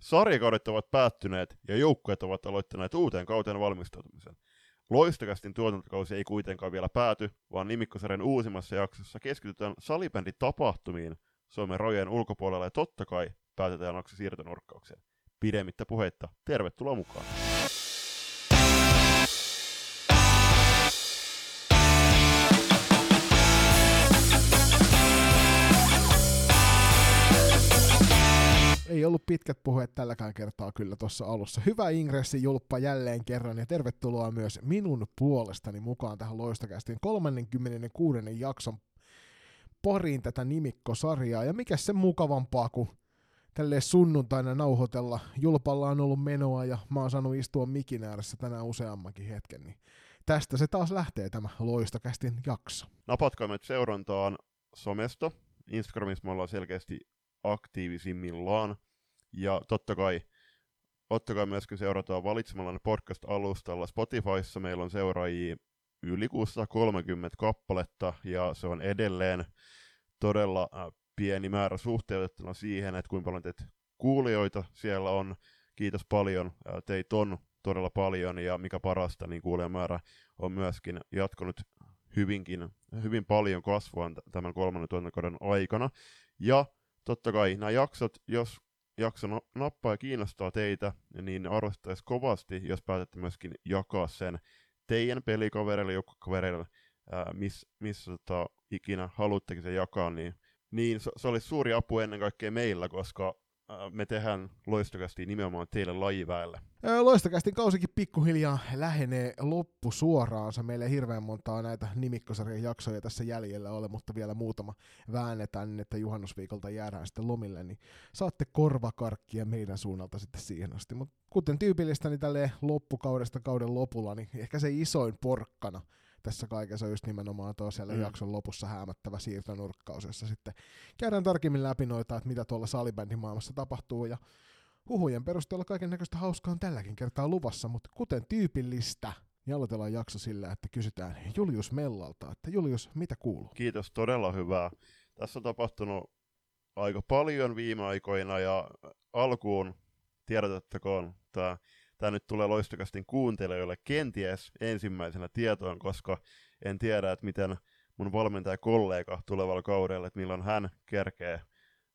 Sarjakaudet ovat päättyneet ja joukkueet ovat aloittaneet uuteen kauteen valmistautumisen. Loistokästin tuotantokausi ei kuitenkaan vielä pääty, vaan nimikkosarjan uusimmassa jaksossa keskitytään salibändin tapahtumiin Suomen rajojen ulkopuolella ja totta kai päätetään jakso siirtonurkkaukseen. Pidemmittä puheitta, tervetuloa mukaan! Ei ollut pitkät puheet tälläkään kertaa kyllä tuossa alussa. Hyvä ingressi Julppa jälleen kerran ja tervetuloa myös minun puolestani mukaan tähän Loistokästiin 36. jakson pariin tätä nimikkosarjaa. Ja mikä se mukavampaa kuin tälle sunnuntaina nauhoitella. Julpalla on ollut menoa ja mä oon saanut istua mikin ääressä tänään useammankin hetken. Niin tästä se taas lähtee tämä Loistokästin jakso. Napatkaa seurantaan somesta. Instagramissa me ollaan selkeästi aktiivisimmillaan. Ja totta kai ottakaa myöskin seurataan valitsemalla podcast-alustalla. Spotifyssa meillä on seuraajia yli 630 kappaletta, ja se on edelleen todella äh, pieni määrä suhteutettuna siihen, että kuinka paljon teitä kuulijoita siellä on. Kiitos paljon, äh, teitä on todella paljon, ja mikä parasta, niin kuulijamäärä on myöskin jatkunut hyvinkin, hyvin paljon kasvua tämän kolmannen tuotantokauden aikana. Ja totta kai nämä jaksot, jos jakso nappaa ja kiinnostaa teitä, niin arvostaisi kovasti, jos päätätte myöskin jakaa sen teidän pelikavereille, joukkokavereille, missä miss, tota, ikinä haluttekin se jakaa, niin, niin se, se olisi suuri apu ennen kaikkea meillä, koska me tehdään loistokästi nimenomaan teille lajiväelle. Loistokästin kausikin pikkuhiljaa lähenee loppu suoraansa. Meillä ei hirveän montaa näitä nimikkosarjan jaksoja tässä jäljellä ole, mutta vielä muutama väännetään että juhannusviikolta jäädään sitten lomille, niin saatte korvakarkkia meidän suunnalta sitten siihen asti. Mutta kuten tyypillistä, niin tälleen loppukaudesta kauden lopulla, niin ehkä se isoin porkkana tässä kaikessa on just nimenomaan tuo siellä mm. jakson lopussa häämättävä siirtonurkkaus, jossa sitten käydään tarkemmin läpi noita, että mitä tuolla salibändin maailmassa tapahtuu ja huhujen perusteella kaiken näköistä hauskaa on tälläkin kertaa luvassa, mutta kuten tyypillistä, niin aloitellaan jakso sillä, että kysytään Julius Mellalta, että Julius, mitä kuuluu? Kiitos, todella hyvää. Tässä on tapahtunut aika paljon viime aikoina ja alkuun tiedotettakoon tämä tämä nyt tulee loistokastin kuuntelijoille kenties ensimmäisenä tietoon, koska en tiedä, että miten mun valmentajakollega tulevalla kaudella, että milloin hän kerkee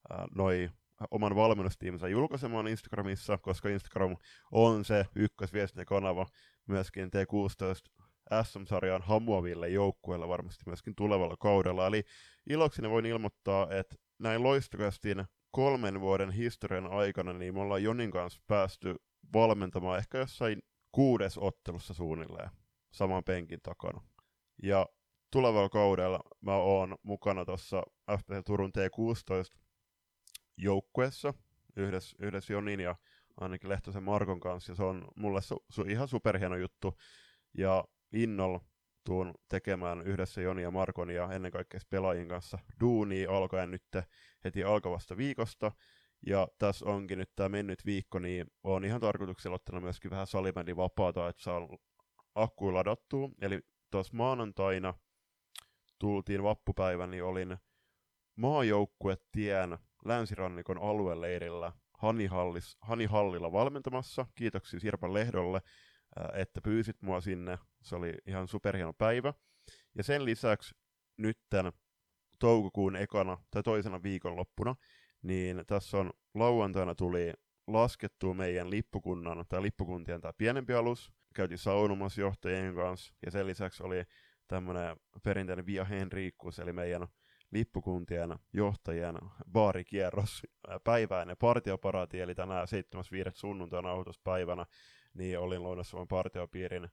ää, noi oman valmennustiiminsä julkaisemaan Instagramissa, koska Instagram on se ykkösviestintäkanava myöskin T16 SM-sarjaan hamuaville joukkueille varmasti myöskin tulevalla kaudella. Eli ilokseni voin ilmoittaa, että näin loistokastin kolmen vuoden historian aikana, niin me ollaan Jonin kanssa päästy valmentamaan ehkä jossain kuudes ottelussa suunnilleen saman penkin takana. Ja tulevalla kaudella mä oon mukana tuossa FPC Turun T16 joukkueessa yhdessä, yhdessä Jonin ja ainakin Lehtosen Markon kanssa, ja se on mulle su, su, ihan superhieno juttu, ja innolla tuun tekemään yhdessä Joni ja Markon ja ennen kaikkea pelaajien kanssa duunia alkaen nyt heti alkavasta viikosta, ja tässä onkin nyt tämä mennyt viikko, niin on ihan tarkoituksella ottanut myöskin vähän salibändin vapaata, että saa akkuja ladattua. Eli tuossa maanantaina tultiin vappupäivän, niin olin maajoukkuetien länsirannikon alueleirillä Hanihallis, Hanihallilla valmentamassa. Kiitoksia Sirpan Lehdolle, että pyysit mua sinne. Se oli ihan superhieno päivä. Ja sen lisäksi nytten toukokuun ekana tai toisena viikonloppuna niin tässä on lauantaina tuli laskettua meidän lippukunnan tai lippukuntien tämä pienempi alus. Käytiin saunomassa johtajien kanssa ja sen lisäksi oli tämmöinen perinteinen Via Henriikkus, eli meidän lippukuntien johtajien baarikierros päiväinen partioparaati, eli tänään 7.5. sunnuntaina autospäivänä, niin olin Lounassuomen partiopiirin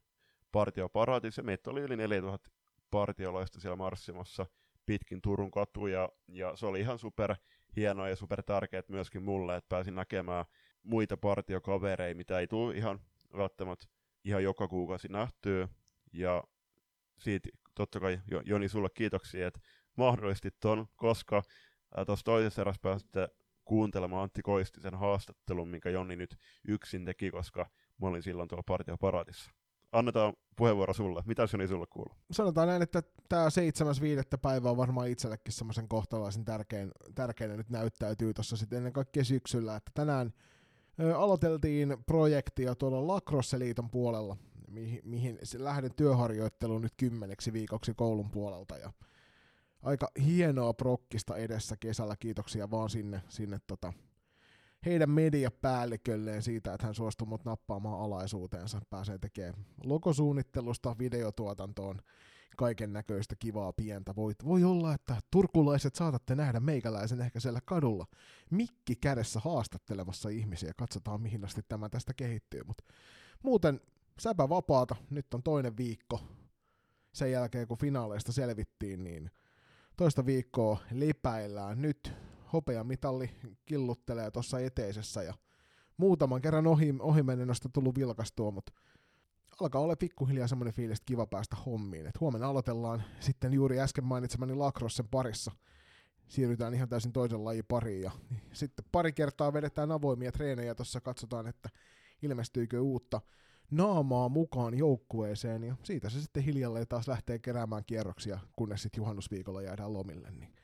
partioparaatissa. Meitä oli yli 4000 partiolaista siellä marssimassa pitkin Turun katuja, ja se oli ihan super hienoa ja super tärkeät myöskin mulle, että pääsin näkemään muita partiokavereita, mitä ei tule ihan välttämättä ihan joka kuukausi nähtyä. Ja siitä totta kai Joni sulle kiitoksia, että mahdollistit ton, koska tuossa toisessa erässä pääsitte kuuntelemaan Antti Koistisen haastattelun, minkä Joni nyt yksin teki, koska mä olin silloin tuolla partioparaatissa annetaan puheenvuoro sulle. Mitä Joni sulle kuuluu? Sanotaan näin, että tämä 7.5. päivä on varmaan itsellekin semmoisen kohtalaisen tärkein, tärkein nyt näyttäytyy tuossa sitten ennen kaikkea syksyllä, että tänään Ö, aloiteltiin projektia tuolla Lacrosse-liiton puolella, mihin, mihin lähden työharjoitteluun nyt kymmeneksi viikoksi koulun puolelta. Ja aika hienoa prokkista edessä kesällä, kiitoksia vaan sinne, sinne tota, heidän mediapäällikölleen siitä, että hän suostui mut nappaamaan alaisuuteensa. Pääsee tekemään logosuunnittelusta videotuotantoon kaiken näköistä kivaa pientä. Voi, voi olla, että turkulaiset saatatte nähdä meikäläisen ehkä siellä kadulla mikki kädessä haastattelemassa ihmisiä. Katsotaan mihin asti tämä tästä kehittyy. Mutta muuten säpä vapaata. Nyt on toinen viikko. Sen jälkeen kun finaaleista selvittiin, niin toista viikkoa lipäillään. Nyt hopeamitalli killuttelee tuossa eteisessä ja muutaman kerran ohi, ohimenennosta tullut vilkastua, mutta alkaa olla pikkuhiljaa semmoinen fiilis, että kiva päästä hommiin. Et huomenna aloitellaan sitten juuri äsken mainitsemani Lacrossen parissa. Siirrytään ihan täysin toisen lajin pariin ja sitten pari kertaa vedetään avoimia treenejä tuossa katsotaan, että ilmestyykö uutta naamaa mukaan joukkueeseen ja siitä se sitten hiljalleen taas lähtee keräämään kierroksia, kunnes sitten juhannusviikolla jäädään lomille. Niin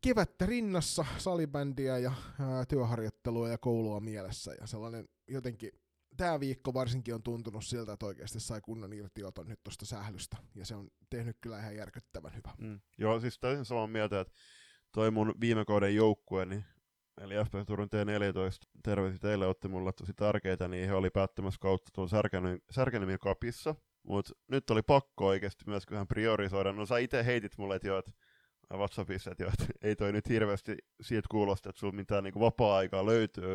kevättä rinnassa, salibändiä ja ää, työharjoittelua ja koulua mielessä ja sellainen jotenkin tämä viikko varsinkin on tuntunut siltä, että oikeasti sai kunnon irtioton nyt tuosta sählystä, ja se on tehnyt kyllä ihan järkyttävän hyvä. Mm. Joo, siis täysin samaa mieltä, että toi mun viime kauden joukkue, niin, eli FP Turun T14, terveisiä teille, otti mulle tosi tärkeitä, niin he oli päättämässä kautta tuolla Särkänemi kapissa, mutta nyt oli pakko oikeasti myös vähän priorisoida. No sä itse heitit mulle, että joo, että WhatsAppissa, että, jo, että ei toi nyt hirveästi siitä kuulosta, että sulla mitään niin vapaa-aikaa löytyy.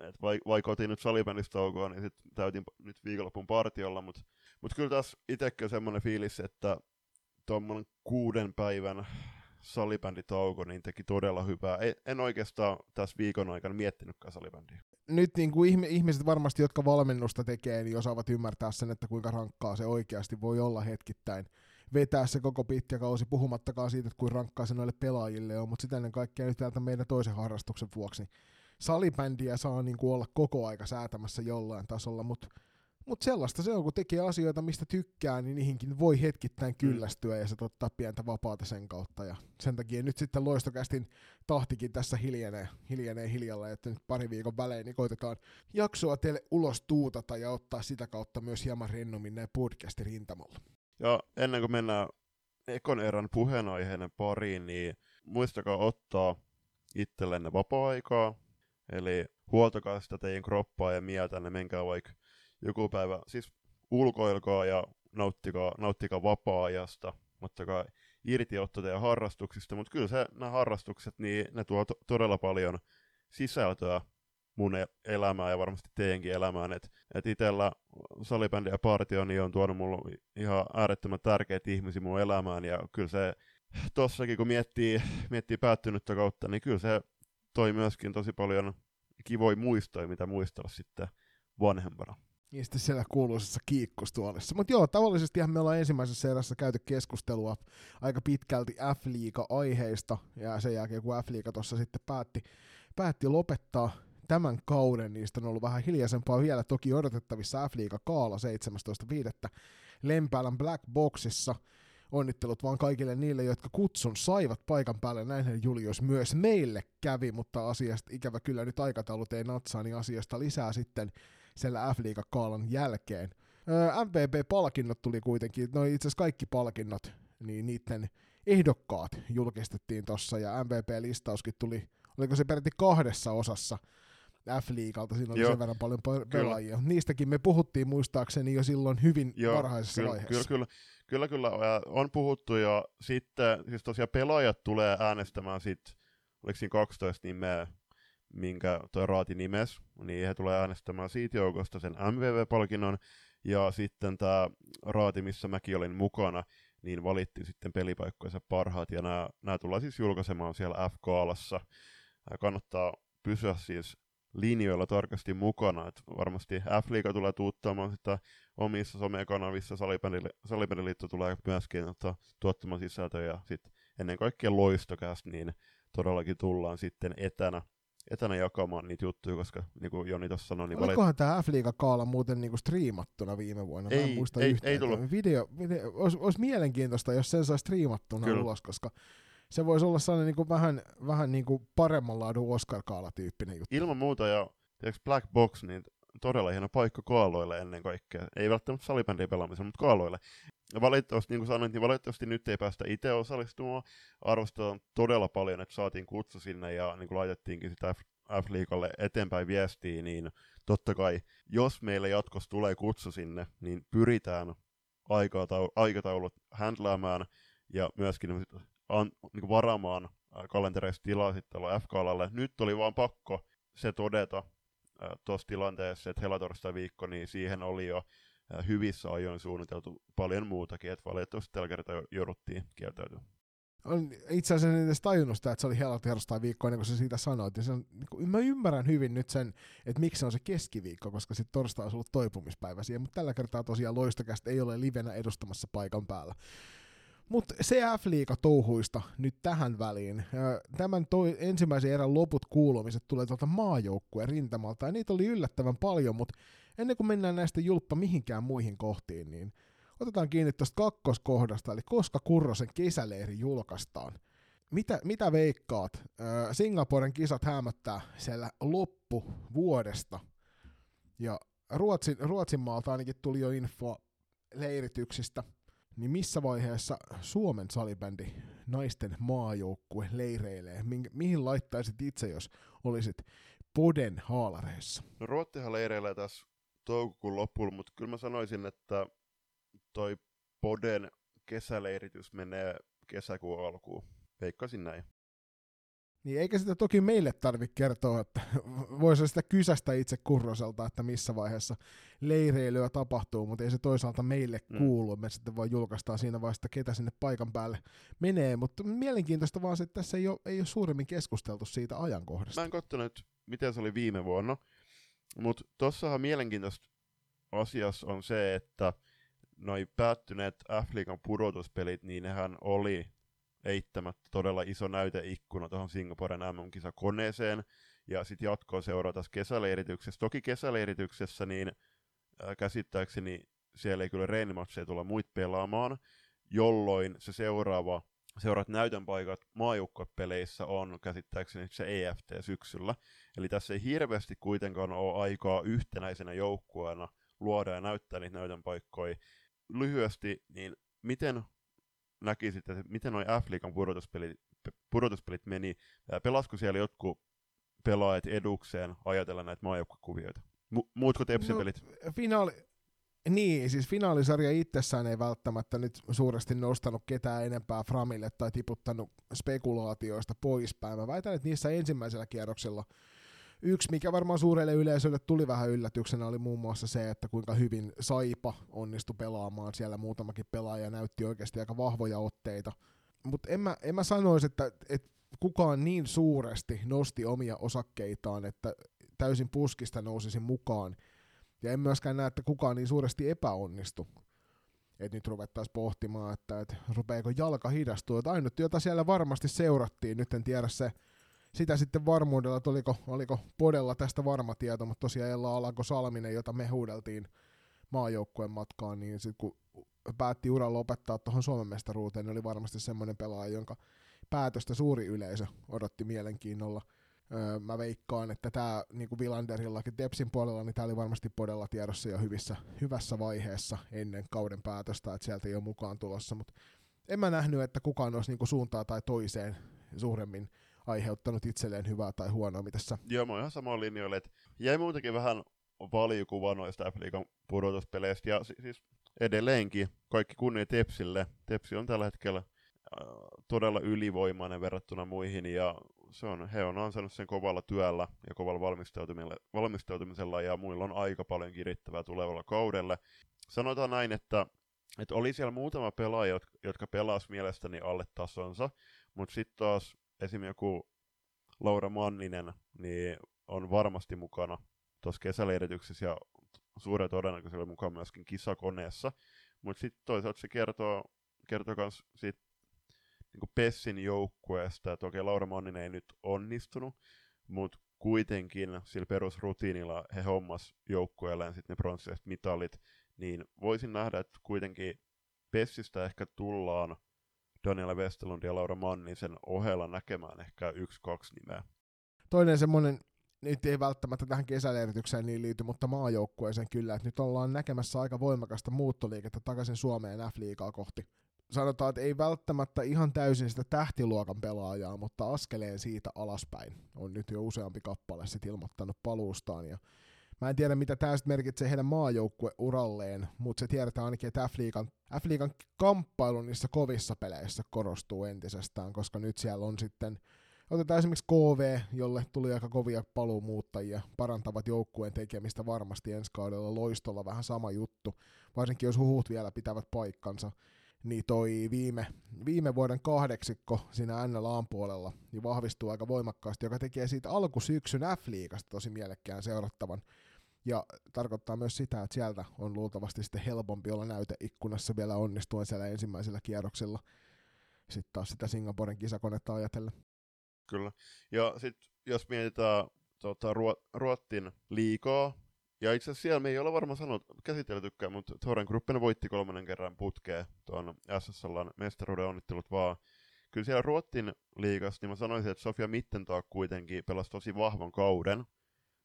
Et vaikka otin nyt salibändistä taukoa, niin sit täytin nyt viikonlopun partiolla, mutta mut kyllä taas itsekin semmoinen fiilis, että tuommoinen kuuden päivän salibänditauko niin teki todella hyvää. En oikeastaan tässä viikon aikana miettinytkään salibändiä. Nyt niin kuin ihmiset varmasti, jotka valmennusta tekee, niin osaavat ymmärtää sen, että kuinka rankkaa se oikeasti voi olla hetkittäin vetää se koko pitkä kausi, puhumattakaan siitä, että kuin rankkaa se noille pelaajille on, mutta sitä ennen kaikkea nyt täältä meidän toisen harrastuksen vuoksi. Salibändiä saa niin kuin olla koko aika säätämässä jollain tasolla, mutta mut sellaista se on, kun tekee asioita, mistä tykkää, niin niihinkin voi hetkittäin mm. kyllästyä ja se ottaa pientä vapaata sen kautta. Ja sen takia nyt sitten loistokästin tahtikin tässä hiljenee, hiljenee hiljalla, että nyt pari viikon välein niin koitetaan jaksoa teille ulos tuutata ja ottaa sitä kautta myös hieman rennommin näin podcastin rintamalla. Ja ennen kuin mennään ekon erän puheenaiheiden pariin, niin muistakaa ottaa itsellenne vapaa-aikaa, eli huoltakaa sitä teidän kroppaa ja mieltänne, menkää vaikka joku päivä, siis ulkoilkaa ja nauttikaa, nauttikaa vapaa-ajasta, ottakaa irtiotto teidän harrastuksista, mutta kyllä se, nämä harrastukset, niin ne tuo to- todella paljon sisältöä mun elämää ja varmasti teidänkin elämään. Et, et itellä salibändi ja partio niin on tuonut mulle ihan äärettömän tärkeitä ihmisiä mun elämään ja kyllä se tossakin kun miettii, miettii päättynyttä kautta, niin kyllä se toi myöskin tosi paljon kivoja muistoja, mitä muistella sitten vanhempana. Ja sitten siellä kuuluisessa kiikkustuolissa. Mutta joo, tavallisesti me ollaan ensimmäisessä erässä käyty keskustelua aika pitkälti F-liiga-aiheista, ja sen jälkeen kun F-liiga tuossa sitten päätti, päätti lopettaa tämän kauden, niistä on ollut vähän hiljaisempaa vielä, toki odotettavissa F-liiga Kaala 17.5. Lempäälän Black Boxissa. Onnittelut vaan kaikille niille, jotka kutsun saivat paikan päälle. Näinhän Julius myös meille kävi, mutta asiasta ikävä kyllä nyt aikataulut ei natsaa, niin asiasta lisää sitten siellä F-liiga Kaalan jälkeen. MVP-palkinnot tuli kuitenkin, no itse asiassa kaikki palkinnot, niin niiden ehdokkaat julkistettiin tossa ja MVP-listauskin tuli, oliko se peräti kahdessa osassa, F-liigalta, siinä oli Joo. sen verran paljon pelaajia. Kyllä. Niistäkin me puhuttiin muistaakseni jo silloin hyvin Joo, varhaisessa kyllä, vaiheessa. Kyllä, kyllä, kyllä, kyllä, on puhuttu ja sitten, siis tosiaan pelaajat tulee äänestämään sitten, oliko siinä 12 nimeä, minkä tuo Raati nimes, niin he tulee äänestämään siitä joukosta sen MVV-palkinnon, ja sitten tämä Raati, missä mäkin olin mukana, niin valittiin sitten pelipaikkojensa parhaat, ja nämä tullaan siis julkaisemaan siellä F-kaalassa. Kannattaa pysyä siis linjoilla tarkasti mukana. Et varmasti F-liiga tulee tuuttamaan sitä omissa somekanavissa, Salibändiliitto tulee myöskin ottaa, tuottamaan sisältöjä ja sit ennen kaikkea loistokäs, niin todellakin tullaan sitten etänä, etänä jakamaan niitä juttuja, koska niin kuin Joni tuossa sanoi... Niin Olikohan valit... tämä F-liiga kaala muuten niinku striimattuna viime vuonna? Ei, en muista ei, yhtään. ei tullut. Video, video, olisi, olisi mielenkiintoista, jos sen saa striimattuna Kyllä. ulos, koska se voisi olla sellainen niin kuin vähän, vähän niin kuin paremman laadun Oscar Kaala-tyyppinen juttu. Ilman muuta, ja tiedätkö, Black Box, niin todella hieno paikka kaaloille ennen kaikkea. Ei välttämättä salibändin pelaamiseen, mutta kaaloille. Ja valitettavasti, niin kuin sanoin, niin valitettavasti nyt ei päästä itse osallistumaan. Arvostetaan todella paljon, että saatiin kutsu sinne ja niin kuin laitettiinkin sitä F-liikalle eteenpäin viestiä, niin totta kai, jos meille jatkossa tulee kutsu sinne, niin pyritään aikataulut handlaamaan ja myöskin an, niin varaamaan kalentereissa tilaa sitten FK-alalle. Nyt oli vaan pakko se todeta tuossa tilanteessa, että helatorstai-viikko, niin siihen oli jo hyvissä ajoin suunniteltu paljon muutakin, että valitettavasti tällä kertaa jouduttiin kieltäytyä. On itse asiassa en edes tajunnut sitä, että se oli helatorstai viikko ennen kuin sä siitä sanoit. Ja se on, niin kuin, mä ymmärrän hyvin nyt sen, että miksi se on se keskiviikko, koska sitten torstai on ollut toipumispäivä siihen, mutta tällä kertaa tosiaan loistokästä ei ole livenä edustamassa paikan päällä. Mutta CF-liiga touhuista nyt tähän väliin. Tämän toi, ensimmäisen erän loput kuulumiset tulee tuolta maajoukkueen rintamalta, ja niitä oli yllättävän paljon, mutta ennen kuin mennään näistä julppa mihinkään muihin kohtiin, niin otetaan kiinni tuosta kakkoskohdasta, eli koska Kurrosen kesäleiri julkaistaan. Mitä, mitä veikkaat? Singaporen kisat hämöttää siellä loppu vuodesta, ja Ruotsin, Ruotsin maalta ainakin tuli jo info leirityksistä – niin missä vaiheessa Suomen salibändi naisten maajoukkue leireilee? Mi- mihin laittaisit itse, jos olisit Poden haalareissa? No Ruottihan leireilee tässä toukokuun loppuun, mutta kyllä mä sanoisin, että toi Poden kesäleiritys menee kesäkuun alkuun. Veikkasin näin. Niin eikä sitä toki meille tarvitse kertoa, että voisi sitä kysästä itse Kurroselta, että missä vaiheessa leireilyä tapahtuu, mutta ei se toisaalta meille mm. kuulu. Me sitten vaan julkaistaan siinä vaiheessa, ketä sinne paikan päälle menee, mutta mielenkiintoista vaan se, että tässä ei ole, ei ole suuremmin keskusteltu siitä ajankohdasta. Mä en katsonut, miten se oli viime vuonna, mutta tuossahan mielenkiintoista asiassa on se, että noi päättyneet F-liigan pudotuspelit, niin nehän oli eittämättä todella iso näyteikkuna tuohon Singaporen MM-kisakoneeseen, ja sitten jatkoa seuraa tässä kesäleirityksessä. Toki kesäleirityksessä niin ää, käsittääkseni siellä ei kyllä reenimatseja tulla muit pelaamaan, jolloin se seuraava seuraat näytön paikat maajoukkopeleissä on käsittääkseni se EFT syksyllä. Eli tässä ei hirveästi kuitenkaan ole aikaa yhtenäisenä joukkueena luoda ja näyttää niitä näytön paikkoja. Lyhyesti, niin miten näkisit, että miten noin F-liigan pudotuspelit, pudotuspelit meni? Pelasko siellä jotkut pelaajat edukseen ajatella näitä maajoukkuekuvioita? Mu- muutko tepsipelit? No, finaali, niin, siis finaalisarja itsessään ei välttämättä nyt suuresti nostanut ketään enempää Framille tai tiputtanut spekulaatioista poispäin. Mä väitän, että niissä ensimmäisellä kierroksella Yksi, mikä varmaan suurelle yleisölle tuli vähän yllätyksenä, oli muun muassa se, että kuinka hyvin Saipa onnistui pelaamaan. Siellä muutamakin pelaaja näytti oikeasti aika vahvoja otteita. Mutta en mä, en mä sanoisi, että, että kukaan niin suuresti nosti omia osakkeitaan, että täysin puskista nousisi mukaan. Ja en myöskään näe, että kukaan niin suuresti epäonnistui. Että nyt ruvettaisiin pohtimaan, että, että rupeeko jalka hidastua. Että ainut, jota siellä varmasti seurattiin, nyt en tiedä se sitä sitten varmuudella, että oliko, oliko Podella tästä varma tieto, mutta tosiaan Ella Alanko Salminen, jota me huudeltiin maajoukkueen matkaan, niin sitten kun päätti uran lopettaa tuohon Suomen mestaruuteen, niin oli varmasti semmoinen pelaaja, jonka päätöstä suuri yleisö odotti mielenkiinnolla. Öö, mä veikkaan, että tämä niin kuin Vilanderillakin Tepsin puolella, niin tämä oli varmasti podella tiedossa jo hyvissä, hyvässä vaiheessa ennen kauden päätöstä, että sieltä ei ole mukaan tulossa, mutta en mä nähnyt, että kukaan olisi niin kuin suuntaa tai toiseen suuremmin aiheuttanut itselleen hyvää tai huonoa, mitä sä? Joo, mä oon ihan samoin linjoilla, että jäi muutenkin vähän valiokuva noista F-liigan pudotuspeleistä, ja siis edelleenkin kaikki kunnia Tepsille. Tepsi on tällä hetkellä äh, todella ylivoimainen verrattuna muihin, ja se on, he on ansainnut sen kovalla työllä ja kovalla valmistautumisella, ja muilla on aika paljon kirittävää tulevalla kaudelle. Sanotaan näin, että, että oli siellä muutama pelaaja, jotka, jotka pelasi mielestäni alle tasonsa, mutta sitten taas esim. joku Laura Manninen niin on varmasti mukana tuossa kesäleirityksessä ja suuren todennäköisyydellä mukaan myöskin kisakoneessa. Mutta sitten toisaalta se kertoo, kertoo myös siitä niin Pessin joukkueesta, että okei, Laura Manninen ei nyt onnistunut, mutta kuitenkin sillä perusrutiinilla he hommas joukkueelleen sitten ne pronssiset mitalit, niin voisin nähdä, että kuitenkin Pessistä ehkä tullaan Daniela Westerlund ja Laura Mannisen ohella näkemään ehkä yksi-kaksi nimeä. Toinen semmoinen nyt ei välttämättä tähän kesäleiritykseen niin liity, mutta maajoukkueeseen kyllä, että nyt ollaan näkemässä aika voimakasta muuttoliikettä takaisin Suomeen F-liigaa kohti. Sanotaan, että ei välttämättä ihan täysin sitä tähtiluokan pelaajaa, mutta askeleen siitä alaspäin on nyt jo useampi kappale sit ilmoittanut paluustaan. Ja mä en tiedä, mitä tämä merkitsee heidän maajoukkueuralleen, mutta se tiedetään ainakin, että F-liigan, F-liigan kamppailu niissä kovissa peleissä korostuu entisestään, koska nyt siellä on sitten Otetaan esimerkiksi KV, jolle tuli aika kovia paluumuuttajia, parantavat joukkueen tekemistä varmasti ensi kaudella. Loistolla vähän sama juttu, varsinkin jos huhut vielä pitävät paikkansa. Niin toi viime, viime vuoden kahdeksikko siinä NLAn puolella niin vahvistuu aika voimakkaasti, joka tekee siitä alkusyksyn F-liigasta tosi mielekkään seurattavan. Ja tarkoittaa myös sitä, että sieltä on luultavasti sitten helpompi olla näyteikkunassa vielä onnistuen siellä ensimmäisellä kierroksilla. Sitten taas sitä Singaporen kisakonetta ajatellen. Kyllä. Ja sitten jos mietitään tota, Ruottin liikaa, ja itse asiassa siellä me ei ole varmaan sanonut, käsiteltykään, mutta Thoren Gruppen voitti kolmannen kerran putkeen tuon SSLn mestaruuden onnittelut vaan. Kyllä siellä Ruottin liigassa, niin mä sanoisin, että Sofia Mittentaa kuitenkin pelasi tosi vahvan kauden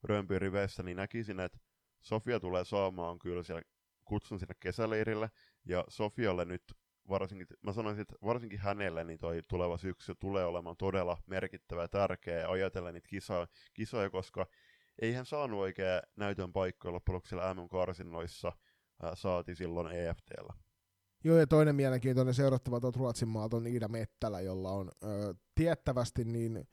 Römpyn riveissä, niin näkisin, että Sofia tulee saamaan kyllä siellä kutsun sinne kesäleirille, ja Sofialle nyt varsinkin, mä sanoisin, että varsinkin hänelle niin toi tuleva syksy tulee olemaan todella merkittävä ja tärkeä ja ajatella niitä kisoja, kisoja, koska ei hän saanut oikein näytön paikkoja loppujen lopuksi MM-karsinnoissa, ää, saati silloin EFTllä. Joo, ja toinen mielenkiintoinen seurattava tuolta Ruotsin maalta on Iida Mettälä, jolla on ö, tiettävästi niin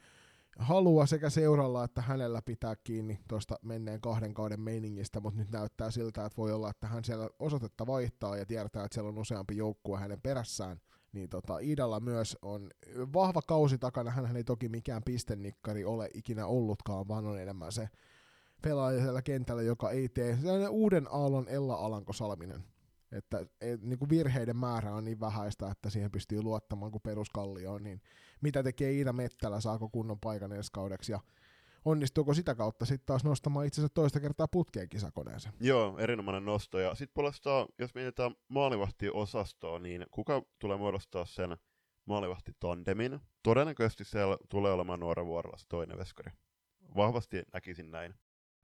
halua sekä seuralla että hänellä pitää kiinni tuosta menneen kahden kauden meiningistä, mutta nyt näyttää siltä, että voi olla, että hän siellä osoitetta vaihtaa ja tiedetään, että siellä on useampi joukkue hänen perässään. Niin tota, Idalla myös on vahva kausi takana, hän ei toki mikään pistennikkari ole ikinä ollutkaan, vaan on enemmän se pelaaja siellä kentällä, joka ei tee uuden aallon Ella Alanko Salminen että et, niin kuin virheiden määrä on niin vähäistä, että siihen pystyy luottamaan kuin peruskallioon, niin mitä tekee Iida Mettälä, saako kunnon paikan ensi kaudeksi ja onnistuuko sitä kautta sitten taas nostamaan itsensä toista kertaa putkeen kisakoneeseen? Joo, erinomainen nosto. Ja sitten puolestaan, jos mietitään maalivahti-osastoa, niin kuka tulee muodostaa sen maalivahti-tandemin? Todennäköisesti siellä tulee olemaan nuora vuorolla toinen veskari. Vahvasti näkisin näin.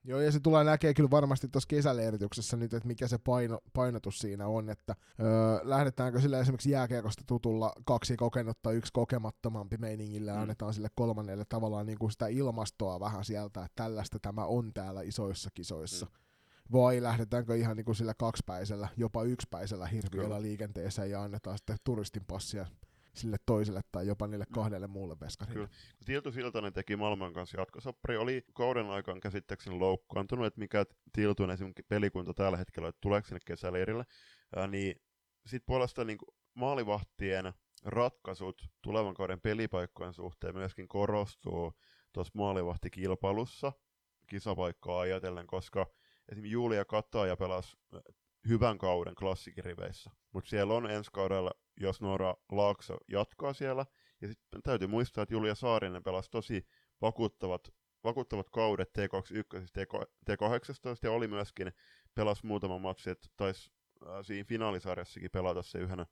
Joo, ja se tulee näkee kyllä varmasti tuossa kesäleirityksessä nyt, että mikä se paino, painotus siinä on, että öö, lähdetäänkö sille esimerkiksi jääkiekosta tutulla kaksi kokenutta, yksi kokemattomampi meiningillä, mm. annetaan sille kolmannelle tavallaan niin kuin sitä ilmastoa vähän sieltä, että tällaista tämä on täällä isoissa kisoissa. Mm. Vai lähdetäänkö ihan niin kuin sillä kaksipäisellä, jopa yksipäisellä hirviöllä liikenteeseen ja annetaan sitten turistin passia sille toiselle tai jopa niille mm. kahdelle muulle veskarille. Kyllä. Kun Tiltu Siltanen teki Malman kanssa jatkosoppari, oli kauden aikaan käsittääkseni loukkaantunut, että mikä Tiltun esimerkiksi pelikunta tällä hetkellä, että tuleeko sinne kesäleirille, ää, niin sitten puolestaan niin maalivahtien ratkaisut tulevan kauden pelipaikkojen suhteen myöskin korostuu tuossa maalivahtikilpailussa kisapaikkaa ajatellen, koska esimerkiksi Julia Kataja pelasi hyvän kauden klassikiriveissä. Mutta siellä on ensi kaudella, jos Noora Laakso jatkaa siellä, ja sitten täytyy muistaa, että Julia Saarinen pelasi tosi vakuuttavat, vakuuttavat kaudet T21 T18 ja oli myöskin, pelasi muutama matsi, että taisi äh, siinä finaalisarjassakin pelata se yhden,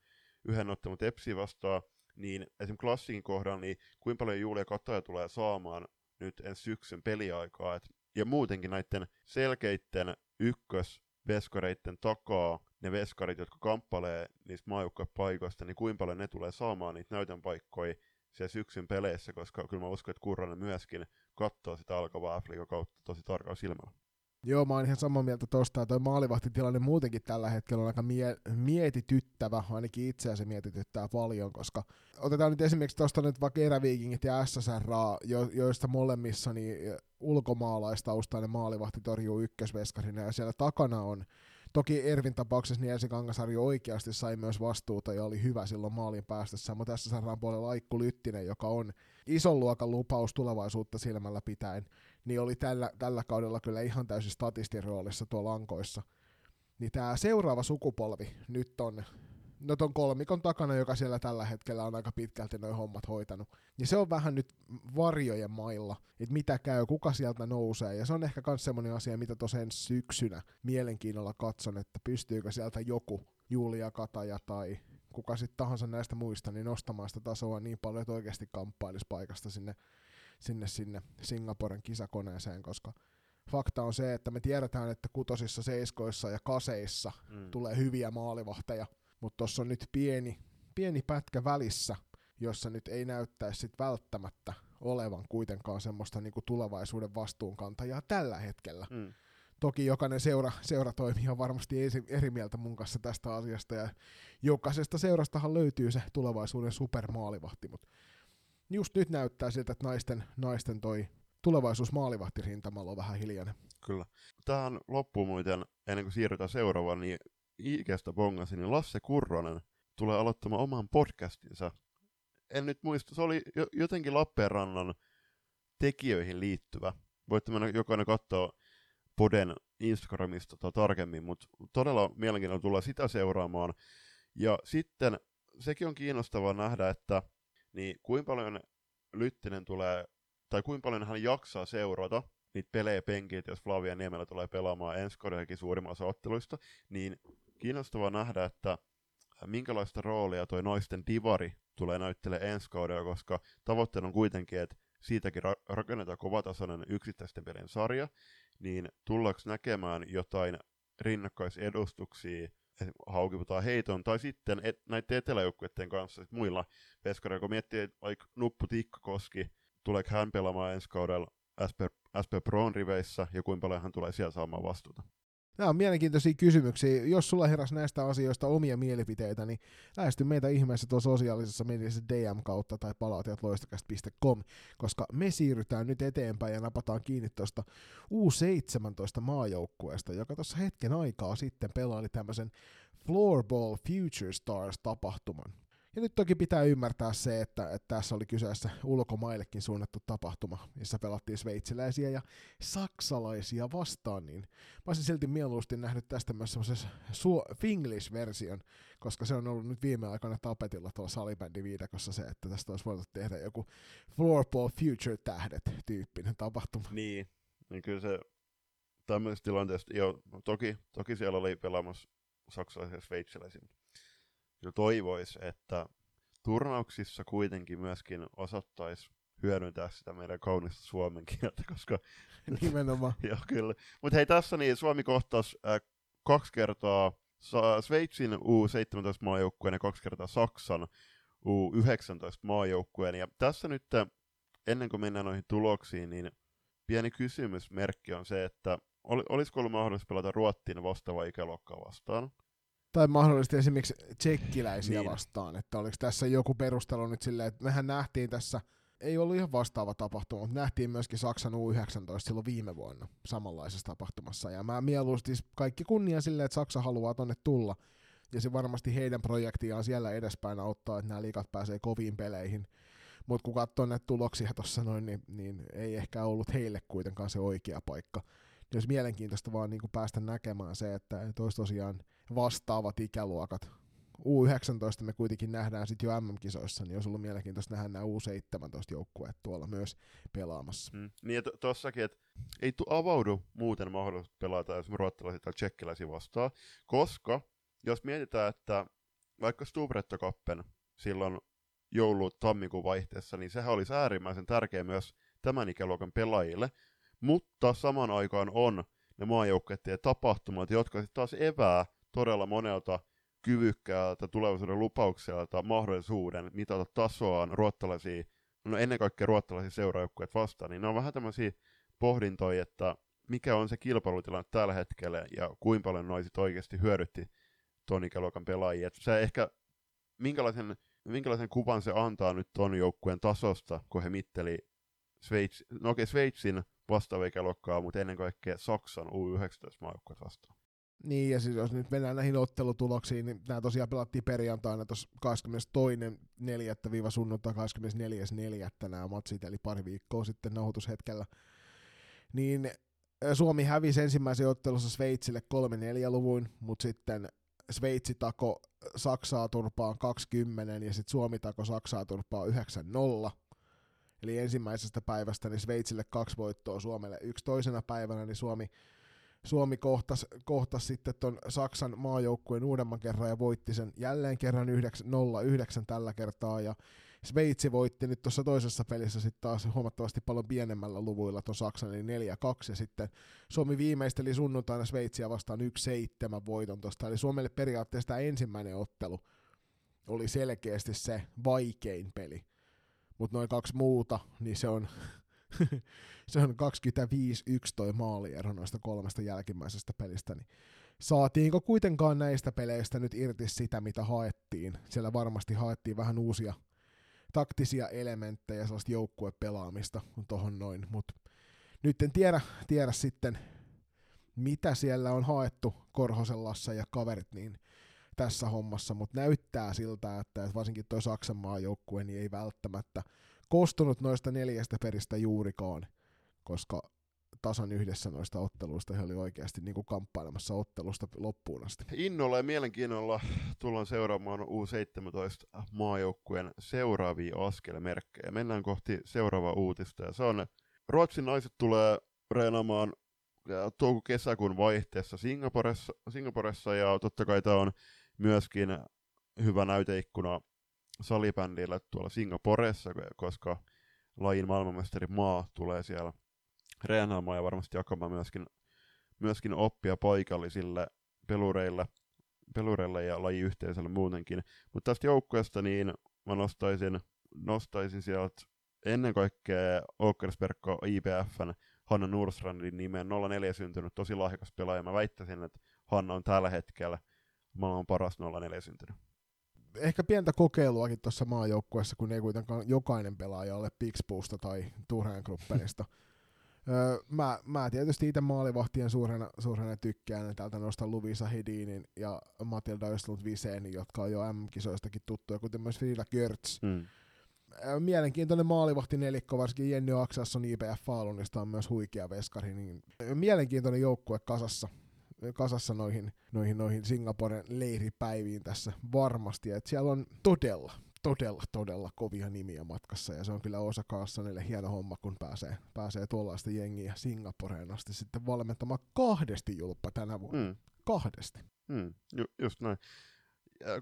yhden ottelun Tepsi vastaan, niin esimerkiksi klassikin kohdalla, niin kuinka paljon Julia Kataja tulee saamaan nyt ensi syksyn peliaikaa, et, ja muutenkin näiden selkeiden ykkös veskareiden takaa ne veskarit, jotka kamppailee niistä maajoukkuepaikoista, niin kuinka paljon ne tulee saamaan niitä näytön paikkoja siellä syksyn peleissä, koska kyllä mä uskon, että Kurranen myöskin katsoo sitä alkavaa f kautta tosi tarkalla silmällä. Joo, mä oon ihan samaa mieltä tosta, että toi maalivahtitilanne muutenkin tällä hetkellä on aika mie- mietityttävä, ainakin itseä se mietityttää paljon, koska otetaan nyt esimerkiksi tuosta nyt vaikka Eräviikingit ja SSR, jo- joista molemmissa niin ulkomaalaistaustainen maalivahti torjuu ykkösveskarina, ja siellä takana on. Toki Ervin tapauksessa niin Elsi Kangasarjo oikeasti sai myös vastuuta ja oli hyvä silloin maalin päästessä, mutta tässä saadaan puolella Aikku Lyttinen, joka on ison luokan lupaus tulevaisuutta silmällä pitäen, niin oli tällä, tällä kaudella kyllä ihan täysin statistin roolissa tuolla lankoissa. Niin tämä seuraava sukupolvi nyt on no ton kolmikon takana, joka siellä tällä hetkellä on aika pitkälti noin hommat hoitanut. Ja se on vähän nyt varjojen mailla, että mitä käy, kuka sieltä nousee. Ja se on ehkä myös semmoinen asia, mitä tosiaan syksynä mielenkiinnolla katson, että pystyykö sieltä joku Julia Kataja tai kuka sitten tahansa näistä muista, niin nostamaan sitä tasoa niin paljon, että oikeasti kamppailisi paikasta sinne sinne sinne Singaporen kisakoneeseen, koska fakta on se, että me tiedetään, että kutosissa, seiskoissa ja kaseissa mm. tulee hyviä maalivahteja, mutta tuossa on nyt pieni, pieni pätkä välissä, jossa nyt ei näyttäisi sit välttämättä olevan kuitenkaan semmoista niinku tulevaisuuden vastuunkantajaa tällä hetkellä. Mm. Toki jokainen seura, seuratoimija on varmasti eri mieltä mun kanssa tästä asiasta, ja jokaisesta seurastahan löytyy se tulevaisuuden supermaalivahti, mutta just nyt näyttää siltä, että naisten, naisten toi tulevaisuus maalivahtirintamalla on vähän hiljainen. Kyllä. Tähän loppuun muuten, ennen kuin siirrytään seuraavaan, niin Ikestä bongasin, niin Lasse Kurronen tulee aloittamaan oman podcastinsa. En nyt muista, se oli jotenkin Lappeenrannan tekijöihin liittyvä. Voitte mennä jokainen katsoa Poden Instagramista tota tarkemmin, mutta todella mielenkiintoista tulla sitä seuraamaan. Ja sitten sekin on kiinnostavaa nähdä, että niin kuinka paljon Lyttinen tulee, tai kuinka paljon hän jaksaa seurata niitä pelejä penkit, jos Flavia Niemellä tulee pelaamaan ensi kaudellakin suurimmassa otteluista, niin kiinnostavaa nähdä, että minkälaista roolia toi naisten divari tulee näyttelemään ensi kaudella, koska tavoitteena on kuitenkin, että siitäkin ra- rakennetaan kovatasoinen yksittäisten pelien sarja, niin tullaanko näkemään jotain rinnakkaisedustuksia, haukiputaan heiton, tai sitten et, näiden eteläjoukkueiden kanssa sit muilla veskareilla, kun miettii, että vaikka Nuppu Tikkakoski, tuleeko hän pelaamaan ensi kaudella SP, SP Proon riveissä, ja kuinka paljon hän tulee siellä saamaan vastuuta. Nämä on mielenkiintoisia kysymyksiä. Jos sulla heräsi näistä asioista omia mielipiteitä, niin lähesty meitä ihmeessä tuossa sosiaalisessa mediassa DM kautta tai palautajat loistakast.com, koska me siirrytään nyt eteenpäin ja napataan kiinni tuosta U17 maajoukkueesta, joka tuossa hetken aikaa sitten pelaili tämmöisen Floorball Future Stars-tapahtuman. Ja nyt toki pitää ymmärtää se, että, että tässä oli kyseessä ulkomaillekin suunnattu tapahtuma, missä pelattiin sveitsiläisiä ja saksalaisia vastaan, niin mä olisin silti mieluusti nähnyt tästä myös semmoisen su- Finglish-version, koska se on ollut nyt viime aikoina tapetilla tuolla salibändin viidakossa se, että tästä olisi voitu tehdä joku Floorball Future Tähdet tyyppinen tapahtuma. Niin, niin kyllä se tämmöisessä tilanteessa, joo, toki, toki siellä oli pelaamassa saksalaisia sveitsiläisiä, kyllä toivoisi, että turnauksissa kuitenkin myöskin osoittaisi hyödyntää sitä meidän kaunista suomen kieltä, koska... Nimenomaan. joo, kyllä. Mutta hei, tässä niin Suomi kohtasi äh, kaksi kertaa Sveitsin U17-maajoukkueen ja kaksi kertaa Saksan U19-maajoukkueen. Ja tässä nyt, ennen kuin mennään noihin tuloksiin, niin pieni kysymysmerkki on se, että ol, olisiko ollut mahdollista pelata Ruottiin vastaava ikäluokkaa vastaan? Tai mahdollisesti esimerkiksi tsekkiläisiä niin. vastaan, että oliko tässä joku perustelu nyt silleen, että mehän nähtiin tässä, ei ollut ihan vastaava tapahtuma, mutta nähtiin myöskin Saksan U19 silloin viime vuonna samanlaisessa tapahtumassa, ja mä mieluusti kaikki kunnia silleen, että Saksa haluaa tonne tulla, ja se varmasti heidän projektiaan siellä edespäin auttaa, että nämä liikat pääsee koviin peleihin, mutta kun katsoo näitä tuloksia tuossa noin, niin, niin ei ehkä ollut heille kuitenkaan se oikea paikka. Jos mielenkiintoista vaan niin päästä näkemään se, että, olisi tosiaan vastaavat ikäluokat. U19 me kuitenkin nähdään sitten jo MM-kisoissa, niin olisi ollut mielenkiintoista nähdä nämä U17-joukkueet tuolla myös pelaamassa. Mm. Niin ja tossakin, että ei tu avaudu muuten mahdollisuus pelata jos ruottalaisia tai tsekkiläisiä vastaan, koska jos mietitään, että vaikka Stubrettokappen silloin joulu-tammikuun vaihteessa, niin sehän olisi äärimmäisen tärkeä myös tämän ikäluokan pelaajille, mutta saman aikaan on ne maajoukkueiden tapahtumat, jotka sitten taas evää todella monelta kyvykkäältä tulevaisuuden lupaukselta mahdollisuuden mitata tasoaan ruottalaisia, no ennen kaikkea ruottalaisia seuraajoukkueet vastaan, niin ne on vähän tämmöisiä pohdintoja, että mikä on se kilpailutilanne tällä hetkellä ja kuinka paljon noisit oikeasti hyödytti ton ikäluokan pelaajia. Et se ehkä, minkälaisen, minkälaisen kuvan se antaa nyt ton joukkueen tasosta, kun he mitteli Sveits, no okei, Sveitsin vastaava ikäluokkaa, mutta ennen kaikkea Saksan U19-maajoukkueet vastaan. Niin, ja siis jos nyt mennään näihin ottelutuloksiin, niin nämä tosiaan pelattiin perjantaina tuossa 22.4. viiva sunnuntai 24.4. nämä matsit, eli pari viikkoa sitten nauhoitushetkellä. Niin Suomi hävisi ensimmäisen ottelussa Sveitsille 3-4 luvuin, mutta sitten Sveitsi tako Saksaa turpaan 20 ja sitten Suomi tako Saksaa turpaan 9-0. Eli ensimmäisestä päivästä niin Sveitsille kaksi voittoa, Suomelle yksi toisena päivänä, niin Suomi Suomi kohtasi kohtas sitten tuon Saksan maajoukkueen uudemman kerran ja voitti sen jälleen kerran 0-9 tällä kertaa. Ja Sveitsi voitti nyt tuossa toisessa pelissä sitten taas huomattavasti paljon pienemmällä luvuilla tuon Saksan, eli 4-2, ja sitten Suomi viimeisteli sunnuntaina Sveitsiä vastaan 1-7 voiton tuosta, eli Suomelle periaatteessa tämä ensimmäinen ottelu oli selkeästi se vaikein peli. Mutta noin kaksi muuta, niin se on, se on 25-1 toi maaliero noista kolmesta jälkimmäisestä pelistä, niin saatiinko kuitenkaan näistä peleistä nyt irti sitä, mitä haettiin? Siellä varmasti haettiin vähän uusia taktisia elementtejä, sellaista joukkuepelaamista tuohon noin, mutta nyt en tiedä, tiedä sitten, mitä siellä on haettu Korhosellassa ja kaverit niin tässä hommassa, mutta näyttää siltä, että varsinkin tuo Saksan maajoukkue niin ei välttämättä kostunut noista neljästä peristä juurikaan, koska tasan yhdessä noista otteluista he oli oikeasti niin kuin kamppailemassa ottelusta loppuun asti. Innolla ja mielenkiinnolla tullaan seuraamaan U17 maajoukkueen seuraavia askelmerkkejä. Mennään kohti seuraavaa uutista ja se on Ruotsin naiset tulee reenaamaan touko-kesäkuun vaihteessa Singaporessa, Singaporessa ja totta kai tämä on myöskin hyvä näyteikkuna salibändille tuolla Singaporessa, koska lajin maailmanmestari maa tulee siellä reenaamaan ja varmasti jakamaan myöskin, myöskin oppia paikallisille pelureille, pelureille ja lajiyhteisölle muutenkin. Mutta tästä joukkueesta niin mä nostaisin, nostaisin sieltä ennen kaikkea Åkersberkko IPFn Hanna Nordstrandin nimeen 04 syntynyt, tosi lahjakas pelaaja. Mä väittäisin, että Hanna on tällä hetkellä maailman paras 04 syntynyt. Ehkä pientä kokeiluakin tuossa maajoukkueessa, kun ei kuitenkaan jokainen pelaaja ole Pixpuusta tai Turhan Gruppenista. Öö, mä, mä tietysti itse maalivahtien suurena, suurena tykkään, täältä nostan Luvisa Hedinin ja Matilda Östlund Visenin, jotka on jo M-kisoistakin tuttuja, kuten myös Frida Görtz. Mm. Mielenkiintoinen maalivahti nelikko, varsinkin Jenny Aksasson IPF Falunista on myös huikea veskari, niin mielenkiintoinen joukkue kasassa kasassa noihin, noihin, noihin Singaporen leiripäiviin tässä varmasti. Et siellä on todella, todella, todella kovia nimiä matkassa, ja se on kyllä osa Kaassanille hieno homma, kun pääsee, pääsee tuollaista jengiä Singaporeen asti sitten valmentamaan kahdesti julppa tänä vuonna. Mm. Kahdesti. Mm, ju- just näin.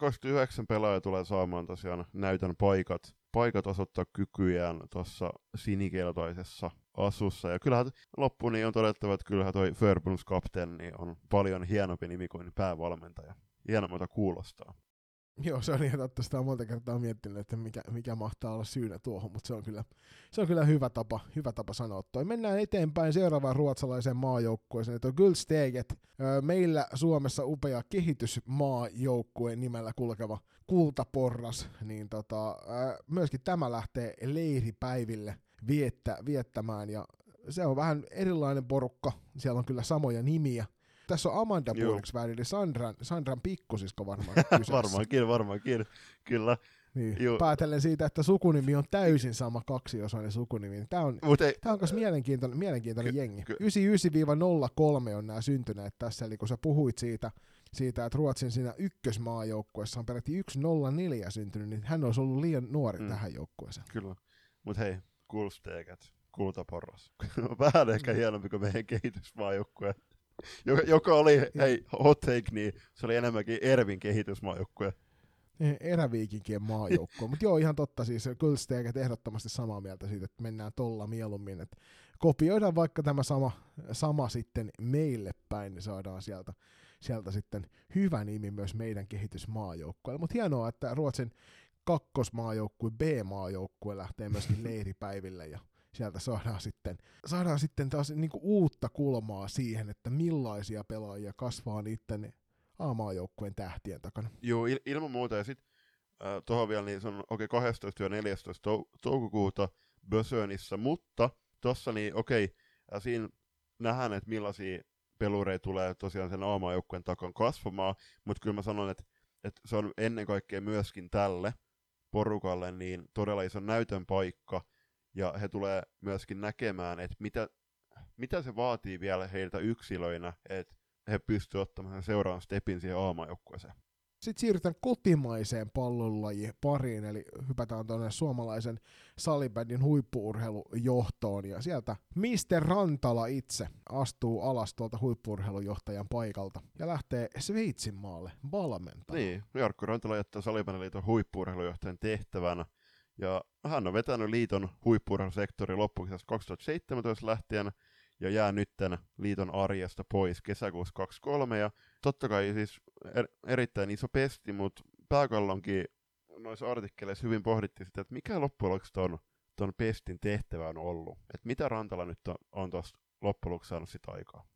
29 pelaajaa tulee saamaan tosiaan näytön paikat, paikat osoittaa kykyjään tuossa sinikeltaisessa asussa. Ja kyllähän loppuun niin on todettava, että kyllähän toi Förbunds kapteeni niin on paljon hienompi nimi kuin päävalmentaja. Hienommalta kuulostaa. Joo, se on ihan totta. Sitä on monta kertaa miettinyt, että mikä, mikä mahtaa olla syynä tuohon, mutta se on kyllä, se on kyllä hyvä, tapa, hyvä tapa sanoa toi. Mennään eteenpäin seuraavaan ruotsalaiseen maajoukkueeseen, että on Guldsteget. Meillä Suomessa upea kehitysmaajoukkue nimellä kulkeva kultaporras, niin tota, myöskin tämä lähtee leiripäiville viettä, viettämään, ja se on vähän erilainen porukka, siellä on kyllä samoja nimiä, tässä on Amanda Burksvärd, eli Sandran, Sandran pikkusisko varmaan kyseessä. varmaankin, varmaankin, kyllä. Niin. Päätellen siitä, että sukunimi on täysin sama kaksiosainen sukunimi. Tämä on, Mut ei, tämä on myös mielenkiintoinen, mielenkiintoinen ky- jengi. Ky- 99-03 on nämä syntyneet tässä, eli kun sä puhuit siitä, siitä että Ruotsin siinä ykkösmaajoukkueessa on peräti 104 syntynyt, niin hän olisi ollut liian nuori mm. tähän joukkueeseen. Kyllä, mutta hei, kulsteekat, kultaporras. Vähän ehkä mm. hienompi kuin meidän kehitysmaajoukkue joka, oli, hei, hot take, niin se oli enemmänkin Ervin kehitysmaajoukkue. Eräviikinkien maajoukkue. Mutta joo, ihan totta siis. Kyllä ehdottomasti samaa mieltä siitä, että mennään tolla mieluummin. Että kopioidaan vaikka tämä sama, sama sitten meille päin, niin saadaan sieltä, sieltä sitten hyvä nimi myös meidän kehitysmaajoukkueelle. Mutta hienoa, että Ruotsin kakkosmaajoukkue, B-maajoukkue lähtee myöskin leiripäiville ja sieltä saadaan sitten, saadaan sitten taas niin kuin uutta kulmaa siihen, että millaisia pelaajia kasvaa niiden A-maajoukkueen tähtien takana. Joo, il- ilman muuta. Ja sitten äh, tuohon vielä, niin se on okei okay, 12 ja 14 tou- toukokuuta Bösönissa, mutta tossa niin okei, okay, siinä nähdään, että millaisia pelureita tulee tosiaan sen A-maajoukkueen takan kasvamaan, mutta kyllä mä sanon, että, että se on ennen kaikkea myöskin tälle porukalle niin todella iso näytön paikka, ja he tulee myöskin näkemään, että mitä, mitä se vaatii vielä heiltä yksilöinä, että he pystyvät ottamaan seuraavan stepin siihen aamajoukkueeseen. Sitten siirrytään kotimaiseen pallonlajien pariin, eli hypätään tuonne suomalaisen salibändin huippuurheilujohtoon, ja sieltä Mr. Rantala itse astuu alas tuolta huippuurheilujohtajan paikalta ja lähtee Sveitsin maalle valmentamaan. Niin, Jarkko Rantala jättää salibändiliiton huippuurheilujohtajan tehtävän Ja hän on vetänyt liiton huippurheilusektori loppuun 2017 lähtien ja jää nytten liiton arjesta pois kesäkuussa 23. Ja totta kai siis er, erittäin iso pesti, mutta pääkallonkin noissa artikkeleissa hyvin pohdittiin sitä, että mikä loppujen lopuksi ton, ton pestin tehtävä on ollut. Että mitä Rantala nyt on, on tuosta loppujen lopuksi saanut sitä aikaa.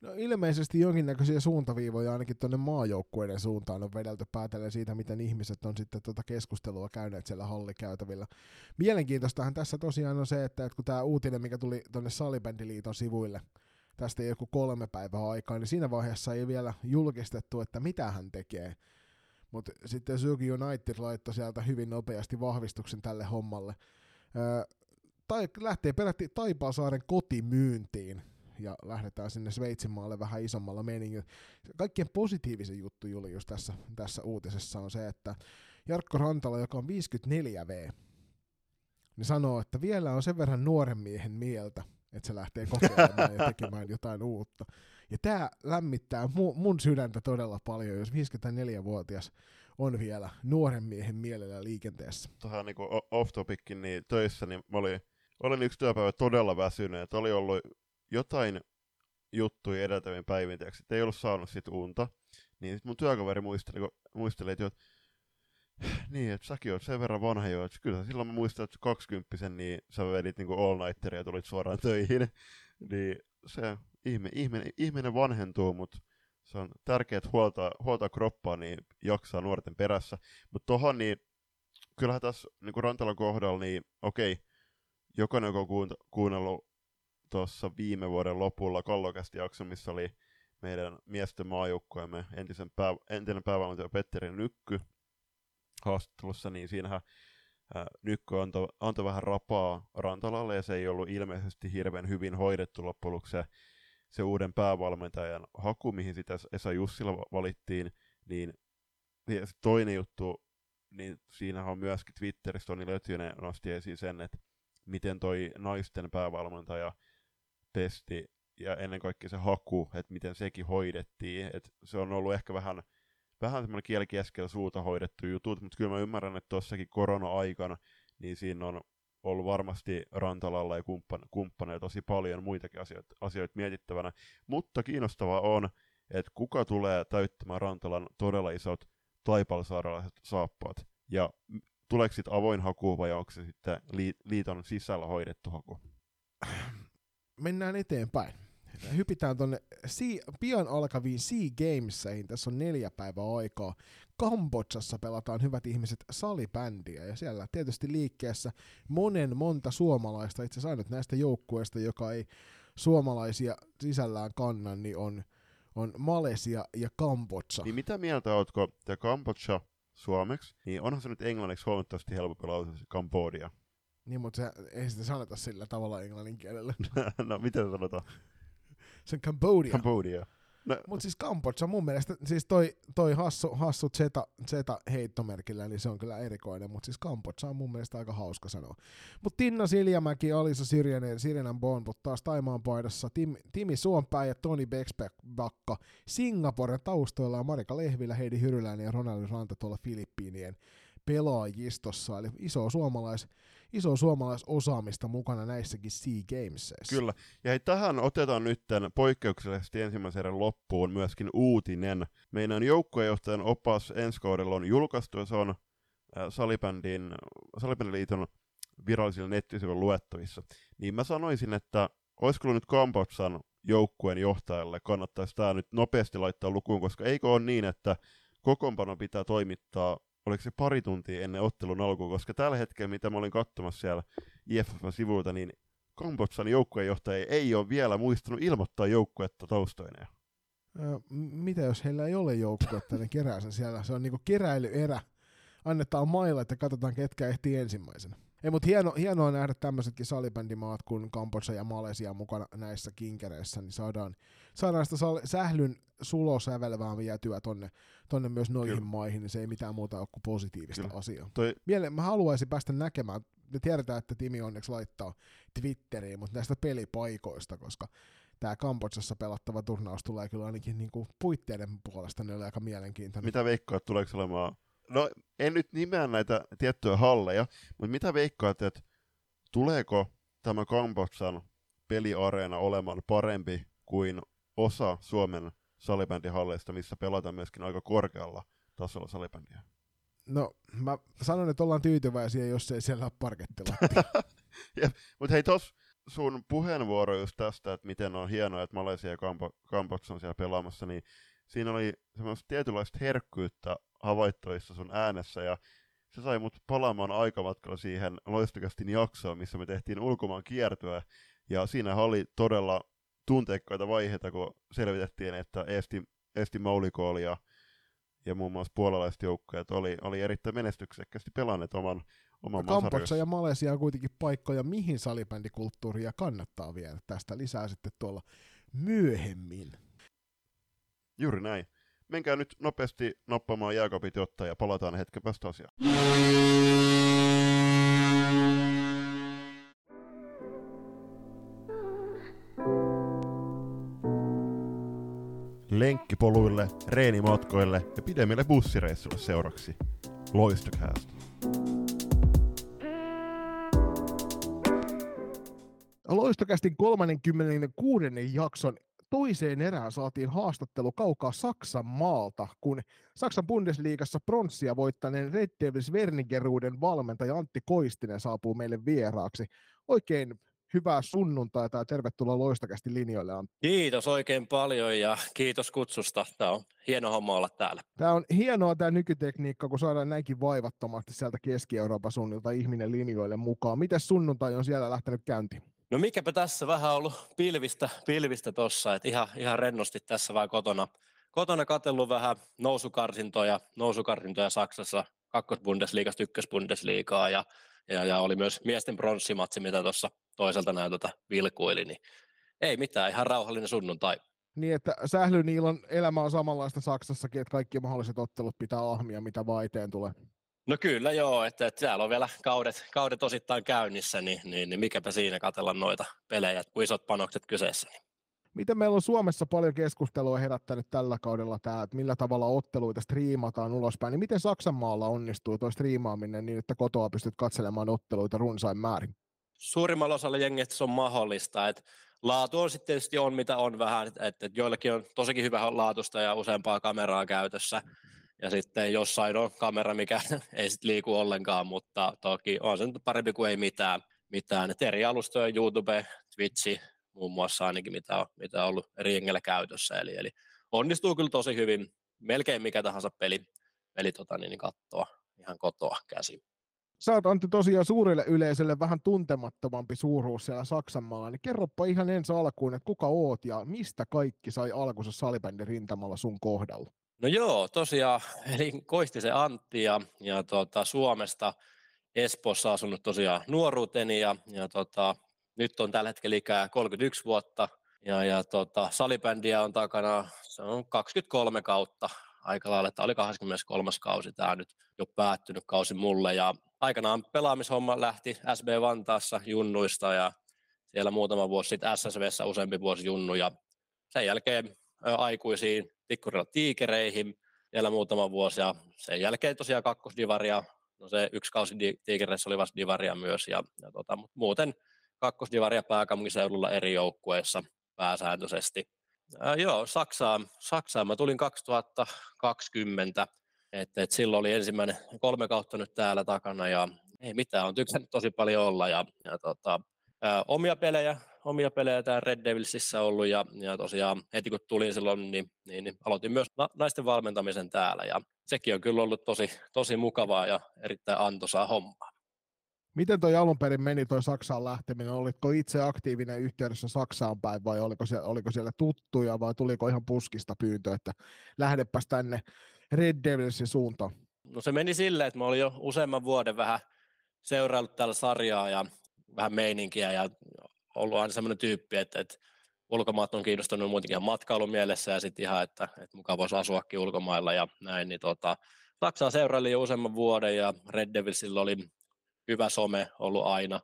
No ilmeisesti jonkinnäköisiä suuntaviivoja ainakin tuonne maajoukkueiden suuntaan on vedelty päätellen siitä, miten ihmiset on sitten tuota keskustelua käyneet siellä hallikäytävillä. Mielenkiintoistahan tässä tosiaan on se, että, että kun tämä uutinen, mikä tuli tuonne Salibändiliiton sivuille, tästä joku kolme päivää aikaa, niin siinä vaiheessa ei vielä julkistettu, että mitä hän tekee. Mutta sitten Sugi United laittoi sieltä hyvin nopeasti vahvistuksen tälle hommalle. Öö, tai lähtee peräti Taipaasaaren kotimyyntiin ja lähdetään sinne Sveitsin maalle vähän isommalla meningillä. Kaikkien positiivisen juttu Julius tässä, tässä uutisessa on se, että Jarkko Rantala, joka on 54V, niin sanoo, että vielä on sen verran nuoren miehen mieltä, että se lähtee kokeilemaan ja tekemään jotain uutta. Ja tämä lämmittää mu- mun sydäntä todella paljon, jos 54-vuotias on vielä nuoren miehen mielellä liikenteessä. Tuohon niin off topicin niin töissä, niin mä olin, olin yksi työpäivä todella väsynyt, että oli ollut jotain juttuja edeltäviin päivin, että ei ollut saanut sit unta, niin sit mun työkaveri muisteli, muisteli että, niin, että säkin oot sen verran vanha jo, että kyllä silloin mä muistan, että 20 niin sä vedit niinku all nighteria ja tulit suoraan töihin, niin se ihme, ihminen, ihminen vanhentuu, mutta se on tärkeää, huoltaa, huoltaa kroppaa, niin jaksaa nuorten perässä. Mutta tohon, niin kyllähän tässä niin Rantalan kohdalla, niin okei, jokainen, joka on kuunnellut tuossa viime vuoden lopulla kallokästi jakso, missä oli meidän miesten maajoukkoemme entisen pää, entinen päävalmentaja Petteri Nykky haastattelussa, niin siinähän ää, Nykky antoi, antoi vähän rapaa Rantalalle, ja se ei ollut ilmeisesti hirveän hyvin hoidettu loppujen se, se uuden päävalmentajan haku, mihin sitä Esa Jussila valittiin, niin ja toinen juttu, niin siinä on myöskin Twitterissä Toni Lötjönen nosti esiin sen, että miten toi naisten päävalmentaja testi ja ennen kaikkea se haku, että miten sekin hoidettiin. Et se on ollut ehkä vähän, vähän semmoinen kieli suuta hoidettu jutut, mutta kyllä mä ymmärrän, että tuossakin korona-aikana, niin siinä on ollut varmasti Rantalalla ja kumppan, kumppaneilla tosi paljon muitakin asioita, asioita mietittävänä. Mutta kiinnostavaa on, että kuka tulee täyttämään Rantalan todella isot taipalsaaralaiset saappaat. Ja tuleeko sitten avoin haku vai onko se sitten liiton sisällä hoidettu haku? Mennään eteenpäin. Hypitään tuonne pian alkaviin Sea Gameseihin. Tässä on neljä päivää aikaa. Kambodsassa pelataan hyvät ihmiset salibändiä ja siellä tietysti liikkeessä monen monta suomalaista, itse asiassa ainut näistä joukkueista, joka ei suomalaisia sisällään kannan, niin on, on Malesia ja Kambodsa. Niin mitä mieltä ootko, että Kambodsa suomeksi, niin onhan se nyt englanniksi huomattavasti helpompi lausua Kambodia. Niin, mutta se, ei sitä sanota sillä tavalla englannin kielellä. no, miten se sanotaan? Se on Cambodia. Cambodia. No. Mutta siis Kambodža mun mielestä, siis toi, toi hassu, hassu Zeta, Zeta heittomerkillä, niin se on kyllä erikoinen, mutta siis Kambodža on mun mielestä aika hauska sanoa. Mutta Tinna Siljamäki, Alisa Sirjanen, Sirjanen Bonbut taas Taimaan paidassa, Tim, Timi Suompää ja Toni Bexbakka Singaporen taustoilla on Marika Lehvilä, Heidi Hyryläinen ja Ronald Ranta tuolla Filippiinien pelaajistossa, eli iso suomalais, iso suomalaisosaamista mukana näissäkin Sea Gamesissa. Kyllä, ja hei, tähän otetaan nyt poikkeuksellisesti ensimmäisen erän loppuun myöskin uutinen. Meidän joukkuejohtajan opas ensi kaudella on julkaistu, ja se on äh, Salibändin, Salibändin liiton virallisilla nettisivuilla luettavissa. Niin mä sanoisin, että olisiko nyt Kambotsan joukkueen johtajalle kannattaisi tämä nyt nopeasti laittaa lukuun, koska eikö ole niin, että kokoonpano pitää toimittaa oliko se pari tuntia ennen ottelun alkua, koska tällä hetkellä, mitä mä olin katsomassa siellä IFF-sivulta, niin Kambotsan joukkueenjohtaja ei ole vielä muistanut ilmoittaa joukkuetta taustoineen. mitä jos heillä ei ole joukkuetta, niin kerää sen siellä. Se on niinku keräilyerä. Annetaan mailla, että katsotaan ketkä ehtii ensimmäisenä. Ei, mutta hieno, hienoa nähdä tämmöisetkin salibändimaat kuin Kambodža ja Malesia mukana näissä kinkereissä, niin saadaan, saadaan sitä sal- sählyn sulosävelvää vietyä tonne, tonne myös noihin Kyllä. maihin, niin se ei mitään muuta ole kuin positiivista Kyllä. asiaa. Toi... Miele, mä haluaisin päästä näkemään, me tiedetään, että Timi onneksi laittaa Twitteriin, mutta näistä pelipaikoista, koska tämä Kambodsassa pelattava turnaus tulee kyllä ainakin niinku puitteiden puolesta ne aika mielenkiintoinen. Mitä veikkaat, tuleeko olemaan no en nyt nimeä näitä tiettyjä halleja, mutta mitä veikkaat, että tuleeko tämä Kambotsan peliareena olemaan parempi kuin osa Suomen salibändihalleista, missä pelataan myöskin aika korkealla tasolla salibändiä? No, mä sanon, että ollaan tyytyväisiä, jos ei siellä ole parkettila. Mutta hei, tos sun puheenvuoro just tästä, että miten on hienoa, että Malesia ja Kambots on siellä pelaamassa, niin siinä oli semmoista tietynlaista herkkyyttä havaittoissa sun äänessä, ja se sai mut palaamaan aikamatkalla siihen loistakastin jaksoon, missä me tehtiin ulkomaan kiertoa, ja siinä oli todella tunteikkaita vaiheita, kun selvitettiin, että Eesti, Eesti Maulikooli ja, ja muun muassa puolalaiset joukkueet oli, oli erittäin menestyksekkästi pelanneet oman, oman Kampotsa ja Malesia on kuitenkin paikkoja, mihin salibändikulttuuria kannattaa viedä. Tästä lisää sitten tuolla myöhemmin. Juuri näin. Menkää nyt nopeasti nappamaan jääkaapit jotta ja palataan hetken päästä asiaan. Lenkkipoluille, reenimatkoille ja pidemmille bussireissuille seuraksi. Loistokäästä. Loistokästin 36. jakson toiseen erään saatiin haastattelu kaukaa Saksan maalta, kun Saksan Bundesliigassa pronssia voittaneen Red Devils Wernigeruden valmentaja Antti Koistinen saapuu meille vieraaksi. Oikein hyvää sunnuntaita ja tervetuloa loistakästi linjoille Antti. Kiitos oikein paljon ja kiitos kutsusta. Tämä on hieno homma olla täällä. Tämä on hienoa tämä nykytekniikka, kun saadaan näinkin vaivattomasti sieltä Keski-Euroopan suunnilta ihminen linjoille mukaan. Miten sunnuntai on siellä lähtenyt käyntiin? No mikäpä tässä vähän ollut pilvistä, pilvistä tossa, että ihan, ihan rennosti tässä vai kotona, kotona katsellut vähän nousukarsintoja, nousukarsintoja Saksassa, kakkosbundesliigasta ykkösbundesliigaa ja, ja, ja, oli myös miesten pronssimatsi, mitä tuossa toiselta näytöltä vilkuili, niin ei mitään, ihan rauhallinen sunnuntai. Niin, että Sählyniilon elämä on samanlaista Saksassakin, että kaikki mahdolliset ottelut pitää ahmia, mitä vaan eteen tulee. No kyllä joo, että, että täällä on vielä kaudet, kaudet osittain käynnissä, niin, niin, niin mikäpä siinä katella noita pelejä, kun isot panokset kyseessä. Niin. Miten meillä on Suomessa paljon keskustelua herättänyt tällä kaudella tämä, että millä tavalla otteluita striimataan ulospäin, niin miten Saksan maalla onnistuu tuo striimaaminen niin, että kotoa pystyt katselemaan otteluita runsain määrin? Suurimmalla osalla jengeistä se on mahdollista, että laatu on sitten tietysti on mitä on vähän, että, että joillekin on tosikin hyvä laatusta ja useampaa kameraa käytössä, ja sitten jossain on kamera, mikä ei sitten liiku ollenkaan, mutta toki on se nyt parempi kuin ei mitään. mitään. Et eri alustoja, YouTube, Twitchi muun muassa ainakin, mitä on, mitä on ollut eri jengellä käytössä. Eli, eli onnistuu kyllä tosi hyvin, melkein mikä tahansa peli, peli tota, niin, niin ihan kotoa käsin. Sä oot Antti tosiaan suurelle yleisölle vähän tuntemattomampi suuruus siellä Saksan maalla, niin kerropa ihan ensi alkuun, että kuka oot ja mistä kaikki sai alkunsa salibändin rintamalla sun kohdalla? No joo, tosiaan, eli Koistisen Antti ja, ja tota, Suomesta Espoossa asunut tosiaan nuoruuteni ja, ja tota, nyt on tällä hetkellä ikää 31 vuotta ja, ja tota, salibändiä on takana, se on 23 kautta aika lailla, tämä oli 23. kausi, tämä nyt jo päättynyt kausi mulle ja aikanaan pelaamishomma lähti SB Vantaassa junnuista ja siellä muutama vuosi sitten SSVssä useampi vuosi junnu ja sen jälkeen aikuisiin Tikkurilla tiikereihin vielä muutama vuosi ja sen jälkeen tosiaan kakkosdivaria, no se yksi kausi tiikereissä oli vasta divaria myös ja, ja tota, mutta muuten kakkosdivaria pääkaupunkiseudulla eri joukkueissa pääsääntöisesti. Ää, joo, Saksaan, Saksaan. Mä tulin 2020, että et silloin oli ensimmäinen kolme kautta nyt täällä takana ja ei mitään, on tykännyt tosi paljon olla ja, ja tota, ää, omia pelejä omia pelejä täällä Red Devilsissä ollut ja, ja tosiaan heti kun tulin silloin, niin, niin, niin aloitin myös na- naisten valmentamisen täällä ja sekin on kyllä ollut tosi, tosi mukavaa ja erittäin antoisaa hommaa. Miten toi alun perin meni toi Saksaan lähteminen? Olitko itse aktiivinen yhteydessä Saksaan päin vai oliko siellä, oliko siellä tuttuja vai tuliko ihan puskista pyyntö, että lähdepäs tänne Red Devilsin suuntaan? No se meni silleen, että mä olin jo useamman vuoden vähän seuraillut tällä sarjaa ja vähän meininkiä ja ollut aina semmoinen tyyppi, että, että ulkomaat on kiinnostunut muutenkin ihan matkailun mielessä ja sitten ihan, että, että mukaan voisi asuakin ulkomailla ja näin, niin tota, Saksaa seuraili jo useamman vuoden ja Red Devilsillä oli hyvä some ollut aina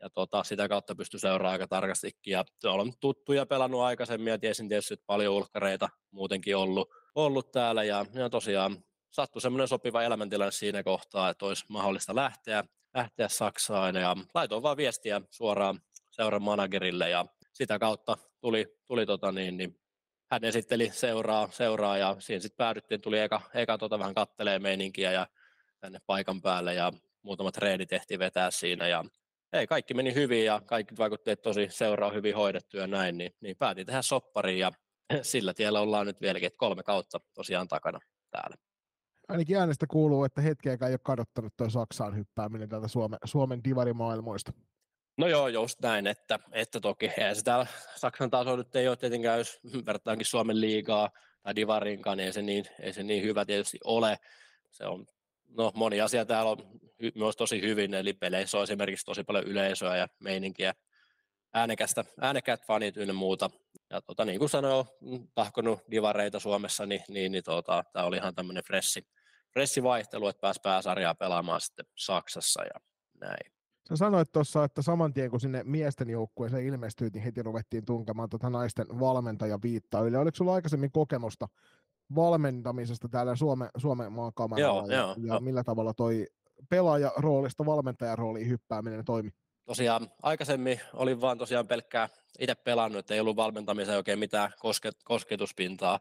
ja tota, sitä kautta pystyi seuraamaan aika tarkastikin ja olen tuttuja pelannut aikaisemmin ja tiesin tietysti, että paljon ulkkareita muutenkin ollut, ollut täällä ja, ja tosiaan sattui semmoinen sopiva elämäntilanne siinä kohtaa, että olisi mahdollista lähteä, lähteä Saksaan ja laitoin vaan viestiä suoraan seuran managerille ja sitä kautta tuli, tuli tota niin, niin hän esitteli seuraa, seuraa ja siinä sitten päädyttiin, tuli eka, eka tota vähän kattelee meininkiä ja tänne paikan päälle ja muutamat treeni tehtiin vetää siinä ja ei, kaikki meni hyvin ja kaikki vaikutti, että tosi seuraa hyvin hoidettu ja näin, niin, niin päätin tehdä soppariin ja sillä tiellä ollaan nyt vieläkin, että kolme kautta tosiaan takana täällä. Ainakin äänestä kuuluu, että hetkeäkään ei ole kadottanut tuo Saksaan hyppääminen täältä Suomen, Suomen divarimaailmoista. No joo, just näin, että, että toki ei se täällä Saksan taso nyt ei ole tietenkään, jos vertaankin Suomen liigaa tai divarinkaan, niin ei se niin, ei se niin hyvä tietysti ole. Se on, no moni asia täällä on hy, myös tosi hyvin, eli peleissä on esimerkiksi tosi paljon yleisöä ja meininkiä, äänekästä, äänekät fanit ynnä muuta. Ja tota, niin kuin sanoin, tahkonut divareita Suomessa, niin, niin, niin tota, tämä oli ihan tämmöinen fressi, fressi vaihtelu, että pääsi pääsarjaa pelaamaan sitten Saksassa ja näin. Sä sanoit tuossa, että saman tien kun sinne miesten joukkueeseen ilmestyi, niin heti ruvettiin tunkemaan tuota naisten valmentaja viittaa yli. Oliko sulla aikaisemmin kokemusta valmentamisesta täällä Suomen, Suomen maan kamaralla? Joo, ja, joo, ja millä tavalla toi pelaaja roolista valmentajan rooliin hyppääminen toimi? Tosiaan aikaisemmin olin vaan tosiaan pelkkää itse pelannut, että ei ollut valmentamiseen oikein mitään koske, kosketuspintaa.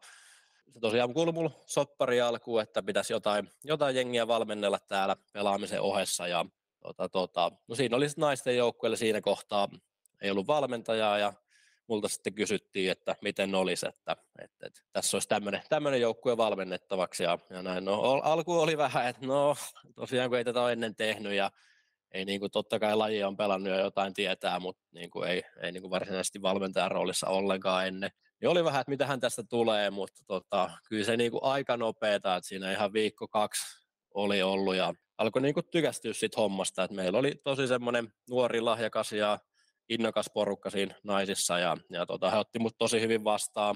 Se tosiaan kuului mulle soppari alkuun, että pitäisi jotain, jotain jengiä valmennella täällä pelaamisen ohessa ja tota, tota, no siinä oli naisten joukkueelle siinä kohtaa, ei ollut valmentajaa ja multa sitten kysyttiin, että miten olisi, että, että, että tässä olisi tämmöinen joukkue valmennettavaksi ja, ja näin. No, alku oli vähän, että no tosiaan kun ei tätä ole ennen tehnyt ja ei niin kuin, totta kai laji on pelannut ja jotain tietää, mutta niin kuin, ei, ei niin kuin varsinaisesti valmentajan roolissa ollenkaan ennen. Niin oli vähän, että mitähän tästä tulee, mutta tota, kyllä se niin kuin aika nopeeta, että siinä ihan viikko kaksi oli ollut ja alkoi niin kuin tykästyä siitä hommasta, että meillä oli tosi semmoinen nuori, lahjakas ja innokas porukka siinä naisissa ja, ja tota, he otti mut tosi hyvin vastaan.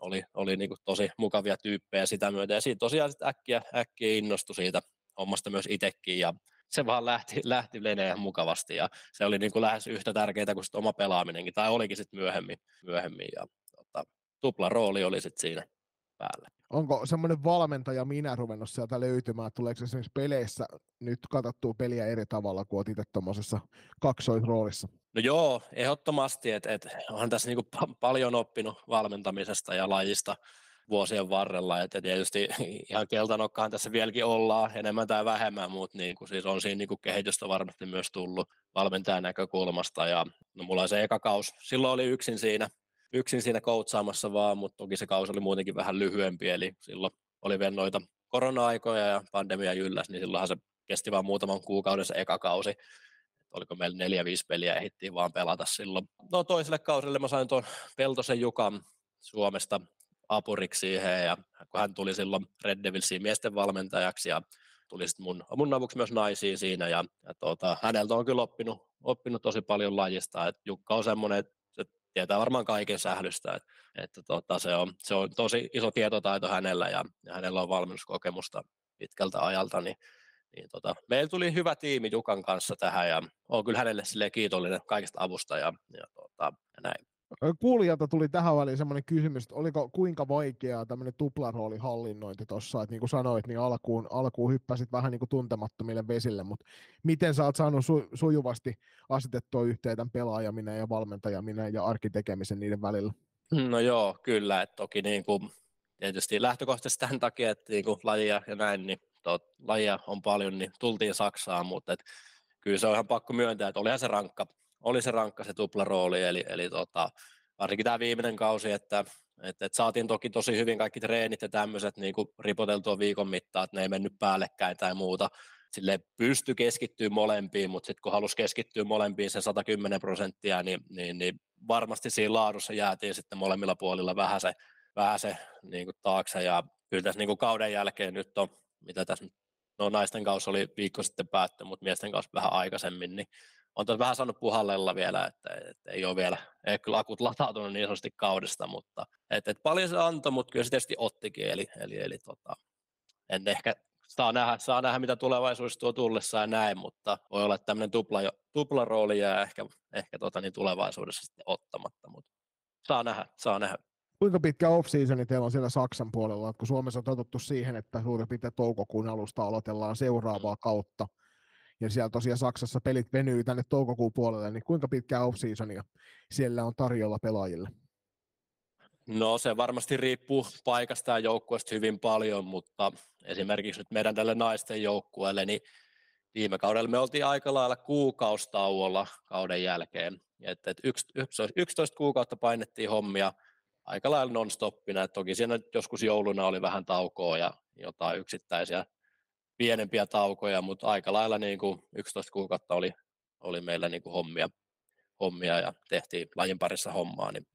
Oli, oli niin kuin tosi mukavia tyyppejä sitä myötä ja siitä tosiaan sit äkkiä, äkkiä innostui siitä hommasta myös itsekin ja se vaan lähti, lähti leneen mukavasti ja se oli niin kuin lähes yhtä tärkeää kuin oma pelaaminenkin, tai olikin sitten myöhemmin, myöhemmin ja tota, tupla rooli oli sitten siinä päällä. Onko semmoinen valmentaja minä ruvennut sieltä löytymään, tuleeko esimerkiksi peleissä nyt katsottua peliä eri tavalla kuin olet itse tuommoisessa kaksoisroolissa? No joo, ehdottomasti, että et, onhan tässä niinku pa- paljon oppinut valmentamisesta ja lajista vuosien varrella, että tietysti ihan keltanokkaan tässä vieläkin ollaan enemmän tai vähemmän, mutta niin kuin, siis on siinä niin kuin kehitystä varmasti myös tullut valmentajan näkökulmasta ja no, mulla on se eka kaus, silloin oli yksin siinä, yksin siinä koutsaamassa vaan, mutta toki se kausi oli muutenkin vähän lyhyempi, eli silloin oli vielä noita korona-aikoja ja pandemia jylläs, niin silloinhan se kesti vain muutaman kuukauden se eka kausi, oliko meillä neljä, viisi peliä ehdittiin vaan pelata silloin. No toiselle kausille mä sain tuon Peltosen Jukan Suomesta apuriksi siihen ja kun hän tuli silloin Red Devilsiin miesten valmentajaksi ja tuli sitten mun, mun avuksi myös naisiin siinä ja, ja tuota, häneltä on kyllä oppinut, oppinut tosi paljon lajista, että Jukka on semmoinen, että se tietää varmaan kaiken sählystä, että, että tuota, se, on, se on tosi iso tietotaito hänellä ja, ja hänellä on valmennuskokemusta pitkältä ajalta, niin, niin tota, meillä tuli hyvä tiimi Jukan kanssa tähän ja olen kyllä hänelle kiitollinen kaikesta avusta ja, ja, tuota, ja näin. Kuulijalta tuli tähän väliin semmoinen kysymys, että oliko kuinka vaikeaa tämmöinen tuplarooli hallinnointi tuossa, että niin kuin sanoit, niin alkuun, alkuun hyppäsit vähän niin kuin tuntemattomille vesille, mutta miten sä oot saanut su, sujuvasti asetettua yhteen tämän pelaajaminen ja valmentajaminen ja arkitekemisen niiden välillä? No joo, kyllä, että toki niin kuin, tietysti lähtökohtaisesti tämän takia, että niin kuin lajia ja näin, niin tot, lajia on paljon, niin tultiin Saksaan, mutta et, kyllä se on ihan pakko myöntää, että olihan se rankka, oli se rankka se tuplarooli, eli, eli tota, varsinkin tämä viimeinen kausi, että et, et saatiin toki tosi hyvin kaikki treenit ja tämmöiset niin ripoteltua viikon mittaan, että ne ei mennyt päällekkäin tai muuta. Sille pysty keskittyä molempiin, mutta sitten kun halusi keskittyä molempiin se 110 prosenttia, niin, niin, niin varmasti siinä laadussa jäätiin sitten molemmilla puolilla vähän se, vähän se niin kuin taakse. Ja kyllä tässä niin kuin kauden jälkeen nyt on, mitä tässä no naisten kausi oli viikko sitten päätty, mutta miesten kausi vähän aikaisemmin, niin on tässä vähän saanut puhallella vielä, että, että ei ole vielä, ei kyllä akut latautunut niin sanotusti kaudesta, mutta että, että paljon se antoi, mutta kyllä se tietysti ottikin, eli, eli, eli tota, en ehkä saa nähdä, saa nähdä, mitä tulevaisuudessa tuo tullessa ja näin, mutta voi olla, että tämmöinen tupla, tupla rooli jää ehkä, ehkä tota, niin tulevaisuudessa sitten ottamatta, mutta saa nähdä, saa nähdä. Kuinka pitkä off-seasoni teillä on siellä Saksan puolella, kun Suomessa on totuttu siihen, että suurin piirtein toukokuun alusta aloitellaan seuraavaa kautta, ja siellä tosiaan Saksassa pelit venyy tänne toukokuun puolelle, niin kuinka pitkää off-seasonia siellä on tarjolla pelaajille? No se varmasti riippuu paikasta ja joukkueesta hyvin paljon, mutta esimerkiksi nyt meidän tälle naisten joukkueelle, niin viime kaudella me oltiin aika lailla kuukaustauolla kauden jälkeen. Et, et 11 kuukautta painettiin hommia aika lailla non-stoppina. Et toki siinä joskus jouluna oli vähän taukoa ja jotain yksittäisiä pienempiä taukoja, mutta aika lailla niin kuin 11 kuukautta oli, oli meillä niin kuin hommia, hommia ja tehtiin lajin parissa hommaa, niin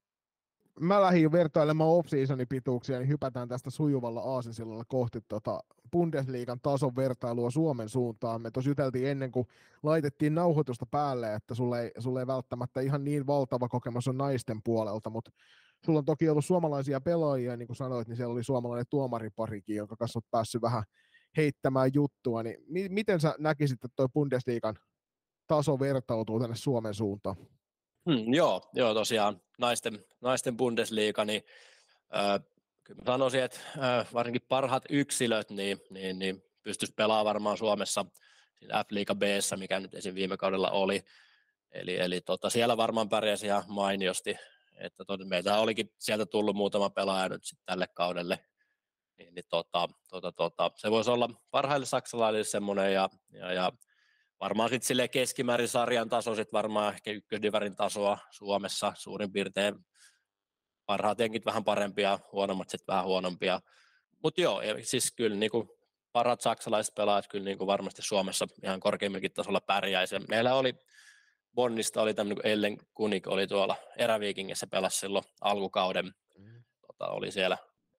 mä lähdin vertailemaan off-seasonin pituuksia, niin hypätään tästä sujuvalla aasisillalla kohti tota Bundesliigan tason vertailua Suomen suuntaan. Me tuossa juteltiin ennen kuin laitettiin nauhoitusta päälle, että sulle ei, sulle ei välttämättä ihan niin valtava kokemus on naisten puolelta, mutta sulla on toki ollut suomalaisia pelaajia, niin kuin sanoit, niin siellä oli suomalainen tuomariparikin, jonka kanssa olet päässyt vähän heittämään juttua, niin mi- miten sä näkisit, että tuo Bundesliigan taso vertautuu tänne Suomen suuntaan? Hmm, joo, joo, tosiaan naisten, naisten Bundesliga, niin äh, kyllä sanoisin, että äh, varsinkin parhaat yksilöt, niin, niin, niin pystyisi pelaamaan varmaan Suomessa F-liiga b mikä nyt esim. viime kaudella oli. Eli, eli tota, siellä varmaan pärjäsi ihan mainiosti. Että meiltä olikin sieltä tullut muutama pelaaja nyt sit tälle kaudelle. Niin, niin tota, tota, tota, se voisi olla parhaille saksalaisille semmoinen ja, ja, ja varmaan sitten sille keskimäärin sarjan taso, sit varmaan ehkä ykkösdivarin tasoa Suomessa suurin piirtein. Parhaat jenkit vähän parempia, huonommat sitten vähän huonompia. Mutta joo, siis kyllä niinku parhaat saksalaiset pelaajat kyllä niinku varmasti Suomessa ihan korkeimmillakin tasolla pärjäisi. Meillä oli Bonnista oli tämmöinen Ellen Kunik oli tuolla eräviikingissä pelasi silloin alkukauden. Mm. Tota, oli siellä,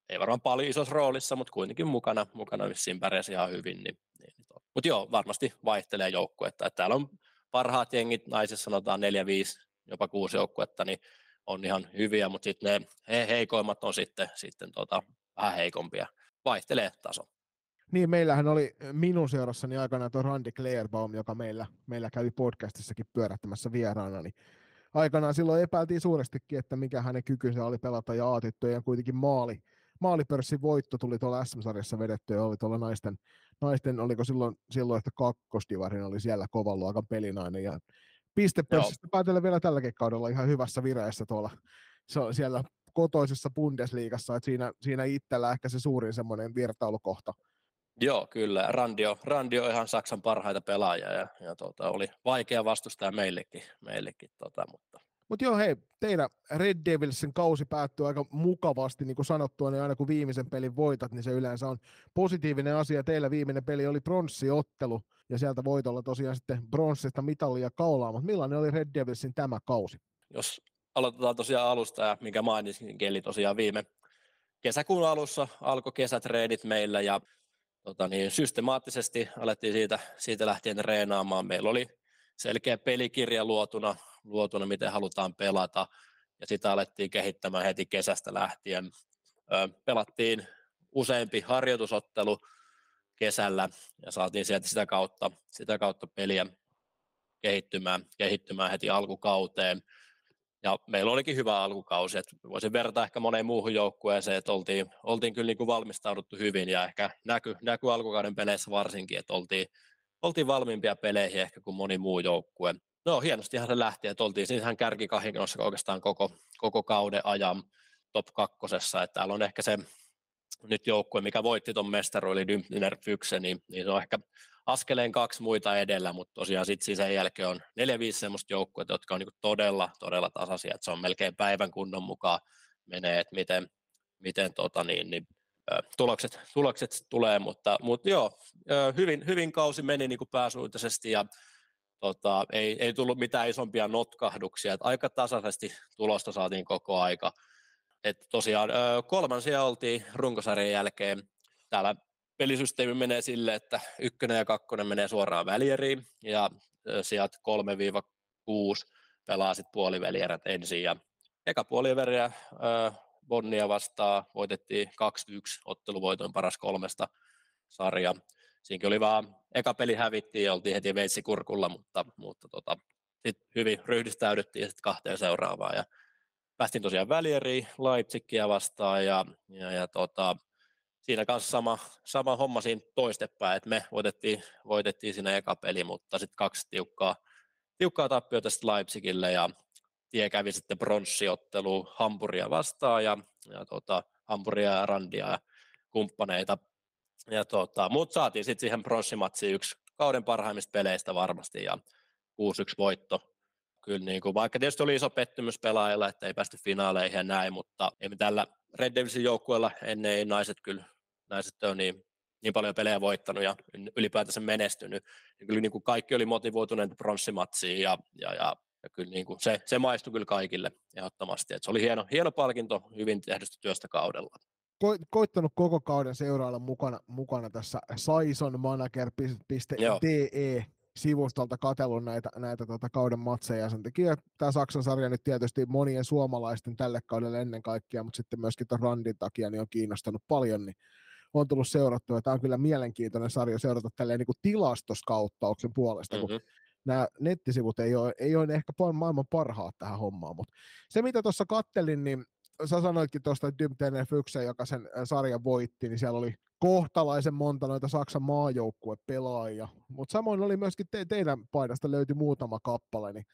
ei varmaan paljon isossa roolissa, mutta kuitenkin mukana, mukana vissiin pärjäsi ihan hyvin. Niin mutta joo, varmasti vaihtelee joukkuetta. Että täällä on parhaat jengit, naisissa sanotaan 4, 5, jopa 6 joukkuetta, niin on ihan hyviä, mutta sitten ne he, heikoimmat on sitten, sitten tota, vähän heikompia. Vaihtelee taso. Niin, meillähän oli minun seurassani aikana tuo Randy Clairbaum, joka meillä, meillä kävi podcastissakin pyörättämässä vieraana, niin aikanaan silloin epäiltiin suurestikin, että mikä hänen kykynsä oli pelata ja aatettuja kuitenkin maali, maalipörssin voitto tuli tuolla SM-sarjassa vedetty ja oli tuolla naisten, naisten oliko silloin, silloin että kakkosdivarin oli siellä kovan luokan pelinainen ja pistepörssistä päätellä vielä tälläkin kaudella ihan hyvässä vireessä tuolla se on siellä kotoisessa Bundesliigassa, että siinä, siinä itsellä ehkä se suurin semmoinen virtailukohta. Joo, kyllä. Randio, Randio on ihan Saksan parhaita pelaajia ja, ja tuota, oli vaikea vastustaja meillekin, meillekin tota, mutta mutta joo, hei, teidän Red Devilsin kausi päättyy aika mukavasti, niin kuin sanottua, niin aina kun viimeisen pelin voitat, niin se yleensä on positiivinen asia. Teillä viimeinen peli oli pronssiottelu, ja sieltä voitolla tosiaan sitten pronssista mitalia kaulaa, mutta millainen oli Red Devilsin tämä kausi? Jos aloitetaan tosiaan alusta, ja mikä mainitsin, eli tosiaan viime kesäkuun alussa alkoi kesätreenit meillä, ja tota niin, systemaattisesti alettiin siitä, siitä lähtien treenaamaan. Meillä oli selkeä pelikirja luotuna, luotuna, miten halutaan pelata, ja sitä alettiin kehittämään heti kesästä lähtien. Pelattiin useampi harjoitusottelu kesällä, ja saatiin sieltä sitä kautta, sitä kautta peliä kehittymään, kehittymään heti alkukauteen. Ja meillä olikin hyvä alkukausi, että voisin verrata ehkä moneen muuhun joukkueeseen, että oltiin, oltiin kyllä niin kuin valmistauduttu hyvin ja ehkä näky, näky alkukauden peleissä varsinkin, että oltiin, oltiin valmiimpia peleihin ehkä kuin moni muu joukkue. No hienostihan se lähti, että oltiin siis ihan kärkikahinossa oikeastaan koko, koko kauden ajan top kakkosessa, että täällä on ehkä se nyt joukkue, mikä voitti tuon mestaruuden, eli Dymner Fyxe, niin, niin se on ehkä askeleen kaksi muita edellä, mutta tosiaan sitten sen jälkeen on neljä, viisi semmoista joukkuetta, jotka on niin todella, todella tasaisia, että se on melkein päivän kunnon mukaan menee, että miten, miten tota niin, niin, tulokset, tulokset tulee, mutta, mutta joo, hyvin, hyvin kausi meni niin pääsuuntaisesti ja tota, ei, ei tullut mitään isompia notkahduksia, että aika tasaisesti tulosta saatiin koko aika. Et tosiaan kolmansia oltiin runkosarjan jälkeen. Täällä pelisysteemi menee sille, että ykkönen ja kakkonen menee suoraan välieriin ja sieltä 3-6 pelaa sitten puolivälierät ensin ja eka puoliväriä Bonnia vastaan voitettiin 2-1 otteluvoitoin paras kolmesta sarja. Siinäkin oli vaan, eka peli hävittiin ja oltiin heti veitsi kurkulla, mutta, mutta tota, sitten hyvin ryhdistäydyttiin sitten kahteen seuraavaan ja päästiin tosiaan välieriin Leipzigia vastaan ja, ja, ja tota, siinä kanssa sama, sama homma siinä toistepäin, että me voitettiin, voitettiin siinä eka peli, mutta sitten kaksi tiukkaa, tiukkaa tappiota sitten Leipzigille ja tie kävi sitten pronssiottelu Hampuria vastaan ja, ja tota, Hampuria ja Randia ja kumppaneita. Ja tota, mutta saatiin sitten siihen pronssimatsiin yksi kauden parhaimmista peleistä varmasti ja 6-1 voitto. Kyllä niin kuin, vaikka tietysti oli iso pettymys pelaajilla, että ei päästy finaaleihin ja näin, mutta ei me tällä Red Devilsin joukkueella ennen ei naiset kyllä naiset on niin, niin paljon pelejä voittanut ja ylipäätänsä menestynyt. Niin kyllä niin kuin kaikki oli motivoituneet pronssimatsiin ja, ja, ja, ja kyllä niin kuin se, se maistui kyllä kaikille ehdottomasti. Et se oli hieno, hieno palkinto hyvin tehdystä työstä kaudella koittanut koko kauden seurailla mukana, mukana tässä saisonmanager.de sivustolta katsellut näitä, näitä tota kauden matseja. Sen takia tämä Saksan sarja nyt tietysti monien suomalaisten tälle kaudelle ennen kaikkea, mutta sitten myöskin tuon Randin takia niin on kiinnostanut paljon, niin on tullut seurattua. Tämä on kyllä mielenkiintoinen sarja seurata tälleen niin kuin tilastoskauttauksen puolesta, mm-hmm. kun nämä nettisivut ei ole, ei ole ehkä maailman parhaat tähän hommaan, mutta se mitä tuossa kattelin, niin sä sanoitkin tuosta Dymtenen Fyksen, joka sen sarjan voitti, niin siellä oli kohtalaisen monta noita Saksan maajoukkuepelaajia, mutta samoin oli myöskin te, teidän paidasta löytyi muutama kappale, niin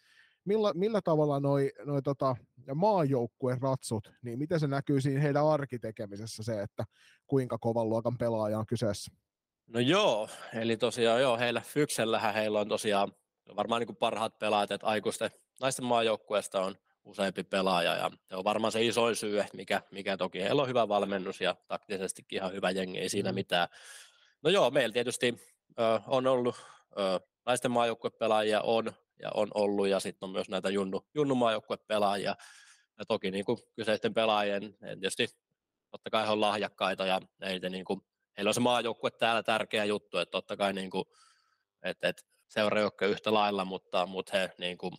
millä, millä tavalla noi, noi tota, maajoukkueen ratsut, niin miten se näkyy siinä heidän arkitekemisessä se, että kuinka kovan luokan pelaaja on kyseessä? No joo, eli tosiaan joo, heillä Fyksellähän heillä on tosiaan varmaan niin kuin parhaat pelaajat, että aikuisten naisten maajoukkueesta on useampi pelaaja ja se on varmaan se isoin syy, mikä, mikä toki heillä on hyvä valmennus ja taktisestikin ihan hyvä jengi, ei siinä mm. mitään. No joo, meillä tietysti ö, on ollut ö, naisten maajoukkuepelaajia on ja on ollut ja sitten on myös näitä junnu, junnu maajoukkuepelaajia ja toki niin kuin kyseisten pelaajien, tietysti totta kai he on lahjakkaita ja heitä niin kuin, heillä on se maajoukkue täällä tärkeä juttu, että totta kai niin kuin, että, että seura yhtä lailla, mutta, mutta he niin kuin,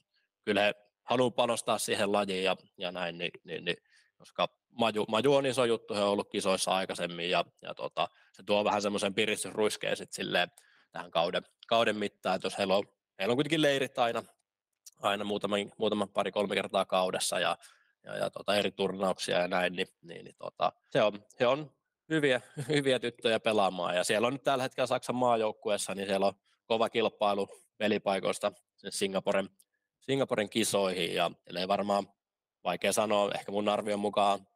kyllä he haluaa panostaa siihen lajiin ja, ja näin, niin, niin, niin, koska maju, maju on iso juttu, he on ollut kisoissa aikaisemmin ja, ja tota, se tuo vähän semmoisen piristysruiskeen sitten silleen tähän kauden, kauden mittaan, että jos heillä on, heillä on kuitenkin leirit aina, aina muutaman, muutaman pari-kolme kertaa kaudessa ja, ja, ja tota, eri turnauksia ja näin, niin, niin, niin tota, se on, he on hyviä, hyviä tyttöjä pelaamaan ja siellä on nyt tällä hetkellä Saksan maajoukkueessa, niin siellä on kova kilpailu pelipaikoista Singaporen Singaporen kisoihin ja ei varmaan vaikea sanoa, ehkä mun arvion mukaan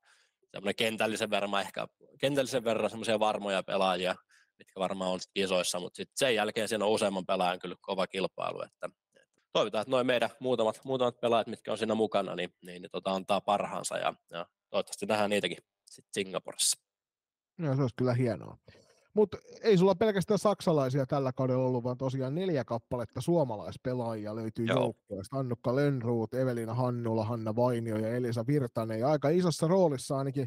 semmoinen kentällisen verran, ehkä kentällisen verran semmoisia varmoja pelaajia, mitkä varmaan on kisoissa, mutta sitten sen jälkeen siinä on useamman pelaajan kyllä kova kilpailu, että toivotaan, että noin meidän muutamat, muutamat pelaajat, mitkä on siinä mukana, niin, niin, niin tota, antaa parhaansa ja, ja toivottavasti nähdään niitäkin sitten Singaporessa. No, se olisi kyllä hienoa. Mutta ei sulla pelkästään saksalaisia tällä kaudella ollut, vaan tosiaan neljä kappaletta suomalaispelaajia löytyy joukkueesta. Annukka Lenruut, Evelina Hannula, Hanna Vainio ja Elisa Virtanen. Ja aika isossa roolissa ainakin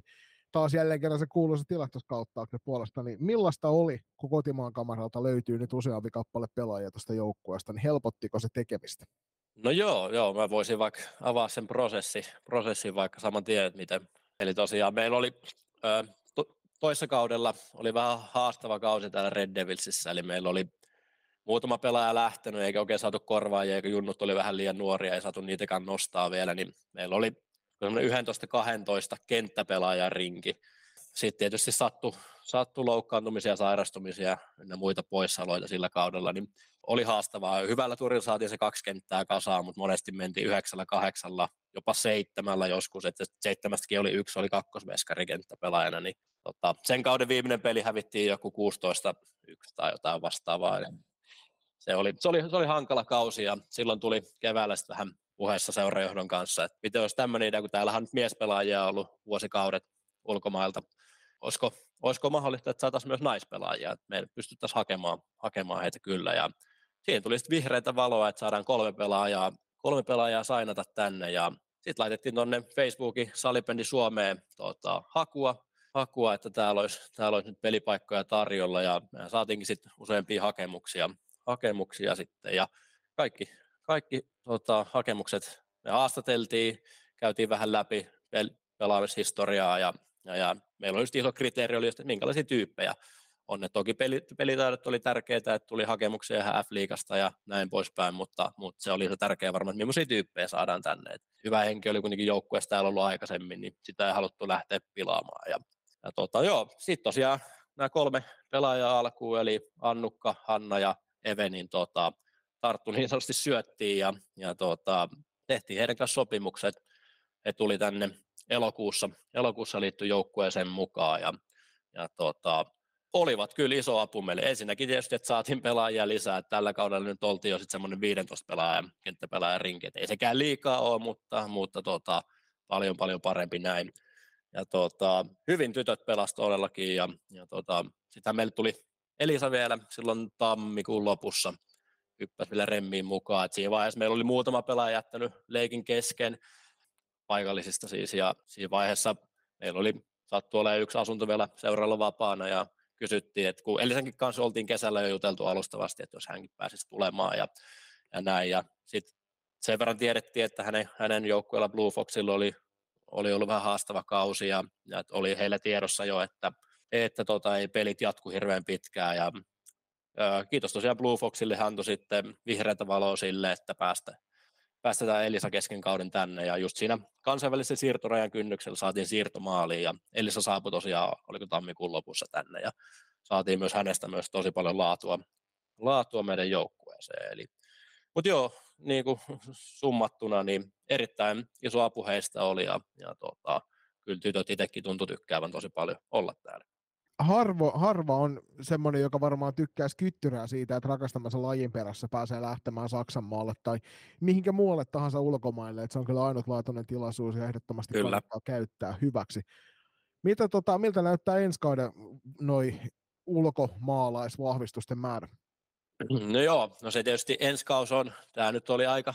taas jälleen kerran se kuuluisa tilastoskauttauksen puolesta, niin millaista oli, kun kotimaan kamaralta löytyy nyt useampi kappale pelaajia tuosta joukkueesta, niin helpottiko se tekemistä? No joo, joo, mä voisin vaikka avaa sen prosessi, prosessin vaikka saman tien, miten. Eli tosiaan meillä oli ö, toissa kaudella oli vähän haastava kausi täällä Red Devilsissä, eli meillä oli muutama pelaaja lähtenyt, eikä oikein saatu korvaajia, eikä junnut oli vähän liian nuoria, ei saatu niitäkään nostaa vielä, niin meillä oli 11-12 kenttäpelaajan rinki. Sitten tietysti sattui, sattui loukkaantumisia, sairastumisia ja muita poissaoloja sillä kaudella, niin oli haastavaa. Hyvällä turilla saatiin se kaksi kenttää kasaan, mutta monesti mentiin yhdeksällä, kahdeksalla, jopa seitsemällä joskus, että seitsemästäkin oli yksi, oli kakkosveskari kenttäpelaajana, niin tota, sen kauden viimeinen peli hävittiin joku 16 yksi tai jotain vastaavaa. se oli, se, oli, se oli hankala kausi ja silloin tuli keväällä vähän puheessa seurajohdon kanssa, että miten olisi tämmöinen idea, kun täällähän on nyt miespelaajia ollut vuosikaudet ulkomailta. Olisiko, olisiko mahdollista, että saataisiin myös naispelaajia, että me pystyttäisiin hakemaan, hakemaan heitä kyllä. Ja siihen tuli sitten vihreitä valoa, että saadaan kolme pelaajaa, kolme pelaajaa sainata tänne. Ja sitten laitettiin tuonne Facebookin Salipendi Suomeen tota, hakua, hakua, että täällä olisi, täällä olisi nyt pelipaikkoja tarjolla. Ja saatiinkin sitten useampia hakemuksia, hakemuksia sitten. Ja kaikki, kaikki tota, hakemukset me haastateltiin, käytiin vähän läpi pel- pelaamishistoriaa ja, ja, ja meillä oli just iso kriteeri, oli, että minkälaisia tyyppejä on ne toki pelit, pelitaidot oli tärkeitä, että tuli hakemuksia ihan F-liigasta ja näin poispäin, mutta, mutta se oli se tärkeä varmaan, että millaisia tyyppejä saadaan tänne. Et hyvä henki oli kuitenkin joukkueessa täällä ollut aikaisemmin, niin sitä ei haluttu lähteä pilaamaan. Ja, ja tota, joo, sitten tosiaan nämä kolme pelaajaa alkuun, eli Annukka, Hanna ja Eve, niin tota, tarttu niin sanotusti syöttiin ja, ja tota, tehtiin heidän kanssa sopimukset. He tuli tänne elokuussa, elokuussa liittyi joukkueeseen mukaan ja, ja tota, olivat kyllä iso apu meille. Ensinnäkin tietysti, että saatiin pelaajia lisää. Tällä kaudella nyt oltiin jo sitten semmoinen 15 pelaajan, kenttäpelaajan rinki. Ei sekään liikaa ole, mutta, mutta tota, paljon paljon parempi näin. Ja tota, hyvin tytöt pelasivat todellakin ja, ja tota, sitten meille tuli Elisa vielä silloin tammikuun lopussa hyppäsi vielä remmiin mukaan. Et siinä vaiheessa meillä oli muutama pelaaja jättänyt leikin kesken paikallisista siis ja siinä vaiheessa meillä oli sattu olemaan yksi asunto vielä seuraalla vapaana ja kysyttiin, että kun Elisankin kanssa oltiin kesällä jo juteltu alustavasti, että jos hänkin pääsisi tulemaan ja, ja näin. Ja sitten sen verran tiedettiin, että hänen, hänen joukkueella Blue Foxilla oli, oli ollut vähän haastava kausi ja, ja oli heillä tiedossa jo, että, että tota, ei pelit jatku hirveän pitkään ja kiitos tosiaan Blue Foxille, hän antoi sitten vihreätä valoa sille, että päästä, päästetään Elisa kesken kauden tänne ja just siinä kansainvälisen siirtorajan kynnyksellä saatiin siirtomaaliin ja Elisa saapui tosiaan, oliko tammikuun lopussa tänne ja saatiin myös hänestä myös tosi paljon laatua, laatua meidän joukkueeseen. Eli, mutta joo, niin kuin summattuna, niin erittäin iso apu heistä oli ja, ja tota, kyllä tytöt itsekin tuntui tykkäävän tosi paljon olla täällä harvo, harva on semmoinen, joka varmaan tykkää skyttyrää siitä, että rakastamassa lajin perässä pääsee lähtemään Saksan maalle tai mihinkä muualle tahansa ulkomaille. Että se on kyllä ainutlaatuinen tilaisuus ja ehdottomasti kyllä. kannattaa käyttää hyväksi. Mitä, tota, miltä näyttää ensi kauden noi ulkomaalaisvahvistusten määrä? No joo, no se tietysti ensi kausi on, tämä nyt oli aika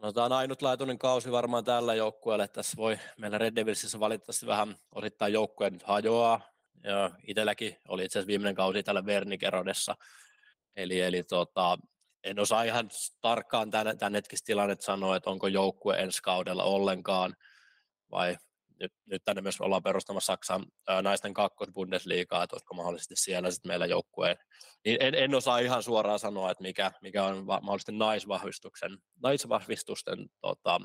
sanotaan ainutlaatuinen kausi varmaan tällä joukkueella, että tässä voi meillä Red Devilsissä valitettavasti vähän osittain joukkueen hajoaa, ja itselläkin oli itse asiassa viimeinen kausi täällä Vernikerodessa. Eli, eli tota, en osaa ihan tarkkaan tämän, tämän hetkistä tilannetta sanoa, että onko joukkue ensi kaudella ollenkaan, vai nyt, nyt tänne myös ollaan perustamassa Saksan ää, naisten kakkosbundesliigaa, että olisiko mahdollisesti siellä sitten meillä joukkueen. Niin en, en, osaa ihan suoraan sanoa, että mikä, mikä on va- mahdollisesti naisvahvistuksen, naisvahvistusten tota,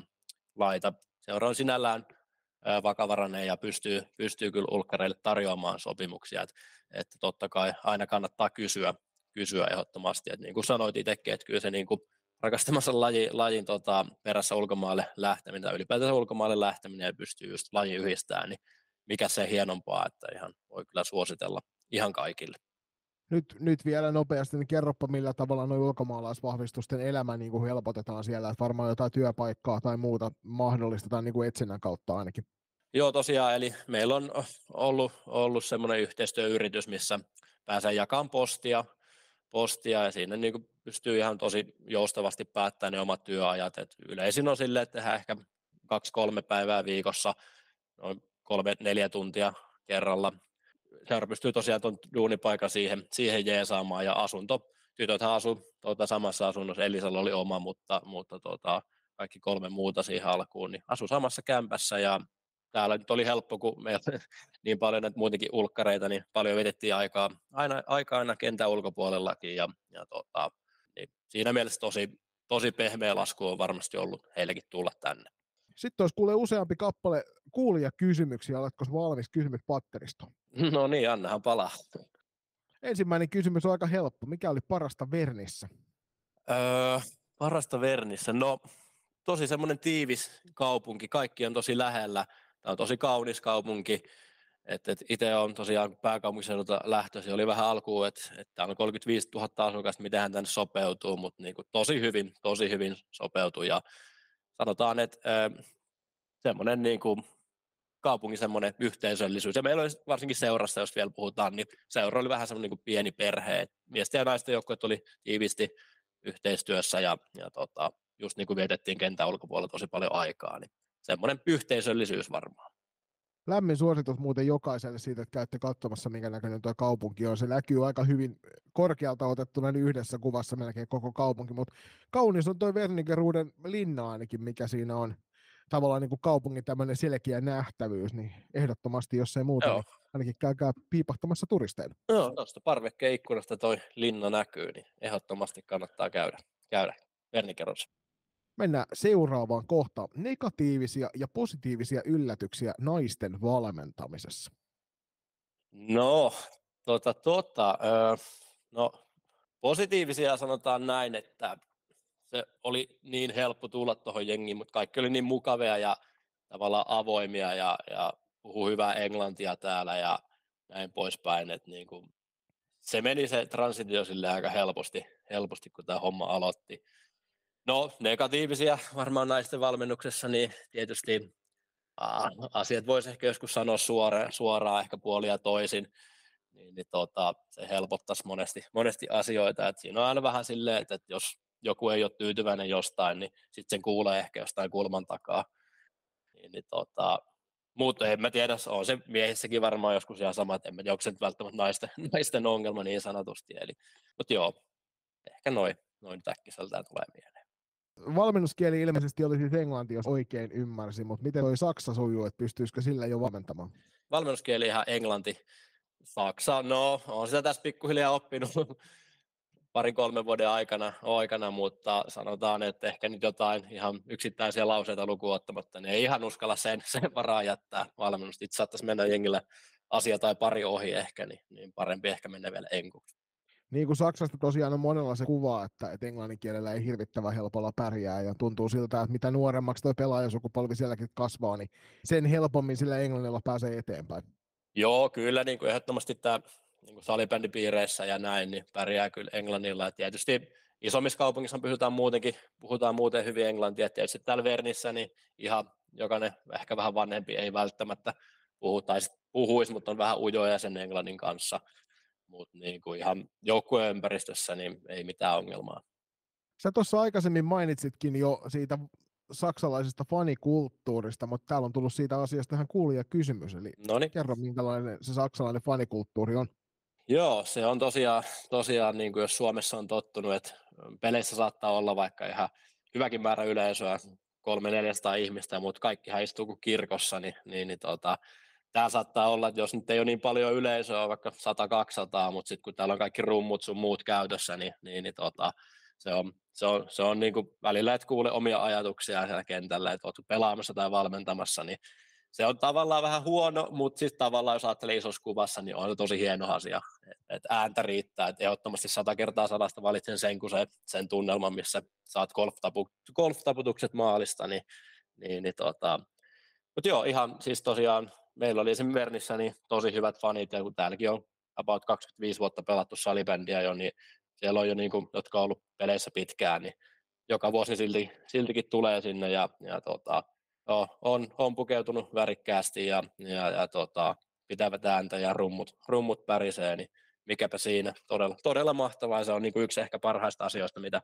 laita. Seura on sinällään vakavarainen ja pystyy, pystyy kyllä ulkkareille tarjoamaan sopimuksia, että, että totta kai aina kannattaa kysyä, kysyä ehdottomasti, että niin kuin sanoit itsekin, että kyllä se niin kuin rakastamassa laji, lajin tota, perässä ulkomaalle lähteminen tai ylipäätään ulkomaalle lähteminen ja pystyy just laji yhdistämään, niin mikä se hienompaa, että ihan voi kyllä suositella ihan kaikille. Nyt, nyt vielä nopeasti, niin kerropa millä tavalla nuo ulkomaalaisvahvistusten elämä niin kuin helpotetaan siellä, että varmaan jotain työpaikkaa tai muuta mahdollistetaan niin kuin etsinnän kautta ainakin. Joo, tosiaan, eli meillä on ollut, ollut semmoinen yhteistyöyritys, missä pääsee jakamaan postia, postia ja siinä niin kuin pystyy ihan tosi joustavasti päättämään ne omat työajat. Et yleisin on silleen, että tehdään ehkä kaksi-kolme päivää viikossa, noin kolme-neljä tuntia kerralla seura pystyy tosiaan tuon duunipaikan siihen, siihen jeesaamaan ja asunto, tytöthän asu tuota, samassa asunnossa, Elisalla oli oma, mutta, mutta tuota, kaikki kolme muuta siihen alkuun, niin asu samassa kämpässä ja täällä nyt oli helppo, kun meillä niin paljon näitä muutenkin ulkkareita, niin paljon vedettiin aikaa aina, aikaa aina kentän ulkopuolellakin ja, ja tuota, niin siinä mielessä tosi, tosi pehmeä lasku on varmasti ollut heillekin tulla tänne. Sitten olisi kuule useampi kappale kysymyksiä, Oletko valmis kysymys patteristo? No niin, annahan palaa. Ensimmäinen kysymys on aika helppo. Mikä oli parasta Vernissä? Öö, parasta Vernissä? No, tosi semmoinen tiivis kaupunki. Kaikki on tosi lähellä. Tämä on tosi kaunis kaupunki. Et, et itse on tosiaan pääkaupunkiseudulta lähtöisin. Oli vähän alkuun, että et täällä on 35 000 asukasta, miten hän tänne sopeutuu, mutta niinku tosi hyvin, tosi hyvin sopeutuu. Ja sanotaan, että äh, semmoinen niin kuin kaupungin semmoinen yhteisöllisyys. Ja meillä oli varsinkin seurassa, jos vielä puhutaan, niin seura oli vähän semmoinen niin pieni perhe. Miesten ja naisten joukkueet oli tiivisti yhteistyössä ja, ja tota, just niin kuin vietettiin kentän ulkopuolella tosi paljon aikaa, niin semmoinen yhteisöllisyys varmaan. Lämmin suositus muuten jokaiselle siitä, että käytte katsomassa, minkä näköinen tuo kaupunki on. Se näkyy aika hyvin korkealta otettuna yhdessä kuvassa melkein koko kaupunki, mutta kaunis on tuo Vernigeruuden linna ainakin, mikä siinä on tavallaan niin kuin kaupungin tämmöinen selkeä nähtävyys, niin ehdottomasti, jos ei muuta, Joo. niin ainakin käykää piipahtamassa turisteilla. Joo, tuosta parvekkeen ikkunasta toi linna näkyy, niin ehdottomasti kannattaa käydä, käydä Vernikerrossa. Mennään seuraavaan kohtaan. Negatiivisia ja positiivisia yllätyksiä naisten valmentamisessa. No, tota, tota, öö, no, positiivisia sanotaan näin, että se oli niin helppo tulla tuohon jengiin, mutta kaikki oli niin mukavia ja tavallaan avoimia ja, ja puhuu hyvää englantia täällä ja näin poispäin, että niin kuin, se meni se transitio sille aika helposti, helposti, kun tämä homma aloitti. No, negatiivisia varmaan naisten valmennuksessa, niin tietysti aa, asiat voisi ehkä joskus sanoa suoraan, suoraan ehkä puolia toisin, niin, niin tota, se helpottaisi monesti, monesti asioita. Et siinä on aina vähän silleen, että, että jos joku ei ole tyytyväinen jostain, niin sitten sen kuulee ehkä jostain kulman takaa. Niin, niin tota, mutta en mä tiedä, on se miehissäkin varmaan joskus ihan sama, että en mä tiedä, onko se nyt välttämättä naisten, naisten ongelma niin sanotusti. Eli, mutta joo, ehkä noin noin täkkiseltään tulee mieleen. Valmennuskieli ilmeisesti oli siis englanti, jos oikein ymmärsin, mutta miten toi saksa sujuu, että pystyisikö sillä jo valmentamaan? Valmennuskieli ihan englanti. Saksa, no on sitä tässä pikkuhiljaa oppinut parin kolmen vuoden aikana, aikana, mutta sanotaan, että ehkä nyt jotain ihan yksittäisiä lauseita lukuun ottamatta, niin ei ihan uskalla sen, sen varaa jättää valmennusta. Itse saattaisi mennä jengillä asia tai pari ohi ehkä, niin, niin parempi ehkä mennä vielä enkuksi. Niin kuin Saksasta tosiaan on monella se kuva, että, että englannin kielellä ei hirvittävän helpolla pärjää ja tuntuu siltä, että mitä nuoremmaksi tuo pelaajasukupolvi sielläkin kasvaa, niin sen helpommin sillä englannilla pääsee eteenpäin. Joo, kyllä niin kuin ehdottomasti tämä niin kuin salibändipiireissä ja näin, niin pärjää kyllä englannilla. Ja tietysti isommissa kaupungissa puhutaan muutenkin, puhutaan muuten hyvin englantia. Et tietysti täällä Vernissä niin ihan jokainen ehkä vähän vanhempi ei välttämättä puhu, tai puhuisi, mutta on vähän ujoja sen englannin kanssa. Mutta niin kuin ihan joukkueen ympäristössä niin ei mitään ongelmaa. Sä tuossa aikaisemmin mainitsitkin jo siitä saksalaisesta fanikulttuurista, mutta täällä on tullut siitä asiasta ihan kuulija kysymys, eli Noniin. kerro minkälainen se saksalainen fanikulttuuri on. Joo, se on tosiaan, tosiaan niin kuin jos Suomessa on tottunut, että peleissä saattaa olla vaikka ihan hyväkin määrä yleisöä, kolme 400 ihmistä, mutta kaikkihan istuu kuin kirkossa, niin, niin, niin tota, tämä saattaa olla, että jos nyt ei ole niin paljon yleisöä, vaikka 100-200, mutta sitten kun täällä on kaikki rummut sun muut käytössä, niin, niin, niin tota, se on, se on, se on niin kuin välillä, että kuule omia ajatuksia siellä kentällä, että oletko pelaamassa tai valmentamassa, niin se on tavallaan vähän huono, mutta sitten tavallaan jos ajattelee isossa kuvassa, niin on tosi hieno asia, että et ääntä riittää, että ehdottomasti sata kertaa sadasta valitsen sen, kun se, sen tunnelman, missä saat golf-tapu, golf-taputukset maalista, niin, niin, niin tota, mutta joo, ihan siis tosiaan meillä oli esimerkiksi Vernissä niin tosi hyvät fanit, ja kun täälläkin on about 25 vuotta pelattu salibändiä jo, niin siellä on jo niin kuin, jotka on ollut peleissä pitkään, niin joka vuosi silti, siltikin tulee sinne ja, ja tota, on, on, pukeutunut värikkäästi ja, ja, ja tota, pitävät ääntä ja rummut, rummut pärisee, niin mikäpä siinä. Todella, todella mahtavaa. Se on niin kuin yksi ehkä parhaista asioista, mitä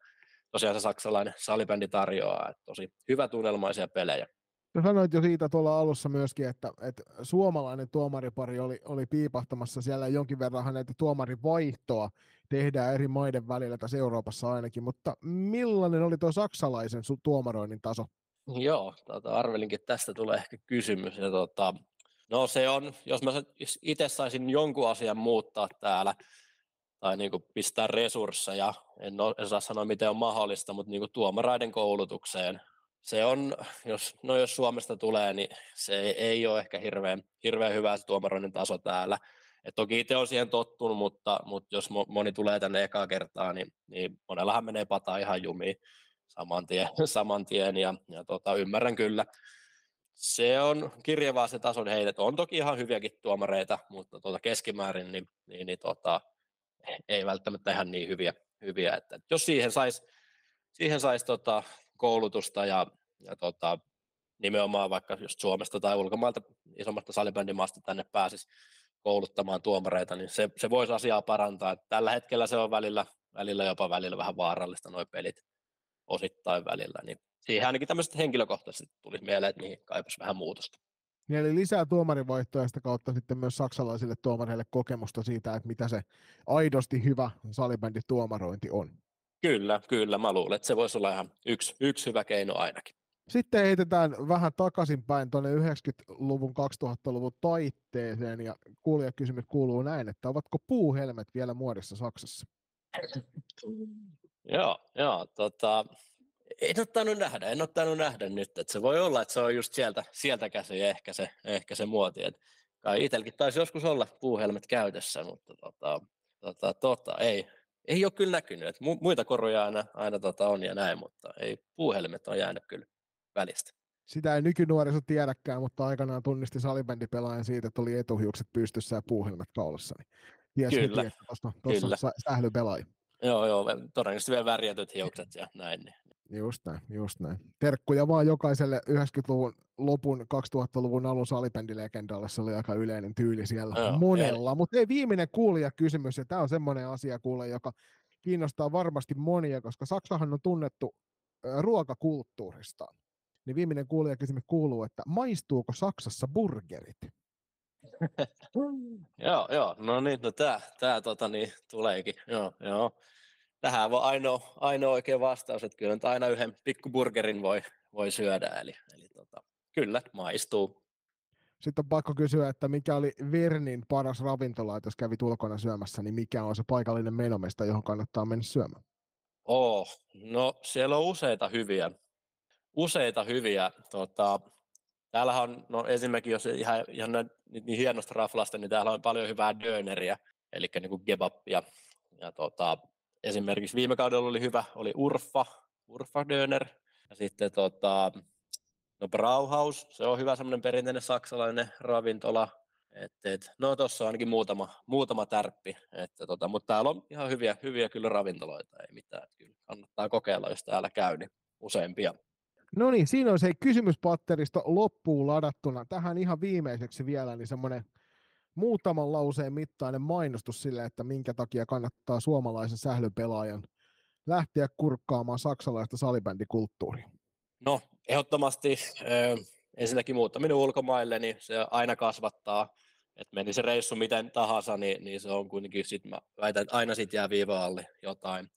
tosiaan se saksalainen salibändi tarjoaa. Että tosi hyvä tunnelmaisia pelejä. Sä sanoit jo siitä tuolla alussa myöskin, että, että suomalainen tuomaripari oli, oli piipahtamassa siellä jonkin verran näitä tuomarivaihtoa tehdään eri maiden välillä tässä Euroopassa ainakin, mutta millainen oli tuo saksalaisen tuomaroinnin taso? Joo, tota, arvelinkin, että tästä tulee ehkä kysymys. Ja, tota, no se on, jos mä itse saisin jonkun asian muuttaa täällä, tai niin kuin pistää resursseja, en, saa sanoa miten on mahdollista, mutta niin kuin tuomaraiden koulutukseen se on, jos, no jos Suomesta tulee, niin se ei, ei ole ehkä hirveän, hirveän hyvä se tuomaroinnin taso täällä. Et toki itse olen siihen tottunut, mutta, mutta jos moni tulee tänne ekaa kertaa, niin, niin monellahan menee pata ihan jumiin saman tien, saman tien ja, ja tota, ymmärrän kyllä. Se on kirjavaa se tason heidät. On toki ihan hyviäkin tuomareita, mutta tuota keskimäärin niin, niin, niin tota, ei välttämättä ihan niin hyviä. hyviä että jos siihen saisi siihen sais tota, koulutusta ja, ja tota, nimenomaan vaikka just Suomesta tai ulkomailta isommasta salibändimaasta tänne pääsisi kouluttamaan tuomareita, niin se, se voisi asiaa parantaa. Tällä hetkellä se on välillä, välillä jopa välillä vähän vaarallista nuo pelit osittain välillä, niin siihen ainakin tämmöiset henkilökohtaisesti tulisi mieleen, että niihin kaipaisi vähän muutosta. Niin eli lisää tuomarivaihtoja sitä kautta sitten myös saksalaisille tuomareille kokemusta siitä, että mitä se aidosti hyvä salibändituomarointi on. Kyllä, kyllä. Mä luulen, että se voisi olla ihan yksi, yksi hyvä keino ainakin. Sitten heitetään vähän takaisinpäin tuonne 90-luvun, 2000-luvun taitteeseen ja kuulijakysymys kuuluu näin, että ovatko puuhelmet vielä muodissa Saksassa? joo, joo tota, en ottanut nähdä, en ottanut nähdä nyt, että se voi olla, että se on just sieltä, sieltä käsin ehkä se, ehkä se muoti, että kai itselläkin taisi joskus olla puuhelmet käytössä, mutta tota, tota, tota, ei, ei ole kyllä näkynyt, että muita koruja aina, aina tota on ja näin, mutta ei puuhelmet on jäänyt kyllä välistä. Sitä ei nykynuoriso tiedäkään, mutta aikanaan tunnisti salibändipelaajan siitä, että oli etuhiukset pystyssä ja puuhelmet kaulassa. Niin tiesi kyllä, tuossa sählypelaaja. Joo, joo, todennäköisesti vielä värjätyt hiukset ja näin. Niin. Just näin, just näin. Terkkuja vaan jokaiselle 90-luvun lopun 2000-luvun alun salibändilegendalle, se oli aika yleinen tyyli siellä Joo, monella. Mutta ei viimeinen kuulija kysymys, ja tämä on semmoinen asia kuule, joka kiinnostaa varmasti monia, koska Saksahan on tunnettu ruokakulttuurista. Niin viimeinen kuulija kysymys kuuluu, että maistuuko Saksassa burgerit? joo, joo, no niin, no tää, tää tota niin, tuleekin, joo, joo tähän on ainoa, ainoa oikea vastaus, että kyllä aina yhden pikkuburgerin voi, voi syödä, eli, eli tota, kyllä, maistuu. Sitten on pakko kysyä, että mikä oli Vernin paras ravintola, että jos kävit ulkona syömässä, niin mikä on se paikallinen menomesta, johon kannattaa mennä syömään? Oh, no siellä on useita hyviä, useita hyviä. Tota, täällähän on, no esimerkiksi jos ihan, ihan niin hienosta raflasta, niin täällä on paljon hyvää döneriä, eli niin kuin kebabia. Ja tota, esimerkiksi viime kaudella oli hyvä, oli Urfa, Urfa Döner, ja sitten tota, no Brauhaus, se on hyvä semmoinen perinteinen saksalainen ravintola, et, et, no tuossa on ainakin muutama, muutama tärppi, että tota, mutta täällä on ihan hyviä, hyviä kyllä ravintoloita, ei mitään, kyllä kannattaa kokeilla, jos täällä käy, niin useampia. No niin, siinä on se kysymyspatteristo loppuun ladattuna. Tähän ihan viimeiseksi vielä, niin semmoinen muutaman lauseen mittainen mainostus sille, että minkä takia kannattaa suomalaisen sählypelaajan lähteä kurkkaamaan saksalaista salibändikulttuuria? No, ehdottomasti äh, ensinnäkin muuttaminen ulkomaille, niin se aina kasvattaa. Että meni se reissu miten tahansa, niin, niin se on kuitenkin, sit mä väitän, että aina sit jää viiva alle jotain.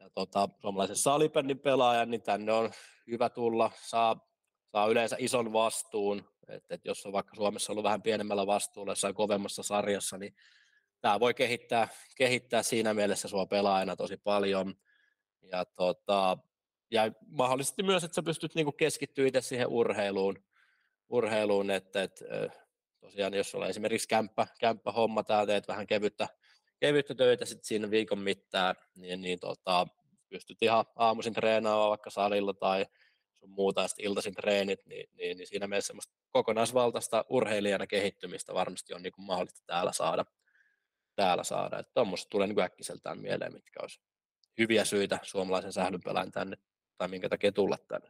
Ja tota, suomalaisen salibändin pelaajan, niin tänne on hyvä tulla, saa, saa yleensä ison vastuun, että et jos on vaikka Suomessa ollut vähän pienemmällä vastuulla jossain kovemmassa sarjassa, niin tämä voi kehittää, kehittää siinä mielessä sua pelaajana tosi paljon. Ja, tota, ja mahdollisesti myös, että sä pystyt niinku keskittyä itse siihen urheiluun, urheiluun että, että tosiaan jos sulla esimerkiksi kämppä, kämppä homma tää teet vähän kevyttä, kevyttä töitä sit siinä viikon mittaan, niin, niin tota, pystyt ihan aamuisin treenaamaan vaikka salilla tai sun muuta ja iltaisin treenit, niin, niin, niin siinä mielessä semmoista kokonaisvaltaista urheilijana kehittymistä varmasti on niin kuin mahdollista täällä saada. Täällä saada. Että tuommoista tulee niin äkkiseltään mieleen, mitkä olisi hyviä syitä suomalaisen sählynpelään tänne, tai minkä takia tulla tänne.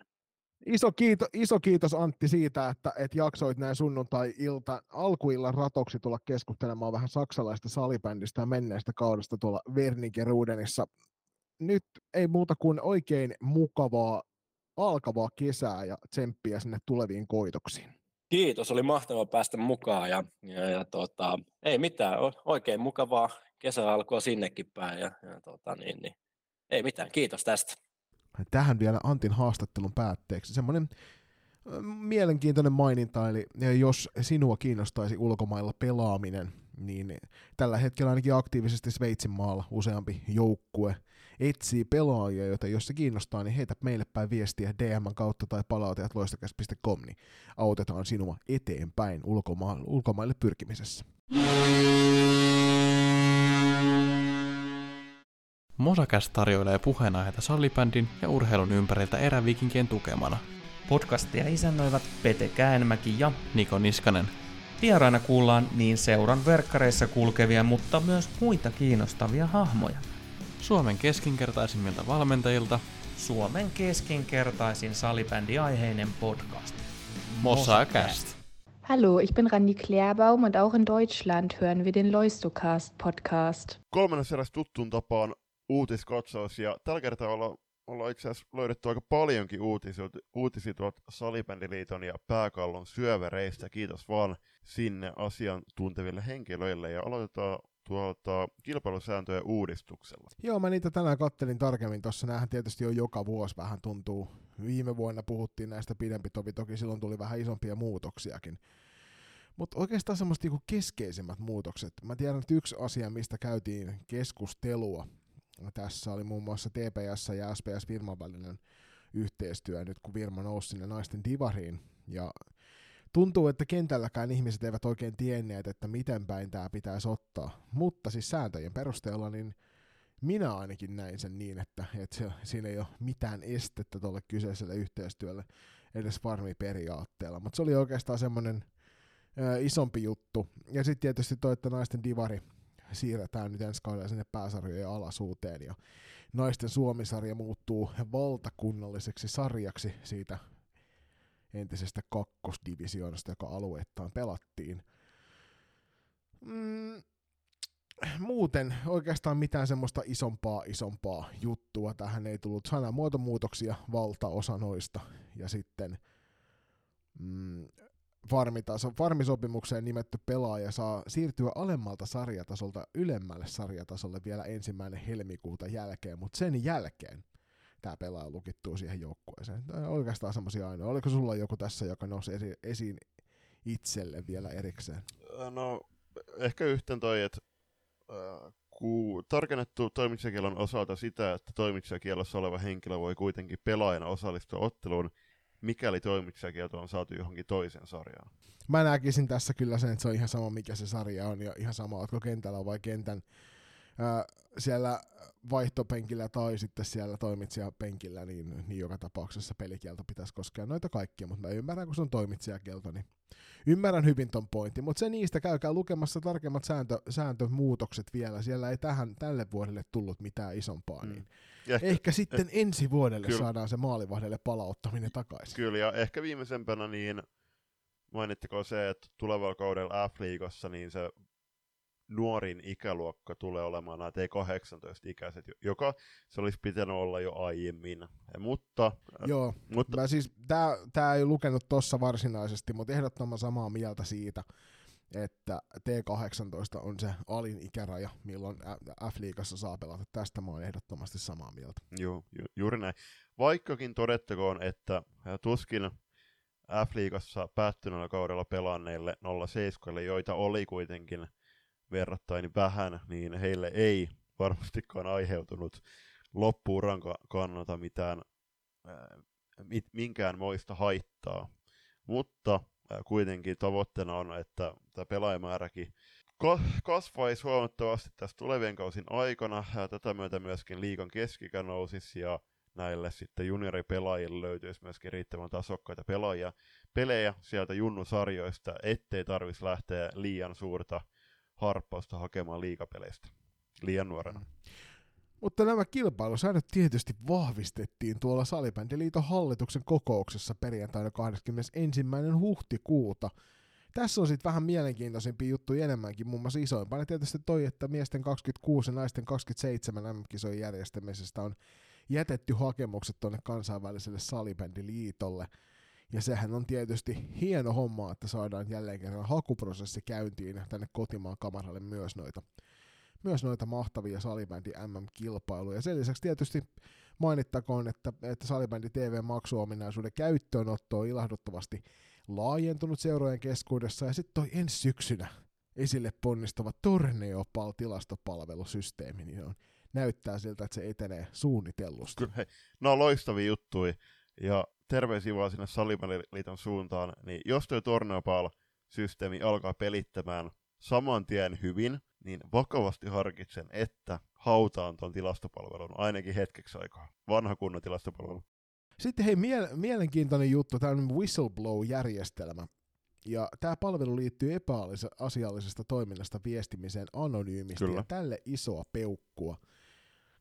Iso, kiito, iso kiitos Antti siitä, että, että jaksoit näin sunnuntai-ilta alkuillan ratoksi tulla keskustelemaan vähän saksalaista salibändistä ja menneestä kaudesta tuolla Wernigen Rudenissa. Nyt ei muuta kuin oikein mukavaa alkavaa kesää ja tsemppiä sinne tuleviin koitoksiin. Kiitos, oli mahtavaa päästä mukaan ja, ja, ja tota, ei mitään, oikein mukavaa kesä alkua sinnekin päin ja, ja tota, niin, niin, ei mitään, kiitos tästä. Tähän vielä Antin haastattelun päätteeksi semmoinen mielenkiintoinen maininta, eli jos sinua kiinnostaisi ulkomailla pelaaminen, niin tällä hetkellä ainakin aktiivisesti Sveitsin maalla useampi joukkue etsii pelaajia, joita jos se kiinnostaa, niin heitä meille päin viestiä DM kautta tai palautajat loistakäs.com, niin autetaan sinua eteenpäin ulkoma- ulkomaille pyrkimisessä. Mosakäs tarjoilee puheenaiheita sallibändin ja urheilun ympäriltä erävikinkien tukemana. Podcastia isännöivät Pete Käenmäki ja Niko Niskanen. Vieraina kuullaan niin seuran verkkareissa kulkevia, mutta myös muita kiinnostavia hahmoja. Suomen keskinkertaisimmilta valmentajilta Suomen keskinkertaisin salibändiaiheinen podcast. Mossakäst. Hallo, ich bin Randi Klärbaum und auch in Deutschland hören wir den Loistocast Podcast. Kolmannes eräs tuttuun tapaan uutiskatsaus ja tällä kertaa ollaan, ollaan itse asiassa löydetty aika paljonkin uutisia, uutisia tuolta Salibändiliiton ja Pääkallon syövereistä. Kiitos vaan sinne asiantunteville henkilöille ja aloitetaan tuota, kilpailusääntöjen uudistuksella. Joo, mä niitä tänään kattelin tarkemmin tuossa. Näähän tietysti on joka vuosi vähän tuntuu. Viime vuonna puhuttiin näistä pidempi tovi, toki silloin tuli vähän isompia muutoksiakin. Mutta oikeastaan semmoista niinku keskeisimmät muutokset. Mä tiedän, että yksi asia, mistä käytiin keskustelua, tässä oli muun muassa TPS ja SPS Firman välinen yhteistyö nyt, kun Virma nousi sinne naisten divariin. Ja tuntuu, että kentälläkään ihmiset eivät oikein tienneet, että miten päin tämä pitäisi ottaa. Mutta siis sääntöjen perusteella, niin minä ainakin näin sen niin, että, että se, siinä ei ole mitään estettä tuolle kyseiselle yhteistyölle edes varmiperiaatteella. Mutta se oli oikeastaan semmoinen isompi juttu. Ja sitten tietysti toi, että naisten divari siirretään nyt ensi kaudella sinne pääsarjojen alasuuteen ja naisten Suomisarja muuttuu valtakunnalliseksi sarjaksi siitä entisestä kakkosdivisioonasta, joka alueittain pelattiin. Mm, muuten oikeastaan mitään semmoista isompaa isompaa juttua. Tähän ei tullut sanamuotomuutoksia valtaosa noista. Ja sitten mm, farmitaso, farmisopimukseen nimetty pelaaja saa siirtyä alemmalta sarjatasolta ylemmälle sarjatasolle vielä ensimmäinen helmikuuta jälkeen, mutta sen jälkeen tämä pelaaja lukittuu siihen joukkueeseen. On oikeastaan semmoisia ainoa. Oliko sulla joku tässä, joka nousi esi- esiin itselle vielä erikseen? No, ehkä yhten toi, että äh, ku, tarkennettu toimitsijakielon osalta sitä, että toimitsijakielossa oleva henkilö voi kuitenkin pelaajana osallistua otteluun, mikäli toimitsijakielto on saatu johonkin toiseen sarjaan. Mä näkisin tässä kyllä sen, että se on ihan sama mikä se sarja on ja ihan sama, oletko kentällä vai kentän siellä vaihtopenkillä tai sitten siellä toimitsijapenkillä, niin, niin joka tapauksessa pelikielto pitäisi koskea noita kaikkia, mutta mä ymmärrän, kun se on toimitsijakielto, niin ymmärrän hyvin ton pointin, mutta se niistä käykää lukemassa tarkemmat sääntö, sääntömuutokset vielä, siellä ei tähän, tälle vuodelle tullut mitään isompaa, mm. niin ehkä, ehkä sitten eh, ensi vuodelle kyllä, saadaan se maalivahdelle palauttaminen takaisin. Kyllä, ja ehkä viimeisempänä niin mainittiko se, että tulevalla kaudella F-liigassa niin se nuorin ikäluokka tulee olemaan nämä T18-ikäiset, joka se olisi pitänyt olla jo aiemmin. Mutta, Joo, mutta... Mä siis, tää, tää ei lukenut tossa varsinaisesti, mutta ehdottoman samaa mieltä siitä, että T18 on se alin ikäraja, milloin F-liigassa saa pelata. Tästä mä oon ehdottomasti samaa mieltä. Joo, ju- juuri näin. Vaikkakin todettakoon, että tuskin F-liigassa päättyneellä kaudella pelanneille 07, joita oli kuitenkin verrattain vähän, niin heille ei varmastikaan aiheutunut loppuuran kannalta mitään, minkään moista haittaa. Mutta kuitenkin tavoitteena on, että tämä pelaajamääräkin kasvaisi huomattavasti tässä tulevien kausin aikana. Tätä myötä myöskin liikan keskikä nousisi ja näille sitten junioripelaajille löytyisi myöskin riittävän tasokkaita pelaajia, pelejä sieltä junnusarjoista, ettei tarvitsisi lähteä liian suurta harppausta hakemaan liikapeleistä liian nuorena. Mm. Mutta nämä kilpailusäännöt tietysti vahvistettiin tuolla Salibändiliiton hallituksen kokouksessa perjantaina 21. huhtikuuta. Tässä on sitten vähän mielenkiintoisempi juttu enemmänkin, muun muassa isoimpana tietysti toi, että miesten 26 ja naisten 27 MM-kisojen järjestämisestä on jätetty hakemukset tuonne kansainväliselle salibändiliitolle. Ja sehän on tietysti hieno homma, että saadaan jälleen kerran hakuprosessi käyntiin tänne kotimaan kamaralle myös noita, myös noita mahtavia salibändi MM-kilpailuja. Sen lisäksi tietysti mainittakoon, että, että salibändi TV-maksuominaisuuden käyttöönotto on ilahduttavasti laajentunut seurojen keskuudessa ja sitten toi ensi syksynä esille ponnistava Torneopal-tilastopalvelusysteemi, niin on, näyttää siltä, että se etenee suunnitellusti. Kyllä, no loistavia juttuja, ja terveisiä vaan sinne Salibandiliiton suuntaan, niin jos tuo Torneopal-systeemi alkaa pelittämään saman tien hyvin, niin vakavasti harkitsen, että hautaan tuon tilastopalvelun ainakin hetkeksi aikaa. Vanha kunnon tilastopalvelu. Sitten hei, mie- mielenkiintoinen juttu, tämä on whistleblow-järjestelmä. Ja tämä palvelu liittyy epäasiallisesta toiminnasta viestimiseen anonyymisti, Kyllä. ja tälle isoa peukkua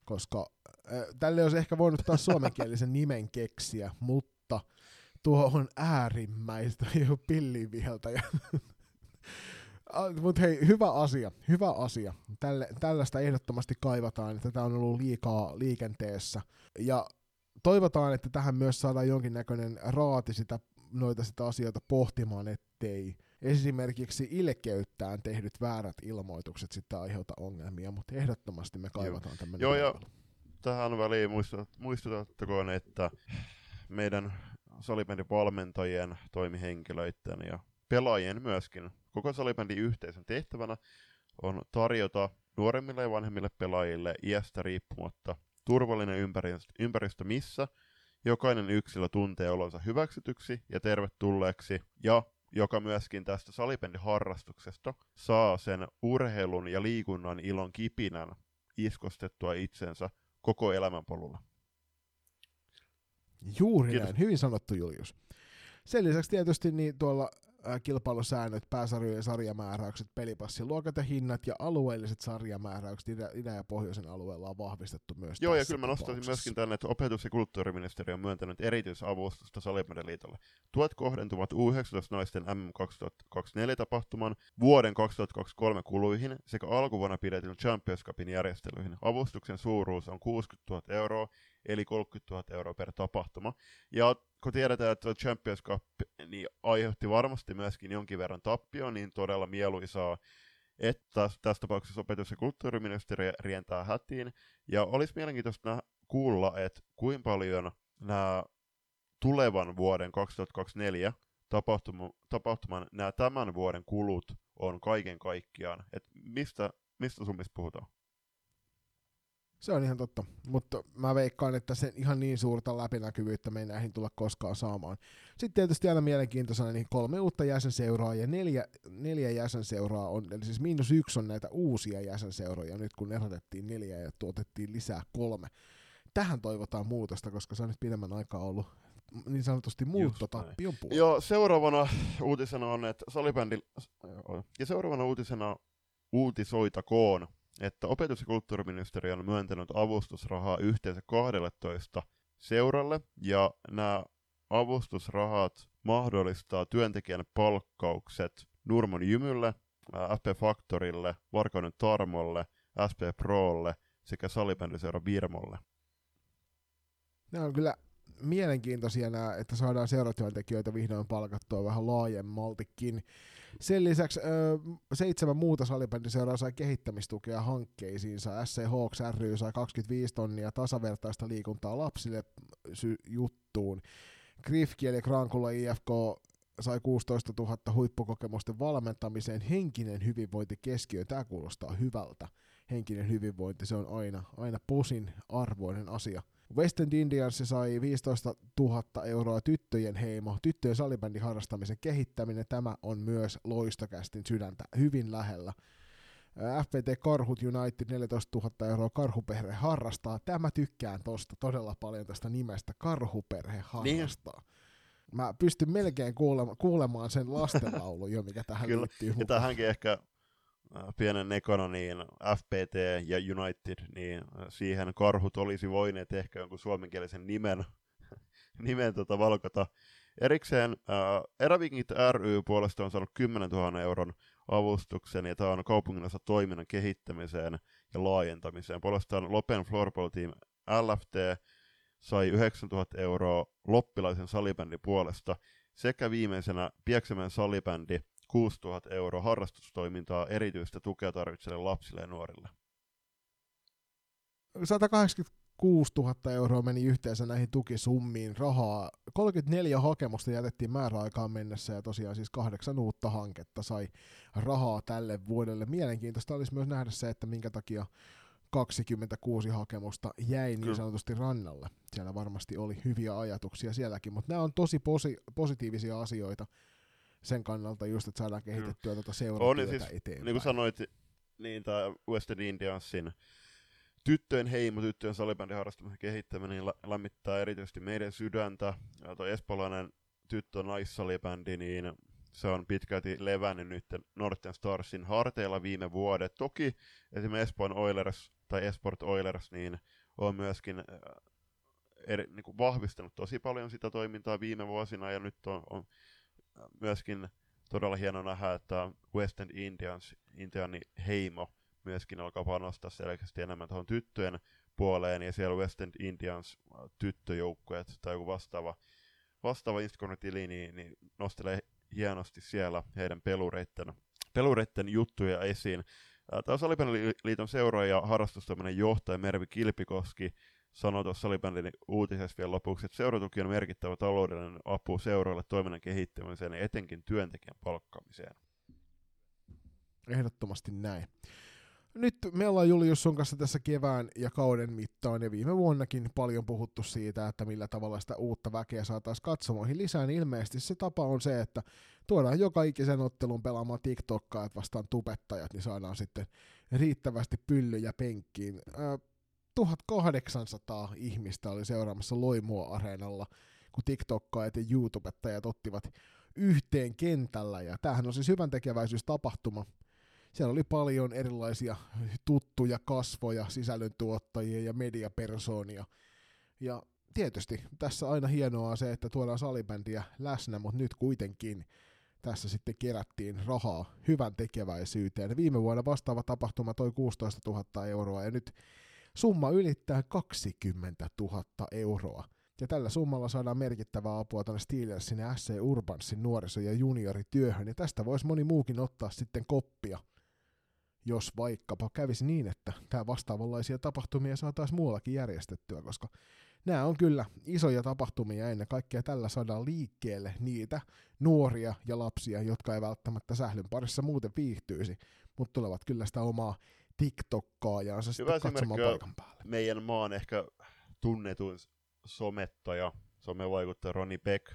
koska äh, tälle olisi ehkä voinut taas suomenkielisen nimen keksiä, mutta tuo on äärimmäistä jo pilliviheltä. Mutta hei, hyvä asia, hyvä asia. Tälle, tällaista ehdottomasti kaivataan, että tämä on ollut liikaa liikenteessä. Ja toivotaan, että tähän myös saadaan jonkinnäköinen raati sitä, noita sitä asioita pohtimaan, ettei esimerkiksi ilkeyttään tehdyt väärät ilmoitukset sitten aiheuta ongelmia, mutta ehdottomasti me kaivataan tämmöinen Joo, palvelu. tähän väliin muistut- muistutettakoon, että meidän salibändin valmentajien, toimihenkilöiden ja pelaajien myöskin koko salibändin yhteisön tehtävänä on tarjota nuoremmille ja vanhemmille pelaajille iästä riippumatta turvallinen ympäristö, ympäristö missä jokainen yksilö tuntee olonsa hyväksytyksi ja tervetulleeksi ja joka myöskin tästä salibändin harrastuksesta saa sen urheilun ja liikunnan ilon kipinän iskostettua itsensä koko elämänpolulla. Juuri Kiitos. näin, hyvin sanottu Julius. Sen lisäksi tietysti niin tuolla kilpailusäännöt, pääsarjojen sarjamääräykset, pelipassiluokat ja hinnat ja alueelliset sarjamääräykset Itä, Itä- ja Pohjoisen alueella on vahvistettu myös Joo, ja kyllä mä nostaisin myöskin tänne, että opetus- ja kulttuuriministeriö on myöntänyt erityisavustusta Salibändiliitolle. Tuot kohdentuvat U19-naisten MM 2024 tapahtuman vuoden 2023 kuluihin sekä alkuvuonna pidetyn Champions Cupin järjestelyihin. Avustuksen suuruus on 60 000 euroa, eli 30 000 euroa per tapahtuma. Ja kun tiedetään, että Champions Cup niin aiheutti varmasti myöskin jonkin verran tappio, niin todella mieluisaa, että tässä- tapauksessa opetus- ja kulttuuriministeriö rientää hätiin. Ja olisi mielenkiintoista kuulla, että kuinka paljon nämä tulevan vuoden 2024 tapahtuma, tapahtuman nämä tämän vuoden kulut on kaiken kaikkiaan. Et mistä, mistä summista puhutaan? Se on ihan totta, mutta mä veikkaan, että sen ihan niin suurta läpinäkyvyyttä me ei näihin tulla koskaan saamaan. Sitten tietysti aina mielenkiintoisena niin kolme uutta jäsenseuraa ja neljä, neljä jäsenseuraa on, eli siis miinus yksi on näitä uusia jäsenseuroja nyt kun erotettiin neljä ja tuotettiin lisää kolme. Tähän toivotaan muutosta, koska se on nyt pidemmän aikaa ollut niin sanotusti muuttotappion puolella. Joo, seuraavana uutisena on, että salibändi... Ja seuraavana uutisena uutisoitakoon, että opetus- ja kulttuuriministeriö on myöntänyt avustusrahaa yhteensä 12 seuralle, ja nämä avustusrahat mahdollistaa työntekijän palkkaukset Nurmon Jymylle, SP Factorille, Varkauden Tarmolle, SP Prolle sekä salibändiseura Virmolle. Nämä on kyllä mielenkiintoisia nämä, että saadaan seuratyöntekijöitä vihdoin palkattua vähän laajemmaltikin. Sen lisäksi ö, seitsemän muuta salibändiseuraa sai kehittämistukea hankkeisiinsa. SC Hawks ry sai 25 tonnia tasavertaista liikuntaa lapsille sy- juttuun. Grifki eli Krankula IFK sai 16 000 huippukokemusten valmentamiseen. Henkinen hyvinvointi keskiöön. Tämä kuulostaa hyvältä. Henkinen hyvinvointi, se on aina, aina posin arvoinen asia. West End Indians sai 15 000 euroa tyttöjen heimo, tyttöjen salibändin harrastamisen kehittäminen. Tämä on myös loistokästin sydäntä hyvin lähellä. FPT Karhut United 14 000 euroa karhuperhe harrastaa. Tämä tykkään tosta todella paljon tästä nimestä, karhuperhe harrastaa. Mä pystyn melkein kuulema, kuulemaan sen lastenlaulun jo, mikä tähän Kyllä, liittyy Ja mukaan. tähänkin ehkä pienen nekona, niin FPT ja United, niin äh, siihen karhut olisi voineet ehkä jonkun suomenkielisen nimen, nimen tota valkota. Erikseen äh, Erävikingit ry puolesta on saanut 10 000 euron avustuksen, ja tämä on kaupunginosa toiminnan kehittämiseen ja laajentamiseen. Puolestaan Lopen Floorball Team LFT sai 9000 euroa loppilaisen salibändin puolesta, sekä viimeisenä Pieksämän salibändi 6000 euroa harrastustoimintaa erityistä tukea tarvitseville lapsille ja nuorille. 186 000 euroa meni yhteensä näihin tukisummiin rahaa. 34 hakemusta jätettiin määräaikaan mennessä ja tosiaan siis kahdeksan uutta hanketta sai rahaa tälle vuodelle. Mielenkiintoista olisi myös nähdä se, että minkä takia 26 hakemusta jäi niin sanotusti rannalle. Siellä varmasti oli hyviä ajatuksia sielläkin, mutta nämä on tosi posi- positiivisia asioita sen kannalta just, että saadaan kehitettyä tuota On, seuratyötä ja siis, eteenpäin. Niin kuin sanoit, niin tämä Western Indiansin tyttöjen heimo, tyttöjen salibändin harrastamisen kehittäminen niin lä- lämmittää erityisesti meidän sydäntä. Ja toi espoolainen tyttö naissalibändi, niin se on pitkälti levännyt nyt Northern Starsin harteilla viime vuodet. Toki esimerkiksi Espoon Oilers tai Esport Oilers niin on myöskin äh, eri, niin kuin vahvistanut tosi paljon sitä toimintaa viime vuosina ja nyt on, on myöskin todella hieno nähdä, että West End Indians, Intiani heimo, myöskin alkaa panostaa selkeästi enemmän tuohon tyttöjen puoleen, ja siellä West End Indians äh, tyttöjoukkueet tai joku vastaava, vastaava Instagram-tili, niin, niin nostelee hienosti siellä heidän pelureitten, pelureitten juttuja esiin. Tämä Salibändiliiton seuraaja ja harrastustoiminen johtaja Mervi Kilpikoski sanoi tuossa Salibändin uutisessa vielä lopuksi, että seuratuki on merkittävä taloudellinen apu seuroille toiminnan kehittämiseen ja etenkin työntekijän palkkaamiseen. Ehdottomasti näin. Nyt me ollaan Julius sun kanssa tässä kevään ja kauden mittaan ja viime vuonnakin paljon puhuttu siitä, että millä tavalla sitä uutta väkeä saataisiin katsomoihin lisää, niin ilmeisesti se tapa on se, että tuodaan joka ikisen ottelun pelaamaan TikTokkaa, että vastaan tubettajat, niin saadaan sitten riittävästi pyllyjä penkkiin. 1800 ihmistä oli seuraamassa Loimua-areenalla, kun TikTokkaajat ja YouTubettajat ottivat yhteen kentällä, ja tämähän on siis hyvän tekeväisyystapahtuma, siellä oli paljon erilaisia tuttuja kasvoja, sisällöntuottajia ja mediapersoonia. Ja tietysti tässä aina hienoa on se, että tuodaan salibändiä läsnä, mutta nyt kuitenkin tässä sitten kerättiin rahaa hyvän tekeväisyyteen. Viime vuonna vastaava tapahtuma toi 16 000 euroa ja nyt summa ylittää 20 000 euroa. Ja tällä summalla saadaan merkittävää apua tuonne Steelersin ja SC Urbansin nuoriso- ja juniorityöhön, ja tästä voisi moni muukin ottaa sitten koppia – jos vaikkapa kävisi niin, että tämä vastaavanlaisia tapahtumia saataisiin muuallakin järjestettyä, koska nämä on kyllä isoja tapahtumia ennen kaikkea tällä saadaan liikkeelle niitä nuoria ja lapsia, jotka ei välttämättä sählyn parissa muuten viihtyisi, mutta tulevat kyllä sitä omaa TikTokkaajaansa sitten katsomaan paikan päälle. meidän maan ehkä tunnetuin somettaja, somevaikuttaja Roni Beck,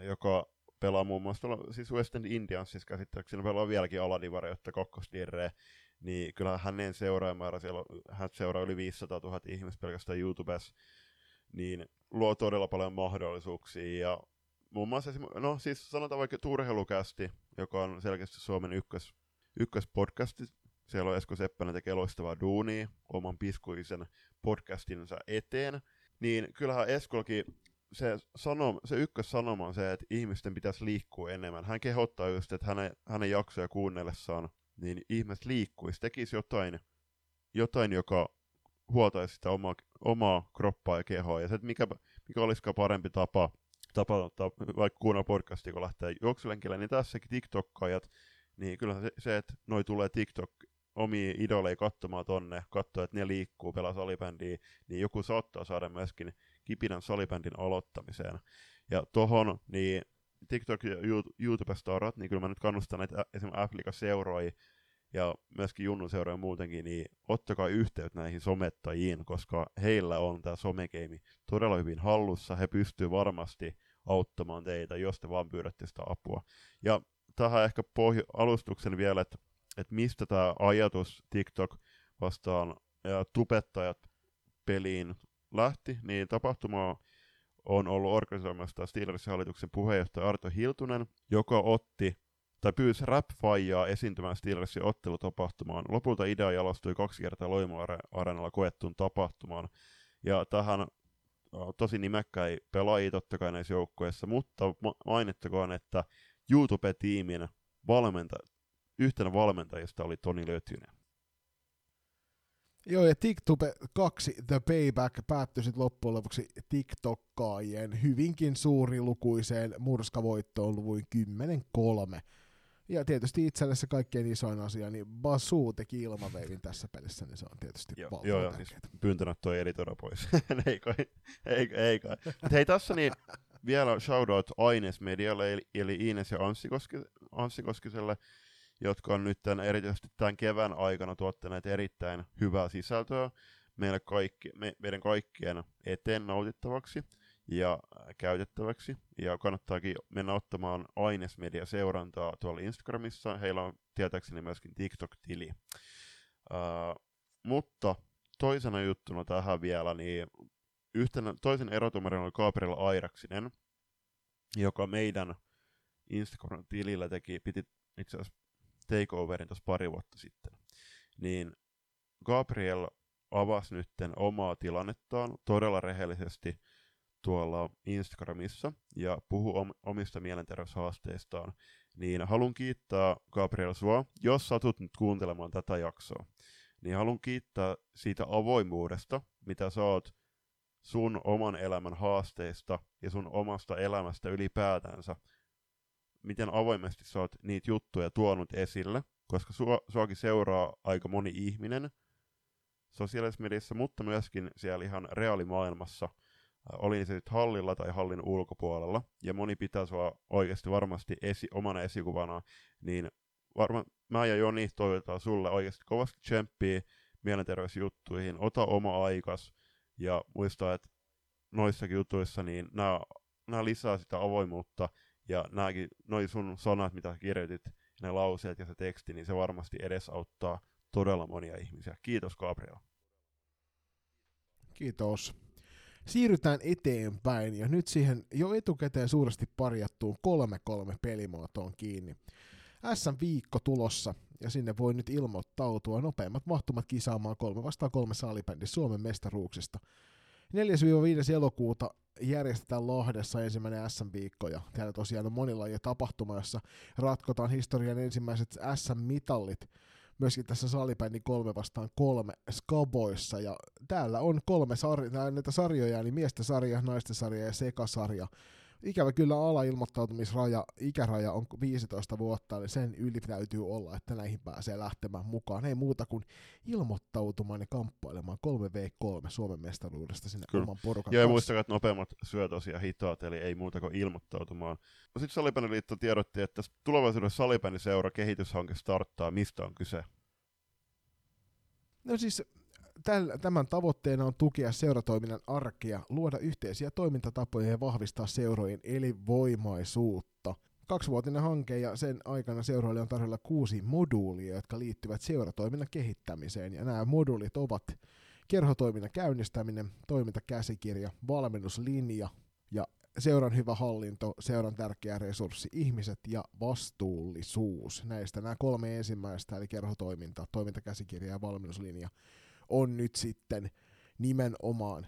joka pelaa muun muassa siis West End Indiansissa käsittääkseni, pelaa vieläkin Aladivaria, jotta kokkosdirreä, niin kyllä hänen seuraajamäärä, siellä hän seuraa yli 500 000 ihmistä pelkästään YouTubessa, niin luo todella paljon mahdollisuuksia. Ja muun muassa, no siis sanotaan vaikka Turheilukästi, joka on selkeästi Suomen ykkös, ykköspodcasti. Siellä on Esko Seppänen tekee loistavaa duunia oman piskuisen podcastinsa eteen. Niin kyllähän Eskolkin se, sanom, se ykkössanoma on se, että ihmisten pitäisi liikkua enemmän. Hän kehottaa just, että hänen, hänen jaksoja kuunnellessaan niin ihmiset liikkuisi, tekisi jotain, jotain joka huoltaisi sitä omaa, omaa kroppaa ja kehoa. Ja se, että mikä, mikä olisikaan parempi tapa, tapa ottaa, vaikka kuunnella podcastia, kun lähtee juoksulenkille, niin tässäkin TikTokkaajat, niin kyllä se, se että noi tulee TikTok omia idoleja katsomaan tonne, katsoa, että ne liikkuu, pelaa salibändiä, niin joku saattaa saada myöskin kipinän salibändin aloittamiseen. Ja tohon, niin TikTok ja YouTube-starat, niin kyllä mä nyt kannustan näitä esimerkiksi Afrika-seuroja ja myöskin Junnun seuroja muutenkin, niin ottakaa yhteyttä näihin somettajiin, koska heillä on tämä somekeimi todella hyvin hallussa. He pystyvät varmasti auttamaan teitä, jos te vaan pyydätte sitä apua. Ja tähän ehkä pohj- alustuksen vielä, että, että mistä tämä ajatus TikTok vastaan ja tupettajat peliin lähti, niin tapahtuma on ollut organisoimassa Steelersin hallituksen puheenjohtaja Arto Hiltunen, joka otti tai pyysi rap esiintymään Steelersin ottelutapahtumaan. Lopulta idea jalostui kaksi kertaa Loimo-areenalla koettuun tapahtumaan. Ja tähän tosi nimekkäin pelaajia totta kai näissä joukkueissa, mutta mainittakoon, että YouTube-tiimin valmenta- yhtenä valmentajista oli Toni Lötynen. Joo, ja TikTok 2 The Payback päättyi sitten loppujen lopuksi TikTokkaajien hyvinkin suurilukuiseen murskavoittoon luvuin 10-3. Ja tietysti itselle se kaikkein isoin asia, niin Basu teki ilmaveivin tässä pelissä, niin se on tietysti Joo, joo, joo siis pyyntönä toi editoida pois. ei kai, ei, ei kai. Mut hei tässä niin vielä shoutout Aines Medialle, eli, eli Ines ja Anssi, Koski, Anssi Koskiselle, jotka on nyt tämän, erityisesti tämän kevään aikana tuottaneet erittäin hyvää sisältöä meille kaikki, me, meidän kaikkien eteen nautittavaksi ja käytettäväksi. Ja kannattaakin mennä ottamaan Ainesmedia seurantaa tuolla Instagramissa. Heillä on tietääkseni myöskin TikTok-tili. Uh, mutta toisena juttuna tähän vielä, niin yhtenä, toisen erotumarin oli Gabriel Airaksinen, joka meidän Instagram-tilillä teki, piti itse asiassa takeoverin tuossa pari vuotta sitten, niin Gabriel avasi nytten omaa tilannettaan todella rehellisesti tuolla Instagramissa ja puhuu om- omista mielenterveyshaasteistaan, niin haluan kiittää Gabriel sua, jos satut nyt kuuntelemaan tätä jaksoa, niin haluan kiittää siitä avoimuudesta, mitä sä oot sun oman elämän haasteista ja sun omasta elämästä ylipäätänsä miten avoimesti sä oot niitä juttuja tuonut esille, koska sua, suakin seuraa aika moni ihminen sosiaalisessa mediassa, mutta myöskin siellä ihan reaalimaailmassa, äh, oli se nyt hallilla tai hallin ulkopuolella, ja moni pitää sua oikeasti varmasti esi, omana esikuvana, niin varma, mä ja Joni toivotaan sulle oikeasti kovasti tsemppiä mielenterveysjuttuihin, ota oma aikas, ja muista, että noissakin jutuissa, niin nämä lisää sitä avoimuutta, ja nämäkin, noi sun sanat, mitä kirjoitit, ne lauseet ja se teksti, niin se varmasti edesauttaa todella monia ihmisiä. Kiitos Gabriel. Kiitos. Siirrytään eteenpäin ja nyt siihen jo etukäteen suuresti parjattuun 3-3 pelimuotoon kiinni. SM-viikko tulossa ja sinne voi nyt ilmoittautua nopeimmat mahtumat kisaamaan kolme vastaan kolme salibändi Suomen mestaruuksista. 4-5. elokuuta järjestetään Lahdessa ensimmäinen SM-viikko ja täällä tosiaan on monilla tapahtuma, jossa ratkotaan historian ensimmäiset SM-mitallit myöskin tässä salibändin kolme vastaan kolme skaboissa. Ja täällä on kolme sar- näitä sarjoja, eli miesten sarja, naisten sarja ja sekasarja ikävä kyllä alailmoittautumisraja, ikäraja on 15 vuotta, eli sen yli täytyy olla, että näihin pääsee lähtemään mukaan. Ei muuta kuin ilmoittautumaan ja kamppailemaan 3v3 Suomen mestaruudesta sinne kyllä. oman porukan ja muistakaa, että nopeammat syö tosiaan hitaat, eli ei muuta kuin ilmoittautumaan. No sitten Salipäniliitto tiedotti, että tulevaisuuden Salipäniseura kehityshanke starttaa. Mistä on kyse? No siis tämän tavoitteena on tukea seuratoiminnan arkea, luoda yhteisiä toimintatapoja ja vahvistaa seurojen elinvoimaisuutta. Kaksivuotinen hanke ja sen aikana seuroille on tarjolla kuusi moduulia, jotka liittyvät seuratoiminnan kehittämiseen. Ja nämä moduulit ovat kerhotoiminnan käynnistäminen, toimintakäsikirja, valmennuslinja ja seuran hyvä hallinto, seuran tärkeä resurssi, ihmiset ja vastuullisuus. Näistä nämä kolme ensimmäistä, eli kerhotoiminta, toimintakäsikirja ja valmennuslinja, on nyt sitten nimenomaan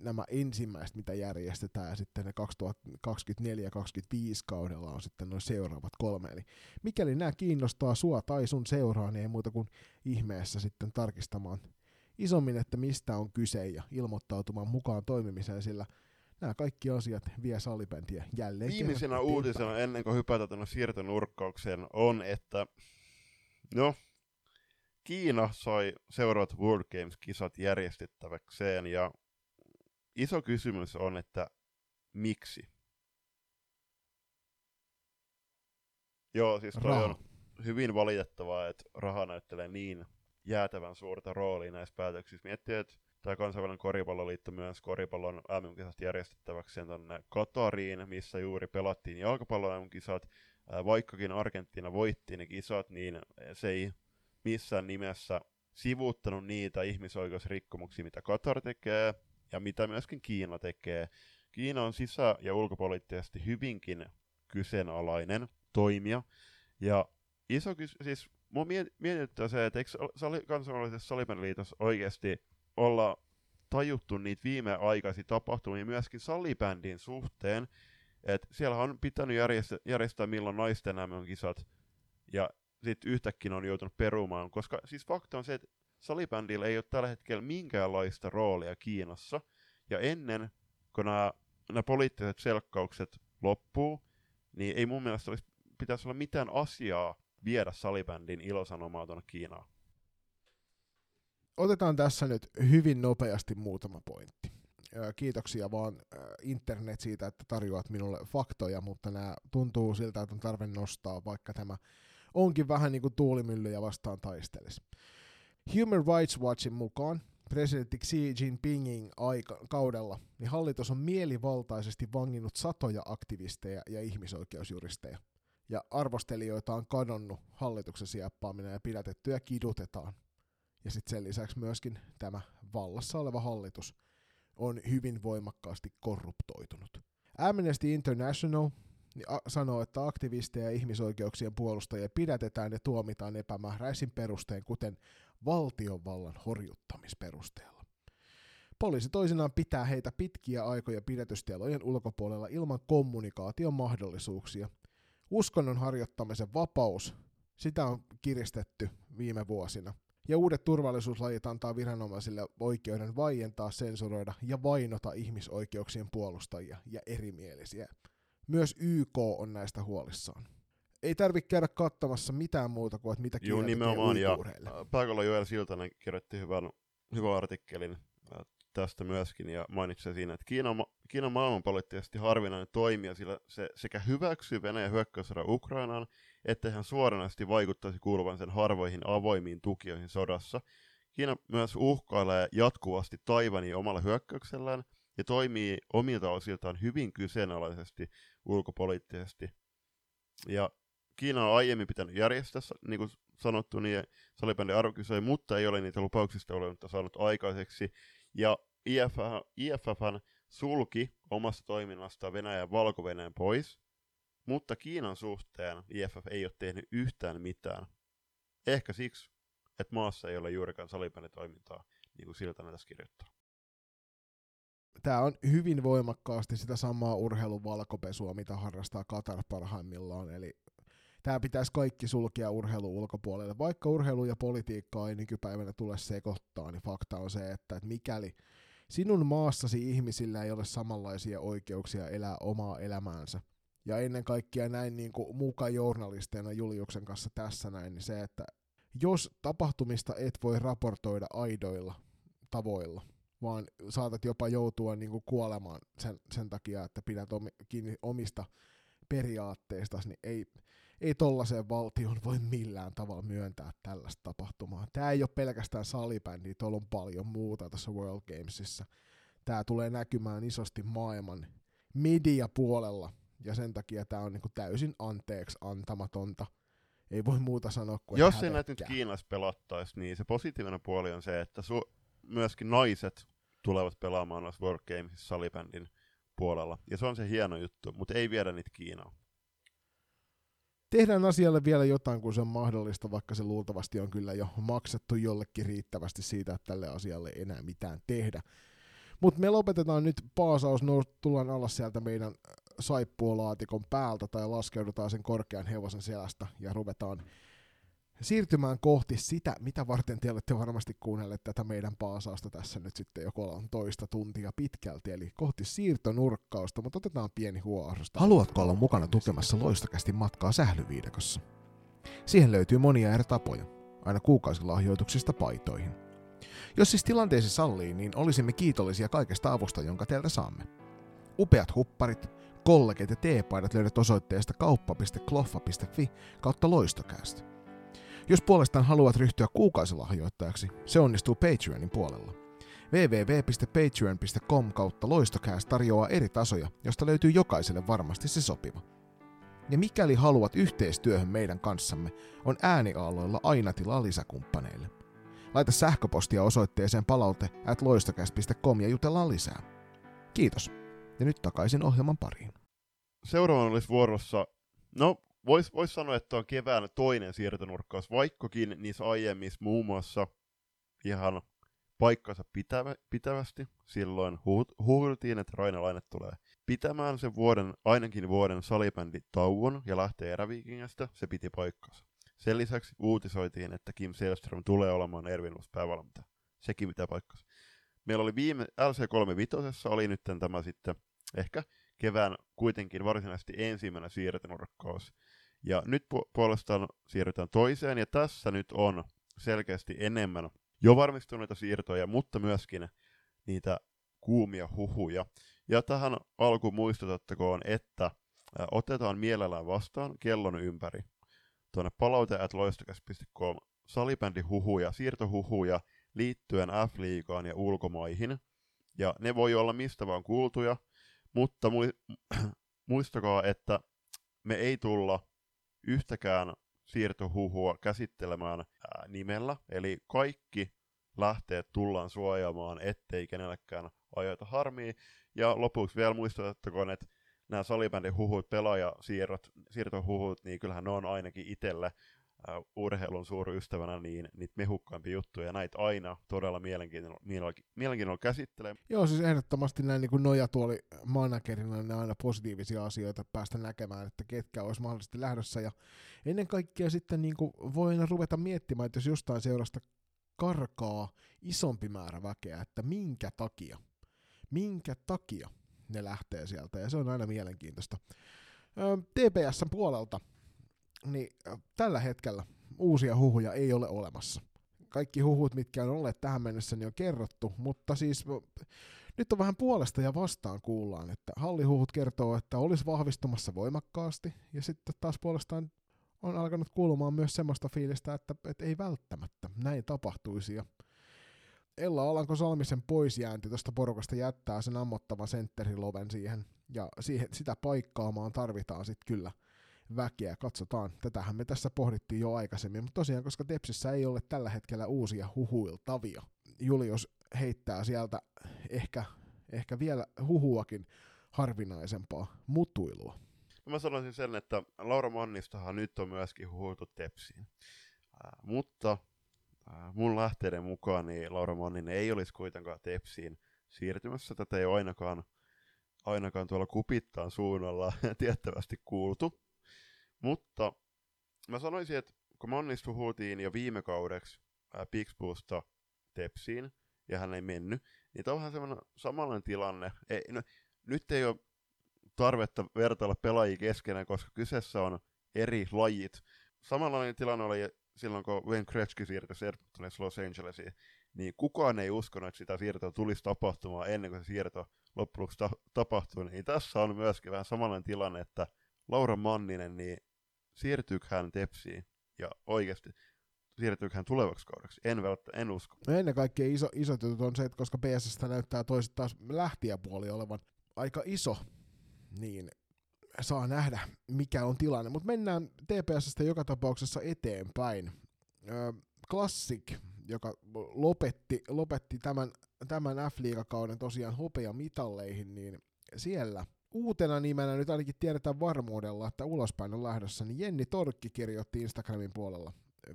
nämä ensimmäiset, mitä järjestetään, ja sitten ne 2024-2025 kaudella on sitten noin seuraavat kolme. Eli mikäli nämä kiinnostaa sua tai sun seuraa, niin ei muuta kuin ihmeessä sitten tarkistamaan isommin, että mistä on kyse ja ilmoittautumaan mukaan toimimiseen, sillä nämä kaikki asiat vie salibändiä jälleen Viimeisenä uutisena ennen kuin hypätään tuonne siirtonurkkaukseen on, että no, Kiina sai seuraavat World Games-kisat järjestettäväkseen ja iso kysymys on, että miksi? Joo, siis toi raha. on hyvin valitettavaa, että raha näyttelee niin jäätävän suurta roolia näissä päätöksissä. Miettii, että tämä kansainvälinen koripalloliitto myös koripallon MM-kisat järjestettäväkseen tuonne Katariin, missä juuri pelattiin jalkapallon MM-kisat. Vaikkakin Argentiina voitti ne kisat, niin se ei missään nimessä sivuuttanut niitä ihmisoikeusrikkomuksia, mitä Katar tekee ja mitä myöskin Kiina tekee. Kiina on sisä- ja ulkopoliittisesti hyvinkin kyseenalainen toimija. Ja iso kys- siis mua mietittää se, että eikö sali- kansainvälisessä salibändiliitossa oikeasti olla tajuttu niitä viimeaikaisia tapahtumia myöskin salibändin suhteen, että siellä on pitänyt järjestää, järjestää milloin naisten kisat ja sitten yhtäkkiä on joutunut perumaan, koska siis fakta on se, että salibändillä ei ole tällä hetkellä minkäänlaista roolia Kiinassa, ja ennen kun nämä, nämä poliittiset selkkaukset loppuu, niin ei mun mielestä olisi, pitäisi olla mitään asiaa viedä salibändin ilosanomaa tuonne Kiinaan. Otetaan tässä nyt hyvin nopeasti muutama pointti. Kiitoksia vaan internet siitä, että tarjoat minulle faktoja, mutta nämä tuntuu siltä, että on tarve nostaa, vaikka tämä onkin vähän niin kuin tuulimyllyjä vastaan taistelisi. Human Rights Watchin mukaan presidentti Xi Jinpingin aika, kaudella niin hallitus on mielivaltaisesti vanginnut satoja aktivisteja ja ihmisoikeusjuristeja. Ja arvostelijoita on kadonnut hallituksen sieppaaminen ja pidätetty ja kidutetaan. Ja sitten sen lisäksi myöskin tämä vallassa oleva hallitus on hyvin voimakkaasti korruptoitunut. Amnesty International niin sanoo, että aktivisteja ja ihmisoikeuksien puolustajia pidätetään ja tuomitaan epämääräisin perustein, kuten valtionvallan horjuttamisperusteella. Poliisi toisinaan pitää heitä pitkiä aikoja pidätystielojen ulkopuolella ilman kommunikaation mahdollisuuksia. Uskonnon harjoittamisen vapaus, sitä on kiristetty viime vuosina. Ja uudet turvallisuuslajit antaa viranomaisille oikeuden vaientaa, sensuroida ja vainota ihmisoikeuksien puolustajia ja erimielisiä Myös YK on näistä huolissaan. Ei tarvitse käydä katsomassa mitään muuta kuin, että mitä Joo, nimenomaan. Ja pääkolla Joel Siltanen kirjoitti hyvän, hyvän artikkelin äh, tästä myöskin ja mainitsi siinä, että Kiina, on ma- Kiina on maailmanpoliittisesti harvinainen toimija, sillä se sekä hyväksyy Venäjän hyökkäyssodan Ukrainaan, että hän suoranaisesti vaikuttaisi kuuluvan sen harvoihin avoimiin tukijoihin sodassa. Kiina myös uhkailee jatkuvasti Taivania omalla hyökkäyksellään ja toimii omilta osiltaan hyvin kyseenalaisesti ulkopoliittisesti. Ja Kiina on aiemmin pitänyt järjestää, niin kuin sanottu, niin salibändin arvokisoja, mutta ei ole niitä lupauksista ollut saanut aikaiseksi. Ja IFF, IFFn sulki omasta toiminnastaan Venäjän ja valko pois, mutta Kiinan suhteen IFF ei ole tehnyt yhtään mitään. Ehkä siksi, että maassa ei ole juurikaan salibänditoimintaa, niin kuin Siltanen tässä kirjoittaa. Tämä on hyvin voimakkaasti sitä samaa urheilun valkopesua, mitä harrastaa Katar parhaimmillaan, eli tämä pitäisi kaikki sulkea urheilu ulkopuolelle. Vaikka urheilu ja politiikka ei nykypäivänä tule sekoittaa, niin fakta on se, että, että mikäli sinun maassasi ihmisillä ei ole samanlaisia oikeuksia elää omaa elämäänsä, ja ennen kaikkea näin niin kuin muka journalisteina Juliuksen kanssa tässä näin, niin se, että jos tapahtumista et voi raportoida aidoilla tavoilla, vaan saatat jopa joutua niin kuin kuolemaan sen, sen takia, että pidät omi, kiinni omista periaatteista, niin ei, ei tollaiseen valtion voi millään tavalla myöntää tällaista tapahtumaa. Tämä ei ole pelkästään salibändi, tuolla on paljon muuta tässä World Gamesissa. Tämä tulee näkymään isosti maailman mediapuolella, ja sen takia tämä on niinku täysin anteeksi antamatonta. Ei voi muuta sanoa kuin, Jos ei näitä nyt Kiinassa pelattaisi, niin se positiivinen puoli on se, että su- myöskin naiset tulevat pelaamaan noissa World Gamesissa salibändin puolella. Ja se on se hieno juttu, mutta ei viedä niitä Kiinaan tehdään asialle vielä jotain, kun se on mahdollista, vaikka se luultavasti on kyllä jo maksettu jollekin riittävästi siitä, että tälle asialle ei enää mitään tehdä. Mutta me lopetetaan nyt paasaus, no, tullaan alas sieltä meidän saippuolaatikon päältä tai laskeudutaan sen korkean hevosen selästä ja ruvetaan siirtymään kohti sitä, mitä varten te olette varmasti kuunnelleet tätä meidän paasausta tässä nyt sitten jo toista tuntia pitkälti, eli kohti siirtonurkkausta, mutta otetaan pieni huoahdosta. Haluatko olla mukana tukemassa loistokästi matkaa sählyviidekossa? Siihen löytyy monia eri tapoja, aina kuukausilahjoituksista paitoihin. Jos siis tilanteesi sallii, niin olisimme kiitollisia kaikesta avusta, jonka teiltä saamme. Upeat hupparit, kollegit ja teepaidat löydät osoitteesta kauppa.kloffa.fi kautta loistokäästä. Jos puolestaan haluat ryhtyä kuukausilahjoittajaksi, se onnistuu Patreonin puolella. www.patreon.com kautta loistokääs tarjoaa eri tasoja, josta löytyy jokaiselle varmasti se sopiva. Ja mikäli haluat yhteistyöhön meidän kanssamme, on ääniaaloilla aina tilaa lisäkumppaneille. Laita sähköpostia osoitteeseen palaute at ja jutellaan lisää. Kiitos. Ja nyt takaisin ohjelman pariin. Seuraavana olisi vuorossa, no Voisi vois sanoa, että on kevään toinen siirtonurkkaus, vaikkakin niissä aiemmissa muun muassa ihan paikkansa pitävä, pitävästi. Silloin huhuttiin, että Rainalainen tulee pitämään sen vuoden, ainakin vuoden salibänditauon ja lähtee eräviikingästä. Se piti paikkansa. Sen lisäksi uutisoitiin, että Kim Selström tulee olemaan Ervin päävalmentaja. Sekin pitää paikkansa. Meillä oli viime LC3 oli nyt tämä sitten ehkä kevään kuitenkin varsinaisesti ensimmäinen siirtonurkkaus. Ja nyt pu- puolestaan siirrytään toiseen, ja tässä nyt on selkeästi enemmän jo varmistuneita siirtoja, mutta myöskin niitä kuumia huhuja. Ja tähän alkuun muistutettakoon, että otetaan mielellään vastaan kellon ympäri tuonne palaute.loistokäs.com salibändihuhuja, siirtohuhuja liittyen F-liigaan ja ulkomaihin. Ja ne voi olla mistä vaan kuultuja, mutta muistakaa, että me ei tulla yhtäkään siirtohuhua käsittelemään ää, nimellä, eli kaikki lähteet tullaan suojaamaan, ettei kenellekään ajoita harmia. Ja lopuksi vielä muistutettakoon, että nämä salibändin huhut, pelaajasiirrot, siirtohuhut, niin kyllähän ne on ainakin itselle äh, urheilun suurystävänä niin niitä mehukkaimpia juttuja, ja näitä aina todella mielenkiinnolla, mielenkiinnolla käsittelee. Joo, siis ehdottomasti näin niin nojatuoli managerina ne aina positiivisia asioita päästä näkemään, että ketkä olisi mahdollisesti lähdössä, ja ennen kaikkea sitten niin kuin voi ruveta miettimään, että jos jostain seurasta karkaa isompi määrä väkeä, että minkä takia, minkä takia ne lähtee sieltä, ja se on aina mielenkiintoista. TPSn puolelta, niin tällä hetkellä uusia huhuja ei ole olemassa. Kaikki huhut, mitkä on olleet tähän mennessä, niin on kerrottu, mutta siis nyt on vähän puolesta ja vastaan kuullaan, että hallihuhut kertoo, että olisi vahvistumassa voimakkaasti, ja sitten taas puolestaan on alkanut kuulumaan myös semmoista fiilistä, että, että ei välttämättä näin tapahtuisi. Ja Ella Alanko Salmisen poisjäänti tuosta porukasta jättää sen ammottavan sentteriloven siihen, ja siihen, sitä paikkaamaan tarvitaan sitten kyllä väkeä. Katsotaan, tätähän me tässä pohdittiin jo aikaisemmin, mutta tosiaan, koska Tepsissä ei ole tällä hetkellä uusia huhuiltavia, Julius heittää sieltä ehkä, ehkä vielä huhuakin harvinaisempaa mutuilua. No mä sanoisin sen, että Laura Mannistahan nyt on myöskin huhuiltu Tepsiin. Äh, mutta äh, mun lähteiden mukaan niin Laura Manninen ei olisi kuitenkaan Tepsiin siirtymässä. Tätä ei ole ainakaan, ainakaan tuolla kupittaan suunnalla tiettävästi kuultu. Mutta mä sanoisin, että kun Mannista huutiin jo viime kaudeksi Pixboosta Tepsiin, ja hän ei mennyt, niin tämä on vähän semmoinen samanlainen tilanne. Ei, no, nyt ei ole tarvetta vertailla pelaajia keskenään, koska kyseessä on eri lajit. Samanlainen tilanne oli silloin, kun Wayne Gretzky siirtyi Edmontonissa Los Angelesiin, niin kukaan ei uskonut, että sitä siirtoa tulisi tapahtumaan ennen kuin se siirto loppujen ta- tapahtui. Niin tässä on myöskin vähän samanlainen tilanne, että Laura Manninen, niin siirtyykö hän Tepsiin? Ja oikeasti, siirtyykö hän tulevaksi kaudeksi? En, välttä, en usko. No ennen kaikkea iso, isot jutut on se, että koska PSS näyttää toiset taas lähtijäpuoli olevan aika iso, niin saa nähdä, mikä on tilanne. Mutta mennään TPSstä joka tapauksessa eteenpäin. Classic, joka lopetti, lopetti tämän, tämän F-liigakauden tosiaan hopeamitalleihin, niin siellä uutena nimenä nyt ainakin tiedetään varmuudella, että ulospäin on lähdössä, niin Jenni Torkki kirjoitti Instagramin puolella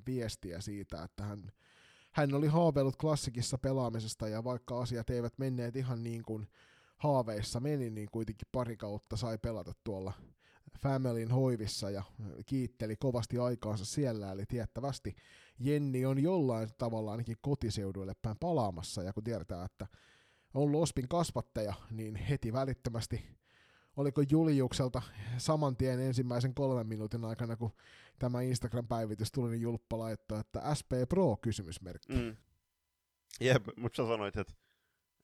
viestiä siitä, että hän, hän oli haaveillut klassikissa pelaamisesta ja vaikka asiat eivät menneet ihan niin kuin haaveissa meni, niin kuitenkin pari kautta sai pelata tuolla Familyn hoivissa ja kiitteli kovasti aikaansa siellä, eli tiettävästi Jenni on jollain tavalla ainakin kotiseuduille päin palaamassa, ja kun tiedetään, että on Lospin kasvattaja, niin heti välittömästi oliko Juliukselta saman tien ensimmäisen kolmen minuutin aikana, kun tämä Instagram-päivitys tuli, niin Julppa laittoi, että SP Pro kysymysmerkki. Mm. Jep, mutta sä sanoit, että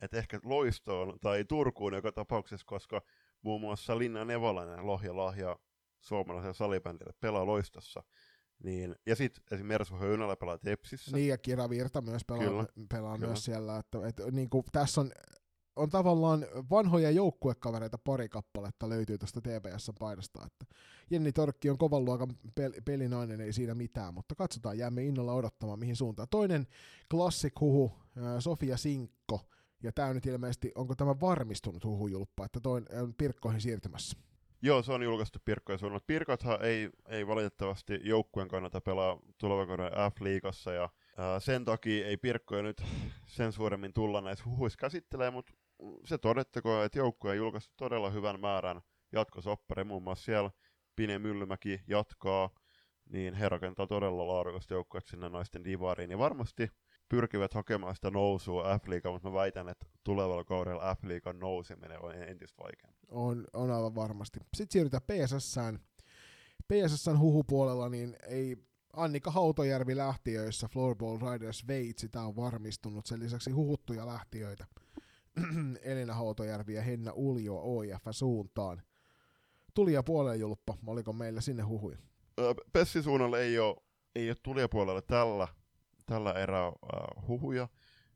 että ehkä Loistoon tai Turkuun joka tapauksessa, koska muun muassa Linna Nevalainen, Lohja Lahja suomalaisen salibändille pelaa Loistossa. Niin, ja sitten esimerkiksi Mersu Höynälä pelaa Tepsissä. Niin, ja Kira Virta myös pelaa, kyllä, pelaa kyllä. myös siellä. Että, että, niin kuin, tässä on, on tavallaan vanhoja joukkuekavereita pari kappaletta löytyy tuosta TPS-paidasta. Että Jenni Torkki on kovan luokan pel- pelinainen, ei siinä mitään, mutta katsotaan, jäämme innolla odottamaan mihin suuntaan. Toinen klassik-huhu, Sofia Sinkko, ja tämä nyt ilmeisesti, onko tämä varmistunut huhujulppa, että toi on Pirkkoihin siirtymässä? Joo, se on julkaistu Pirkkojen suunnalla. Pirkothan ei, ei valitettavasti joukkueen kannata pelaa tulevan F-liigassa, ja ää, sen takia ei Pirkkoja nyt sen suuremmin tulla näissä huhuissa käsittelee, mutta se todettakoon, että joukkue on julkaistu todella hyvän määrän jatkosoppari, muun muassa siellä Pine Myllymäki jatkaa, niin he rakentaa todella laadukasta joukkuetta sinne naisten divariin, ja varmasti pyrkivät hakemaan sitä nousua f mutta mä väitän, että tulevalla kaudella F-liigan nouseminen on entistä vaikeampaa. On, on aivan varmasti. Sitten siirrytään PSSään. PSSn huhupuolella niin ei Annika Hautojärvi lähtiöissä, Floorball Riders Sveitsi, tämä on varmistunut. Sen lisäksi huhuttuja lähtiöitä. Elina Hautojärvi ja Henna Uljo OIF suuntaan. Tuli ja puolelle julppa, oliko meillä sinne huhuja? Pessi suunnalle ei ole, ei ole tulijapuolella tällä tällä erää äh, huhuja,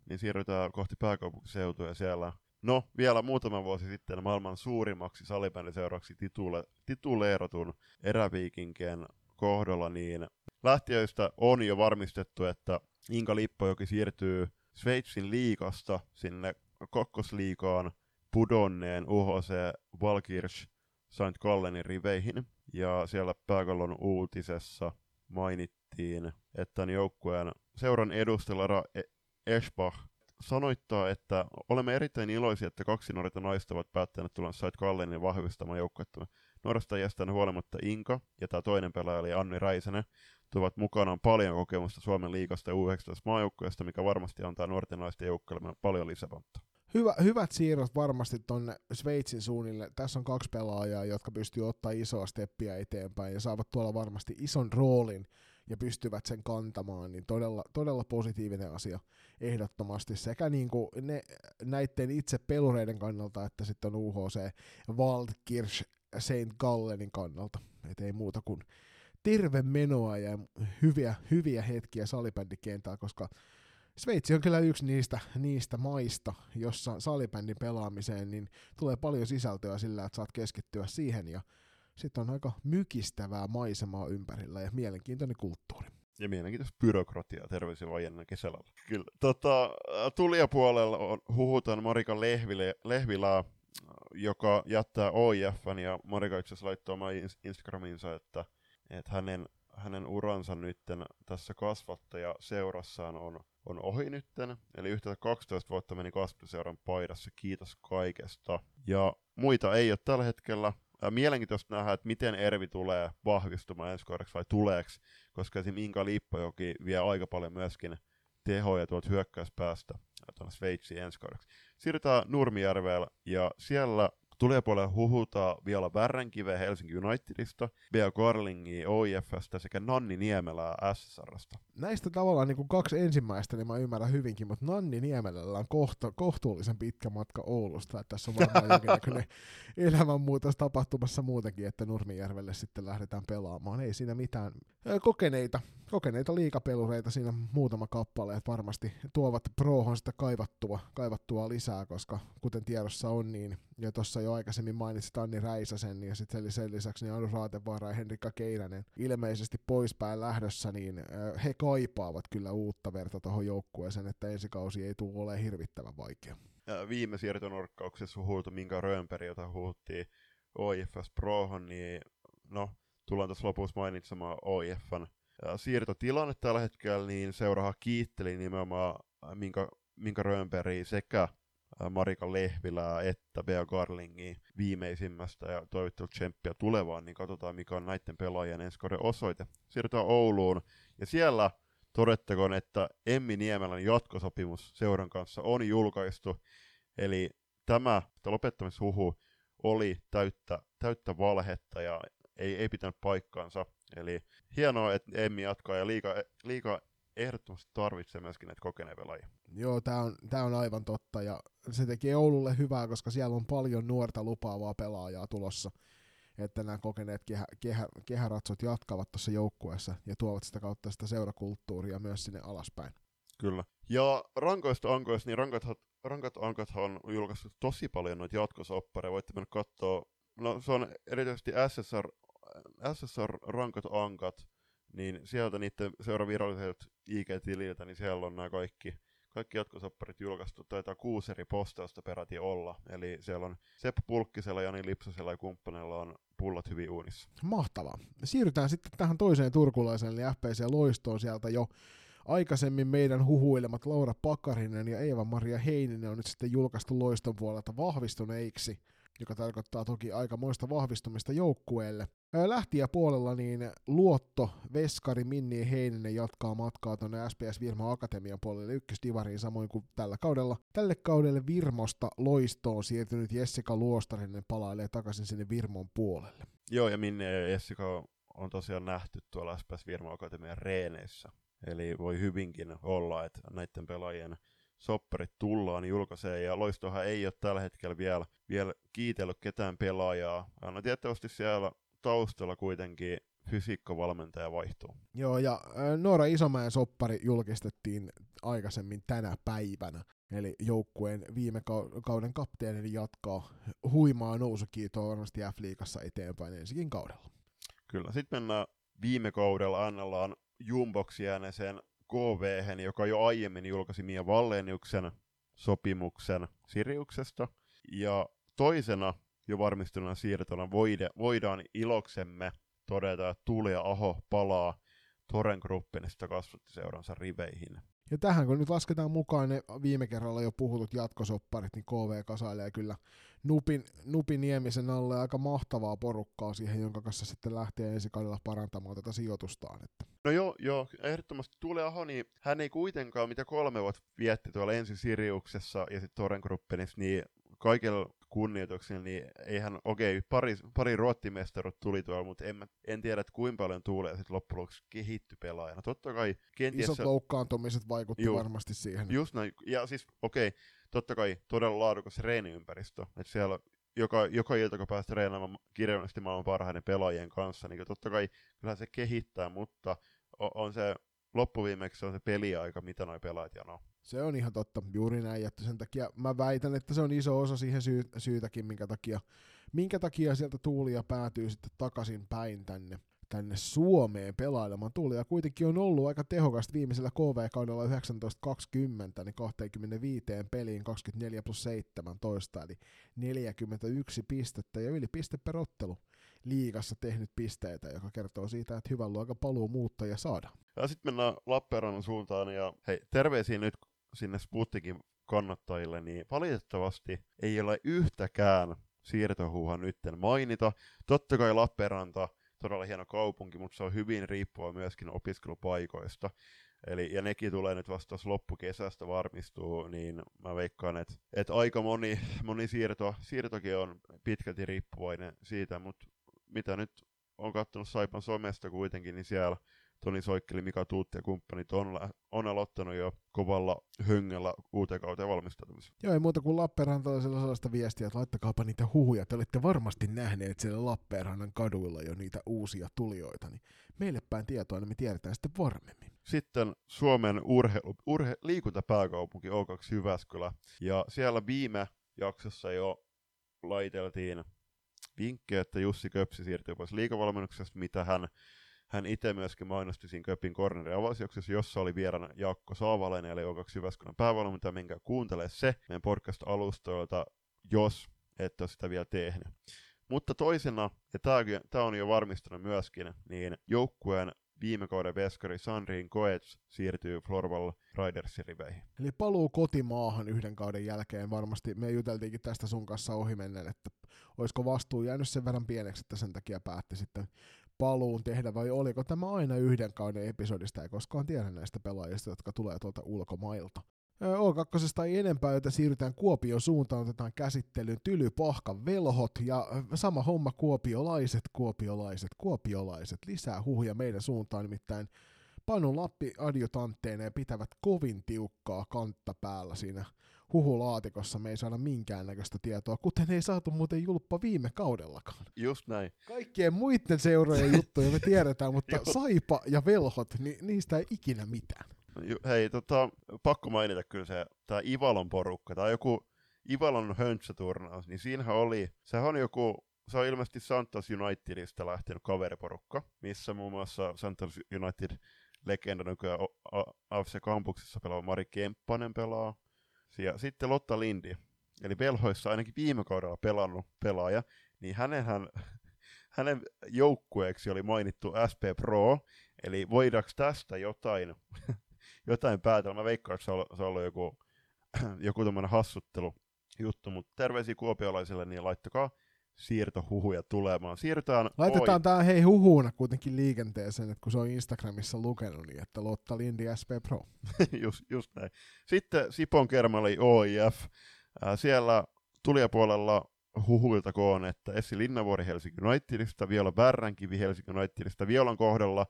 niin siirrytään kohti pääkaupunkiseutua ja siellä No, vielä muutama vuosi sitten maailman suurimmaksi salibändiseuraksi titule, tituleeratun eräviikinkien kohdalla, niin lähtiöistä on jo varmistettu, että Inka Lippojoki siirtyy Sveitsin liikasta sinne kokkosliikaan pudonneen UHC Valkirch St. Gallenin riveihin. Ja siellä pääkallon uutisessa mainittiin, että joukkueen seuran edustajalla Ra e- Eschbach sanoittaa, että olemme erittäin iloisia, että kaksi nuorta naista ovat päättäneet tulla Sait Kallenin vahvistamaan joukkuetta. Nuoresta jästään huolimatta Inka ja tämä toinen pelaaja eli Anni Räisänen tuovat mukanaan paljon kokemusta Suomen liikasta ja U19 maajoukkueesta, mikä varmasti antaa nuorten naisten joukkueelle paljon lisäpontta. Hyvä, hyvät siirrot varmasti tonne Sveitsin suunnille. Tässä on kaksi pelaajaa, jotka pystyy ottaa isoa steppiä eteenpäin ja saavat tuolla varmasti ison roolin ja pystyvät sen kantamaan, niin todella, todella positiivinen asia ehdottomasti sekä niin kuin ne, näiden itse pelureiden kannalta, että sitten UHC Waldkirch St. Gallenin kannalta. Et ei muuta kuin terve menoa ja hyviä, hyviä hetkiä salibändikentällä, koska Sveitsi on kyllä yksi niistä, niistä maista, jossa salibändin pelaamiseen niin tulee paljon sisältöä sillä, että saat keskittyä siihen ja sitten on aika mykistävää maisemaa ympärillä ja mielenkiintoinen kulttuuri. Ja mielenkiintoista byrokratiaa, terveisiä vaan ennen kesällä. Kyllä. Tota, tulijapuolella on, huhutaan Marika Lehvile, Lehvilää, joka jättää OIFn ja Marika itse asiassa laittoi omaa Instagramiinsa, että, että hänen, hänen uransa nytten tässä kasvattaja seurassaan on, on ohi nytten. Eli yhteensä 12 vuotta meni kasvattajaseuran paidassa, kiitos kaikesta. Ja muita ei ole tällä hetkellä. Mielenkiintoista nähdä, että miten Ervi tulee vahvistumaan ensi kaudeksi vai tuleeksi, koska esimerkiksi Inka Lippojoki vie aika paljon myöskin tehoja tuolta hyökkäyspäästä tuonne Sveitsiin ensi kaudeksi. Siirrytään Nurmijärvelle ja siellä Tulijapuolella huhutaan vielä Värränkive Helsinki Unitedista, Bea Garlingi OIFstä sekä Nanni Niemelää SSRstä. Näistä tavallaan niin kuin kaksi ensimmäistä, niin mä ymmärrän hyvinkin, mutta Nanni Niemelällä on kohta, kohtuullisen pitkä matka Oulusta, että tässä on varmaan jonkinnäköinen elämänmuutos tapahtumassa muutenkin, että Nurmijärvelle sitten lähdetään pelaamaan. Ei siinä mitään kokeneita, kokeneita liikapelureita siinä muutama kappale, että varmasti tuovat prohon sitä kaivattua, kaivattua lisää, koska kuten tiedossa on, niin ja tuossa jo aikaisemmin mainitsit Anni Räisäsen ja sitten sen lisäksi niin Anu Raatevaara ja Henrikka Keinänen ilmeisesti poispäin lähdössä, niin he kaipaavat kyllä uutta verta tuohon joukkueeseen, että ensi kausi ei tule olemaan hirvittävän vaikea. Viime siirtonorkkauksessa huhutu, minkä Röönperi, jota huhuttiin OIFS Prohon, niin no, tullaan tässä lopussa mainitsemaan OIFn siirtotilanne tällä hetkellä, niin seuraava kiitteli nimenomaan minkä, minkä Röönperi sekä Marika Lehvilää että Bea Garlingi viimeisimmästä ja toivottavasti tsemppiä tulevaan, niin katsotaan mikä on näiden pelaajien ensi osoite. Siirrytään Ouluun ja siellä todettakoon, että Emmi Niemelän jatkosopimus seuran kanssa on julkaistu, eli tämä lopettamishuhu oli täyttä, täyttä valhetta ja ei, ei pitänyt paikkaansa. Eli hienoa, että Emmi jatkaa ja liika, liika ehdottomasti tarvitsee myöskin näitä kokeneita pelaajia. Joo, tämä on, tää on aivan totta ja se tekee Oululle hyvää, koska siellä on paljon nuorta lupaavaa pelaajaa tulossa. Että nämä kokeneet kehä, kehä, kehäratsot jatkavat tuossa joukkueessa ja tuovat sitä kautta sitä seurakulttuuria myös sinne alaspäin. Kyllä. Ja rankoista ankoista, niin rankat, rankat ankat on julkaistu tosi paljon noita jatkosoppareja. Voitte mennä katsoa. No se on erityisesti SSR, SSR rankat ankat, niin sieltä niiden seuraviralliset IG-tililtä, niin siellä on nämä kaikki, kaikki jatkosopparit julkaistu, taitaa kuusi eri postausta peräti olla. Eli siellä on Seppo Pulkkisella, Jani Lipsasella ja kumppanilla on pullat hyvin uunissa. Mahtavaa. Siirrytään sitten tähän toiseen turkulaiseen, eli FPC Loistoon sieltä jo aikaisemmin meidän huhuilemat Laura Pakarinen ja Eeva-Maria Heininen on nyt sitten julkaistu Loiston puolelta vahvistuneiksi joka tarkoittaa toki aikamoista vahvistumista joukkueelle. Lähtiä puolella niin Luotto, Veskari, Minni ja Heininen jatkaa matkaa tuonne SPS Virma Akatemian puolelle ykkösdivariin samoin kuin tällä kaudella. Tälle kaudelle Virmosta loistoon siirtynyt Jessica Luostarinen palailee takaisin sinne Virmon puolelle. Joo, ja Minni ja Jessica on tosiaan nähty tuolla SPS Virma Akatemian reeneissä. Eli voi hyvinkin olla, että näiden pelaajien sopparit tullaan julkaisee, ja Loistohan ei ole tällä hetkellä vielä, vielä kiitellyt ketään pelaajaa. No tietysti siellä taustalla kuitenkin fysiikkavalmentaja vaihtuu. Joo, ja Noora Isomäen soppari julkistettiin aikaisemmin tänä päivänä. Eli joukkueen viime kauden kapteeni jatkaa huimaa nousukiitoa varmasti F-liigassa eteenpäin ensikin kaudella. Kyllä, sitten mennään viime kaudella annellaan Jumboksi jääneeseen KV, joka jo aiemmin julkaisi Mia Valleniuksen sopimuksen Siriuksesta. Ja toisena jo varmistuneena siirtona voide, voidaan iloksemme todeta, että Tuuli ja Aho palaa Toren Gruppinista kasvattiseuransa riveihin. Ja tähän kun nyt lasketaan mukaan ne viime kerralla jo puhutut jatkosopparit, niin KV kasailee kyllä Nupin, Nupin Niemisen alle aika mahtavaa porukkaa siihen, jonka kanssa sitten lähtee ensi kaudella parantamaan tätä sijoitustaan. Että. No joo, joo, ehdottomasti Tuule Aho, niin hän ei kuitenkaan, mitä kolme vuotta vietti tuolla ensin Siriuksessa ja sitten Torengruppenissa, niin kaikilla kunnioituksella, niin eihän, okei, okay, pari, pari ruottimestarut tuli tuolla, mutta en, en tiedä, että kuinka paljon Tuule sitten loppujen lopuksi kehitty pelaajana. Totta kai kenties... Isot loukkaantumiset vaikutti juu, varmasti siihen. Just näin, ja siis okei, okay, totta kai todella laadukas reeniympäristö, että siellä joka, joka ilta, kun pääsee treenaamaan kirjallisesti maailman parhaiden pelaajien kanssa, niin totta kai kyllä se kehittää, mutta on, on se loppuviimeksi on se peliaika, mitä noi pelaajat janoo. Se on ihan totta, juuri näin, että sen takia mä väitän, että se on iso osa siihen syy- syytäkin, minkä takia, minkä takia sieltä Tuulia päätyy sitten takaisin päin tänne tänne Suomeen pelailemaan. Tuulia kuitenkin on ollut aika tehokasta viimeisellä KV-kaudella 1920, niin 25 peliin 24 plus 17, eli 41 pistettä ja yli piste per ottelu liigassa tehnyt pisteitä, joka kertoo siitä, että hyvän luokan paluu muuttaja saada. Ja sitten mennään Lappeenrannan suuntaan ja hei, terveisiä nyt sinne Sputtikin kannattajille, niin valitettavasti ei ole yhtäkään siirtohuuha nytten mainita. Totta kai Lappeenranta, todella hieno kaupunki, mutta se on hyvin riippua myöskin opiskelupaikoista. Eli, ja nekin tulee nyt vasta loppukesästä varmistuu, niin mä veikkaan, että, että aika moni, moni siirto, siirtokin on pitkälti riippuvainen siitä, mutta mitä nyt on katsonut Saipan somesta kuitenkin, niin siellä Toni Soikkeli, Mika Tuutti ja kumppanit on, on aloittanut jo kovalla höngellä uuteen kauteen valmistautumisen. Joo, ei muuta kuin Lappeenrantalaisella sellaista viestiä, että laittakaapa niitä huhuja. Te olette varmasti nähneet siellä Lappeenrannan kaduilla jo niitä uusia tulijoita, niin meille päin tietoa, niin me tiedetään sitten varmemmin. Sitten Suomen urheilu, urhe, liikuntapääkaupunki O2 Jyväskylä. Ja siellä viime jaksossa jo laiteltiin vinkkejä, että Jussi Köpsi siirtyy pois liikavalmennuksesta, mitä hän hän itse myöskin mainosti siinä Köpin cornerin avausjaksossa, jossa oli vieraana Jaakko Saavalainen, eli O2 Jyväskylän päävalmentaja, minkä kuuntele se meidän podcast-alustoilta, jos et ole sitä vielä tehnyt. Mutta toisena, ja tämä on jo varmistanut myöskin, niin joukkueen viime kauden veskari Sandrin Koets siirtyy Florval Ridersin riveihin. Eli paluu kotimaahan yhden kauden jälkeen varmasti. Me juteltiinkin tästä sun kanssa ohimennen, että olisiko vastuu jäänyt sen verran pieneksi, että sen takia päätti sitten paluun tehdä, vai oliko tämä aina yhden kauden episodista, ei koskaan tiedä näistä pelaajista, jotka tulee tuolta ulkomailta. O2 ei enempää, joten siirrytään Kuopion suuntaan, otetaan käsittelyyn Tyly, Pahka, Velhot ja sama homma kuopiolaiset, kuopiolaiset, kuopiolaiset. Lisää huhuja meidän suuntaan, nimittäin Panu Lappi adjutantteineen pitävät kovin tiukkaa kantta päällä siinä huhulaatikossa me ei saada minkäännäköistä tietoa, kuten ei saatu muuten julppa viime kaudellakaan. Just näin. Kaikkien muiden seurojen juttuja me tiedetään, mutta Saipa ja Velhot, niin niistä ei ikinä mitään. Hei, tota, pakko mainita kyllä se, tämä Ivalon porukka, tai joku Ivalon höntsäturnaus, niin siinähän oli, sehän on joku, se on ilmeisesti Santos Unitedista lähtenyt kaveriporukka, missä muun muassa Santos United legenda nykyään AFC Kampuksessa pelaava Mari Kemppanen pelaa, ja sitten Lotta Lindi, eli Velhoissa ainakin viime kaudella pelannut pelaaja, niin hänenhän, hänen joukkueeksi oli mainittu SP Pro, eli voidaanko tästä jotain, jotain päätellä? Mä veikkaan, että se on, se on ollut joku, joku tämmöinen hassuttelu juttu, mutta terveisiä kuopiolaisille, niin laittakaa siirtohuhuja tulemaan. Siirrytään Laitetaan tämä hei huhuuna kuitenkin liikenteeseen, että kun se on Instagramissa lukenut, niin että Lotta Lindi SP Pro. just, just näin. Sitten Sipon Kermali OIF. siellä tulijapuolella huhuilta koon, että Essi Linnavuori Helsinki Unitedista, Viola Värränkivi Helsinki Unitedista. Violan kohdalla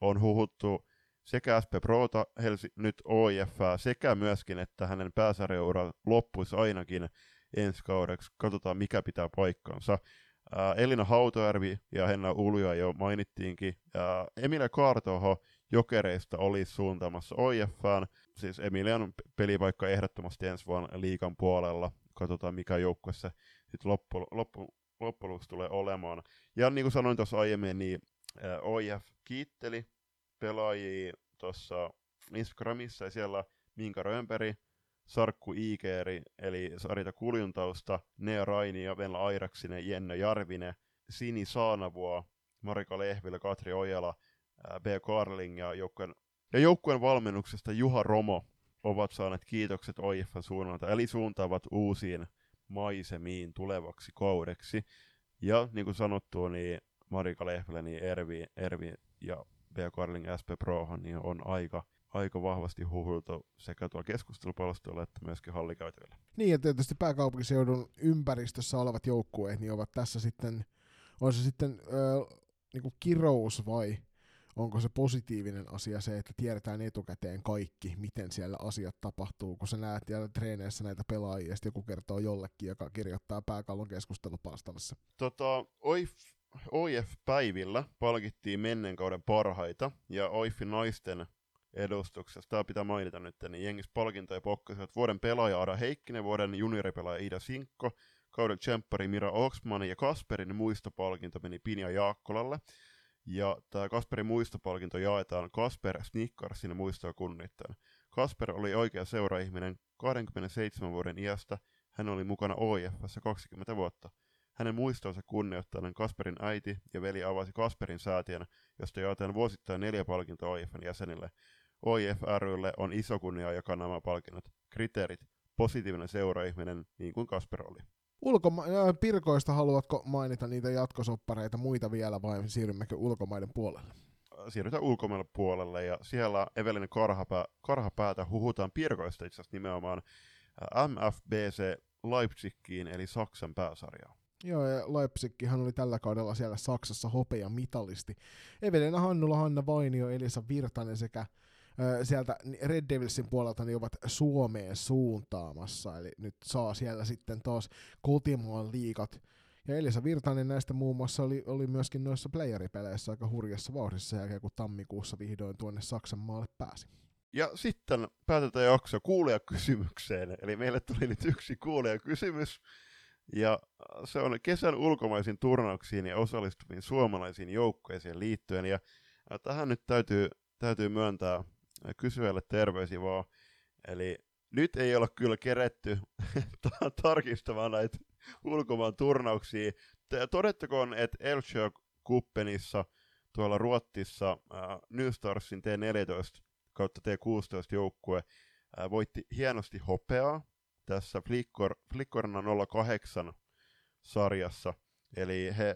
on huhuttu sekä SP Prota, Helsi, nyt OIF, sekä myöskin, että hänen pääsarjaura loppuisi ainakin ensi kaudeksi. Katsotaan, mikä pitää paikkansa. Ää, Elina Hautojärvi ja Henna Ulja jo mainittiinkin. Ää, Emilia Kaartoho Jokereista olisi suuntaamassa OIFään. Siis Emilian pelipaikka ehdottomasti ensi vuonna liikan puolella. Katsotaan, mikä joukkue se sitten loppu, loppu, loppujen tulee olemaan. Ja niin kuin sanoin tuossa aiemmin, niin OIF kiitteli pelaajia tuossa Instagramissa ja siellä Minka Römperi Sarkku Iikeeri, eli Sarita Kuljuntausta, Nea Raini ja Venla Airaksinen, Jenna Jarvine, Sini Saanavuo, Marika Lehvilä, Katri Ojala, B. Karling ja joukkueen Ja joukkueen valmennuksesta Juha Romo ovat saaneet kiitokset OIFn suunnalta, eli suuntaavat uusiin maisemiin tulevaksi kaudeksi. Ja niin kuin sanottu, niin Marika Lehvelä, niin Ervi, Ervi ja Bea Karling SP Prohan niin on aika, aika vahvasti huhultu sekä tuolla keskustelupalstoilla että myöskin hallikäytävillä. Niin, ja tietysti pääkaupunkiseudun ympäristössä olevat joukkueet niin ovat tässä sitten, on se sitten ö, niin kirous vai onko se positiivinen asia se, että tiedetään etukäteen kaikki, miten siellä asiat tapahtuu, kun sä näet siellä treeneissä näitä pelaajia, ja joku kertoo jollekin, joka kirjoittaa pääkallon keskustelupalstavassa. Tota, OIF, OIF-päivillä palkittiin menneen kauden parhaita, ja OIFin naisten edustuksessa, tämä pitää mainita nyt, niin jengis palkintoja pokkasivat vuoden pelaaja Ada Heikkinen, vuoden junioripelaaja Ida Sinkko, kauden tsemppari Mira Oxman ja Kasperin muistopalkinto meni Pinja Jaakkolalle. Ja tämä Kasperin muistopalkinto jaetaan Kasper Snickarsin muistoa kunnittain. Kasper oli oikea seuraihminen 27 vuoden iästä, hän oli mukana OIFssä 20 vuotta. Hänen muistonsa kunnioittaen Kasperin äiti ja veli avasi Kasperin säätiön, josta jaetaan vuosittain neljä palkintoa OIFn jäsenille. OIF rylle on iso kunnia jakaa nämä palkinnot. Kriteerit. Positiivinen seuraihminen, niin kuin Kasper oli. Ulkoma- Pirkoista haluatko mainita niitä jatkosoppareita muita vielä vai siirrymmekö ulkomaiden puolelle? Siirrytään ulkomaille puolelle ja siellä Evelin Karhapää, Karhapäätä huhutaan Pirkoista itse asiassa nimenomaan MFBC Leipzigiin eli Saksan pääsarjaan. Joo, ja Leipzighan oli tällä kaudella siellä Saksassa hopea mitalisti. Evelina Hannula, Hanna Vainio, Elisa Virtanen sekä sieltä Red Devilsin puolelta niin ovat Suomeen suuntaamassa, eli nyt saa siellä sitten taas kotimaan liikat. Ja Elisa Virtanen näistä muun muassa oli, oli myöskin noissa playeripeleissä aika hurjassa vauhdissa jälkeen, kun tammikuussa vihdoin tuonne Saksan maalle pääsi. Ja sitten päätetään jakso kysymykseen. Eli meille tuli nyt yksi kysymys. Ja se on kesän ulkomaisiin turnauksiin ja osallistuviin suomalaisiin joukkueisiin liittyen. Ja tähän nyt täytyy, täytyy myöntää kysyjälle terveisiä vaan. Eli nyt ei ole kyllä keretty tarkistamaan näitä ulkomaan turnauksia. Todettakoon, että Elchö Kuppenissa tuolla Ruottissa äh, New Starsin T14 kautta T16 joukkue äh, voitti hienosti hopeaa tässä Flickor, Flickorna 08 sarjassa. Eli he,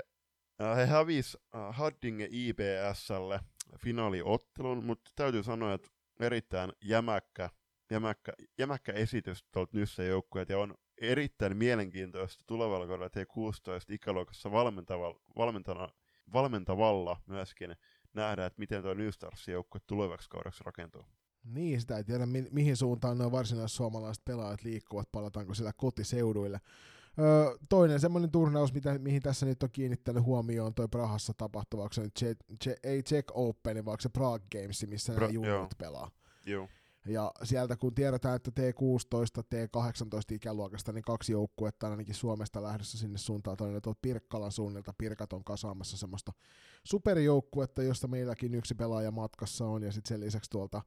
äh, he hävisi äh, Haddinge IBSlle finaaliottelun, mutta täytyy sanoa, että erittäin jämäkkä, jämäkkä, jämäkkä esitys tuolta Nyssen joukkueet ja on erittäin mielenkiintoista tulevalla kaudella T16 ikäluokassa valmentavalla, valmentana, valmentavalla myöskin nähdä, että miten tuo New Stars joukkue tulevaksi kaudeksi rakentuu. Niin, sitä ei tiedä mi- mihin suuntaan nuo varsinaiset suomalaiset pelaajat liikkuvat, palataanko siellä kotiseuduille. Öö, toinen semmoinen turnaus, mitä, mihin tässä nyt on kiinnittänyt huomioon, toi Prahassa tapahtuva, onko se nyt che, che, ei Czech Open, vaan se Prague Games, missä Pra, nämä junut pelaa. Joo. Ja sieltä kun tiedetään, että T16, T18 ikäluokasta, niin kaksi joukkuetta on ainakin Suomesta lähdössä sinne suuntaan. Toinen tuolta Pirkkalan suunnilta. Pirkat on kasaamassa semmoista superjoukkuetta, josta meilläkin yksi pelaaja matkassa on. Ja sitten sen lisäksi tuolta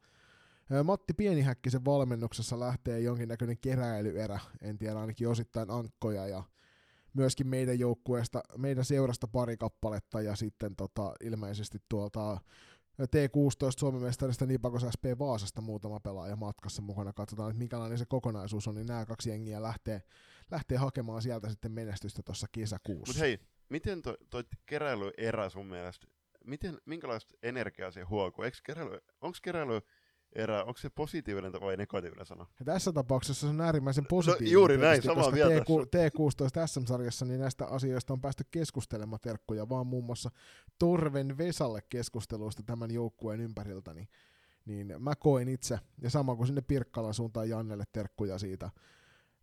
Matti Pienihäkkisen valmennuksessa lähtee jonkinnäköinen keräilyerä, en tiedä ainakin osittain ankkoja ja myöskin meidän joukkueesta, meidän seurasta pari kappaletta ja sitten tota, ilmeisesti tuolta T16 Suomen mestarista Nipakos SP Vaasasta muutama pelaaja matkassa mukana. Katsotaan, että minkälainen se kokonaisuus on, niin nämä kaksi jengiä lähtee, lähtee hakemaan sieltä sitten menestystä tuossa kesäkuussa. Mutta hei, miten toi, toi keräilyerä sun mielestä, miten, minkälaista energiaa se huokuu? Onko keräily erä, onko se positiivinen vai negatiivinen sana? Ja tässä tapauksessa se on äärimmäisen positiivinen. No, juuri näin, samaa mieltä. T16 SM-sarjassa niin näistä asioista on päästy keskustelemaan terkkuja, vaan muun muassa Torven Vesalle keskusteluista tämän joukkueen ympäriltä, niin, niin mä koin itse, ja sama kuin sinne Pirkkalan suuntaan Jannelle terkkuja siitä,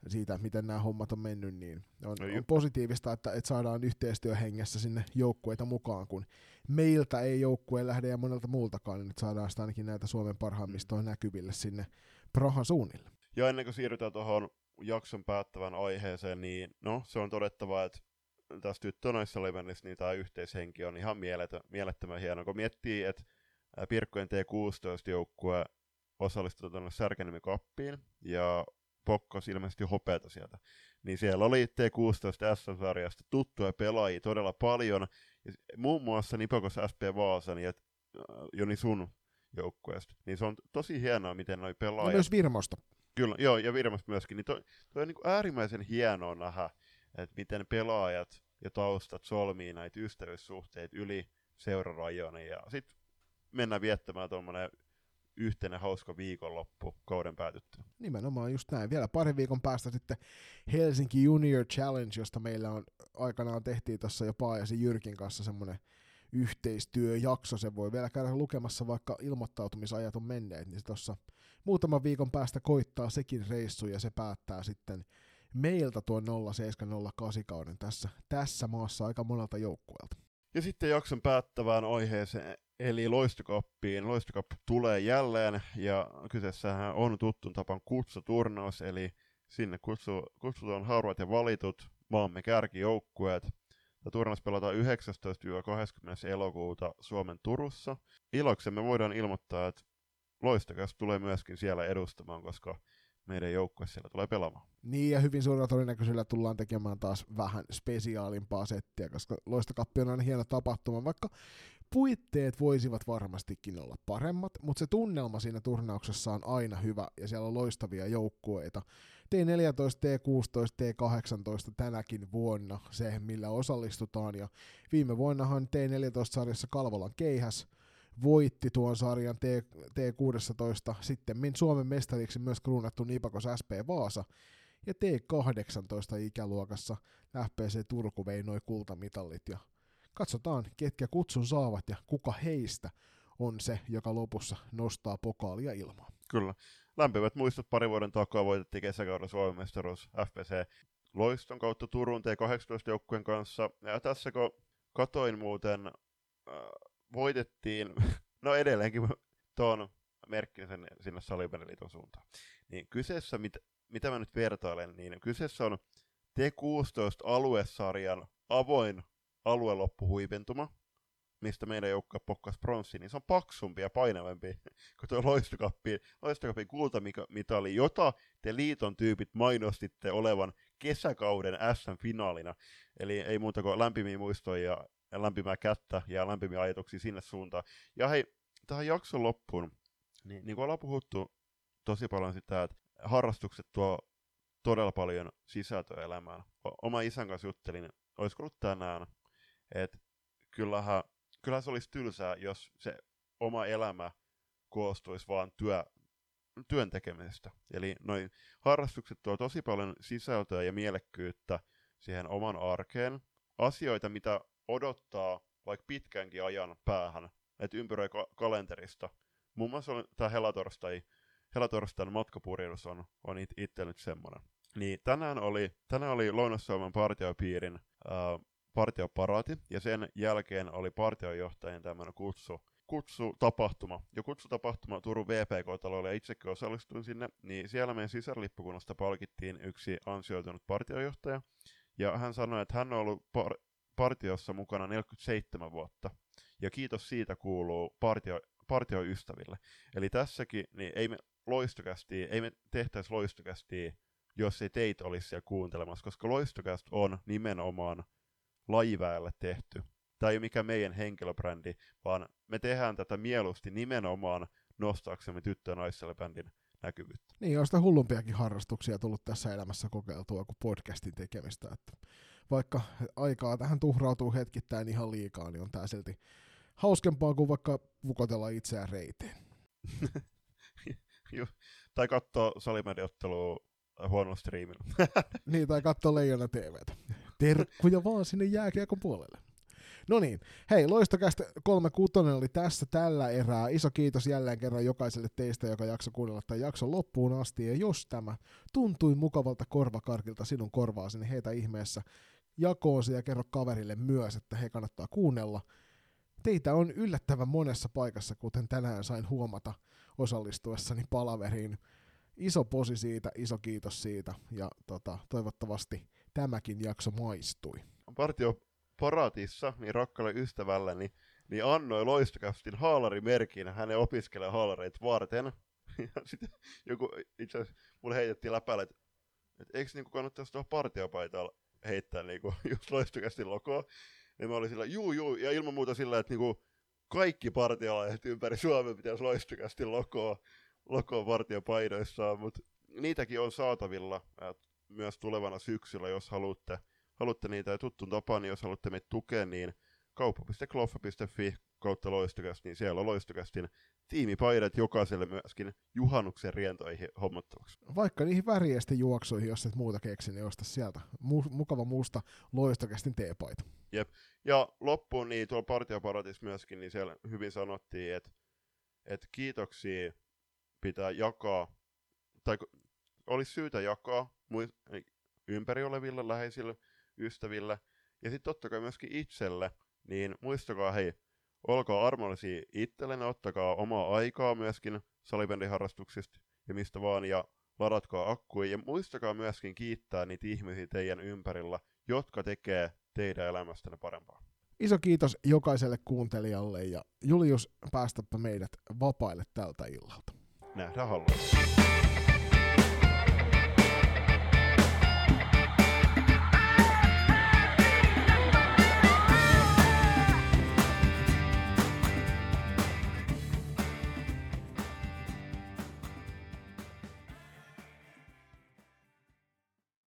siitä, miten nämä hommat on mennyt, niin on, no, on positiivista, että, että saadaan yhteistyöhengessä sinne joukkueita mukaan, kun meiltä ei joukkue lähde ja monelta muultakaan, niin nyt saadaan sitä ainakin näitä Suomen parhaimmistoa näkyville sinne Prahan suunnille. Ja ennen kuin siirrytään tuohon jakson päättävän aiheeseen, niin no, se on todettava, että tässä tyttönaissa Levenissä niin tämä yhteishenki on ihan mieletön, mielettömän hieno. Kun miettii, että Pirkkojen T16-joukkue osallistuu tuonne Särkenemi kappiin ja pokkos ilmeisesti hopeata sieltä. Niin siellä oli T16 S-sarjasta tuttuja pelaajia todella paljon. Ja muun muassa Nipokos SP Vaasan ja Joni sun joukkueesta. Niin se on tosi hienoa, miten noi Ja pelaajat... myös Virmosta. Kyllä, joo, ja Virmasta myöskin. Niin toi, toi on niin äärimmäisen hienoa nähdä, että miten pelaajat ja taustat solmii näitä ystävyyssuhteita yli seurarajojen. Ja sitten mennään viettämään tuommoinen yhteinen hauska viikonloppu kauden päätyttyä. Nimenomaan just näin. Vielä parin viikon päästä sitten Helsinki Junior Challenge, josta meillä on aikanaan tehtiin tuossa jo Paajasi Jyrkin kanssa semmoinen yhteistyöjakso. Se voi vielä käydä lukemassa, vaikka ilmoittautumisajat on menneet, niin tuossa muutaman viikon päästä koittaa sekin reissu ja se päättää sitten meiltä tuon 0708 kauden tässä, tässä maassa aika monelta joukkueelta. Ja sitten jakson päättävään aiheeseen, eli Loistokappiin. Loistokap tulee jälleen, ja kyseessähän on tuttun tapan kutsuturnaus, eli sinne kutsu, kutsutaan harvat ja valitut maamme kärkijoukkueet. Tämä turnaus pelataan 19-20. elokuuta Suomen Turussa. Iloksemme voidaan ilmoittaa, että Loistokas tulee myöskin siellä edustamaan, koska meidän joukkue siellä tulee pelaamaan. Niin, ja hyvin suurella todennäköisyydellä tullaan tekemään taas vähän spesiaalimpaa settiä, koska Loistokappi on aina hieno tapahtuma, vaikka puitteet voisivat varmastikin olla paremmat, mutta se tunnelma siinä turnauksessa on aina hyvä, ja siellä on loistavia joukkueita. T14, T16, T18 tänäkin vuonna se, millä osallistutaan, ja viime vuonnahan T14-sarjassa Kalvolan keihäs voitti tuon sarjan T, T16, sitten Suomen mestariksi myös kruunattu Nipakos SP Vaasa, ja T18-ikäluokassa FPC Turku vei noin kultamitalit, ja katsotaan, ketkä kutsun saavat ja kuka heistä on se, joka lopussa nostaa pokaalia ilmaan. Kyllä. Lämpimät muistot pari vuoden takaa voitettiin kesäkauden Suomen mestaruus FPC Loiston kautta Turun T18 joukkueen kanssa. Ja tässä kun katoin muuten, äh, voitettiin, no edelleenkin tuon merkkin sen sinne Salibandiliiton suuntaan. Niin kyseessä, mit, mitä mä nyt vertailen, niin kyseessä on T16 aluesarjan avoin alueloppuhuipentuma, mistä meidän joukkue pokkas pronssi, niin se on paksumpi ja painavampi kuin tuo loistokappi, loistokapin kultamitali, jota te liiton tyypit mainostitte olevan kesäkauden SM-finaalina. Eli ei muuta kuin lämpimiä muistoja ja lämpimää kättä ja lämpimiä ajatuksia sinne suuntaan. Ja hei, tähän jakson loppuun, niin, niin kuin ollaan puhuttu tosi paljon sitä, että harrastukset tuo todella paljon sisältöä elämään. Oma isän kanssa juttelin, olisiko ollut tänään, että kyllähän, kyllähän se olisi tylsää, jos se oma elämä koostuisi vaan työ, työn tekemisestä. Eli noin harrastukset tuo tosi paljon sisältöä ja mielekkyyttä siihen oman arkeen. Asioita, mitä odottaa vaikka pitkänkin ajan päähän, että ympyröi ka- kalenterista. Muun muassa tämä helatorstai, helatorstain matkapurjehdus on, on it, itse nyt semmoinen. Niin tänään oli, tänään oli Lounais-Suomen partiopiirin äh, partioparaati, ja sen jälkeen oli partiojohtajan tämmöinen kutsu, kutsutapahtuma. Ja kutsutapahtuma Turun VPK-talolle, ja itsekin osallistuin sinne, niin siellä meidän sisarlippukunnasta palkittiin yksi ansioitunut partiojohtaja, ja hän sanoi, että hän on ollut par- partiossa mukana 47 vuotta, ja kiitos siitä kuuluu partio, partioystäville. Eli tässäkin, niin ei me loistokästi, ei me tehtäisi loistokästi, jos ei teitä olisi siellä kuuntelemassa, koska loistokäst on nimenomaan lajiväelle tehty. Tämä ei ole mikään meidän henkilöbrändi, vaan me tehdään tätä mieluusti nimenomaan nostaaksemme tyttö- ja bändin näkyvyyttä. Niin, on sitä hullumpiakin harrastuksia tullut tässä elämässä kokeiltua kuin podcastin tekemistä. Että vaikka aikaa tähän tuhrautuu hetkittäin ihan liikaa, niin on tämä silti hauskempaa kuin vaikka vukotella itseään reiteen. tai katsoa salimediottelua huonolla striimillä. niin, tai katsoa Leijona TVtä. Terkkuja vaan sinne jääkiekon puolelle. No niin, hei, loistokästä 36 oli tässä tällä erää. Iso kiitos jälleen kerran jokaiselle teistä, joka jakso kuunnella tämän jakson loppuun asti. Ja jos tämä tuntui mukavalta korvakarkilta sinun korvaasi, niin heitä ihmeessä jakoon ja kerro kaverille myös, että he kannattaa kuunnella. Teitä on yllättävän monessa paikassa, kuten tänään sain huomata osallistuessani palaveriin. Iso posi siitä, iso kiitos siitä ja tota, toivottavasti tämäkin jakso maistui. Partio Paratissa, niin rakkalle ystävälleni, niin, niin annoi loistokästin haalarimerkin hänen opiskelee haalareita varten. Ja sitten joku, itse asiassa mulle heitettiin läpäällä, että, että eikö niinku kannattaisi tuohon partiopaitaan heittää niinku, just loistokästin logoa. Niin mä olin sillä, juu juu, ja ilman muuta sillä, että niinku, kaikki partiolaiset ympäri Suomea pitäisi loistukasti lokoa, lokoa partiopaidoissaan, mutta niitäkin on saatavilla myös tulevana syksyllä, jos haluatte, haluatte niitä. Ja tuttun tapaan, niin jos haluatte meitä tukea, niin kauppa.kloffa.fi kautta loistokäst, niin siellä on loistokästin tiimipaidat jokaiselle myöskin juhannuksen rientoihin hommattavaksi. Vaikka niihin väriäisten juoksuihin, jos et muuta keksi, niin osta sieltä Mu- mukava muusta loistokästin teepaita. Jep. Ja loppuun niin tuolla partioparatissa myöskin, niin siellä hyvin sanottiin, että, että kiitoksia pitää jakaa, tai olisi syytä jakaa ympäri oleville läheisille ystäville, ja sitten totta kai myöskin itselle, niin muistakaa hei, olkaa armollisia itsellenne, ottakaa omaa aikaa myöskin salibändiharrastuksista ja mistä vaan, ja ladatkaa akkuja, ja muistakaa myöskin kiittää niitä ihmisiä teidän ympärillä, jotka tekee teidän elämästänne parempaa. Iso kiitos jokaiselle kuuntelijalle, ja Julius, päästäpä meidät vapaille tältä illalta. Nähdään halluun.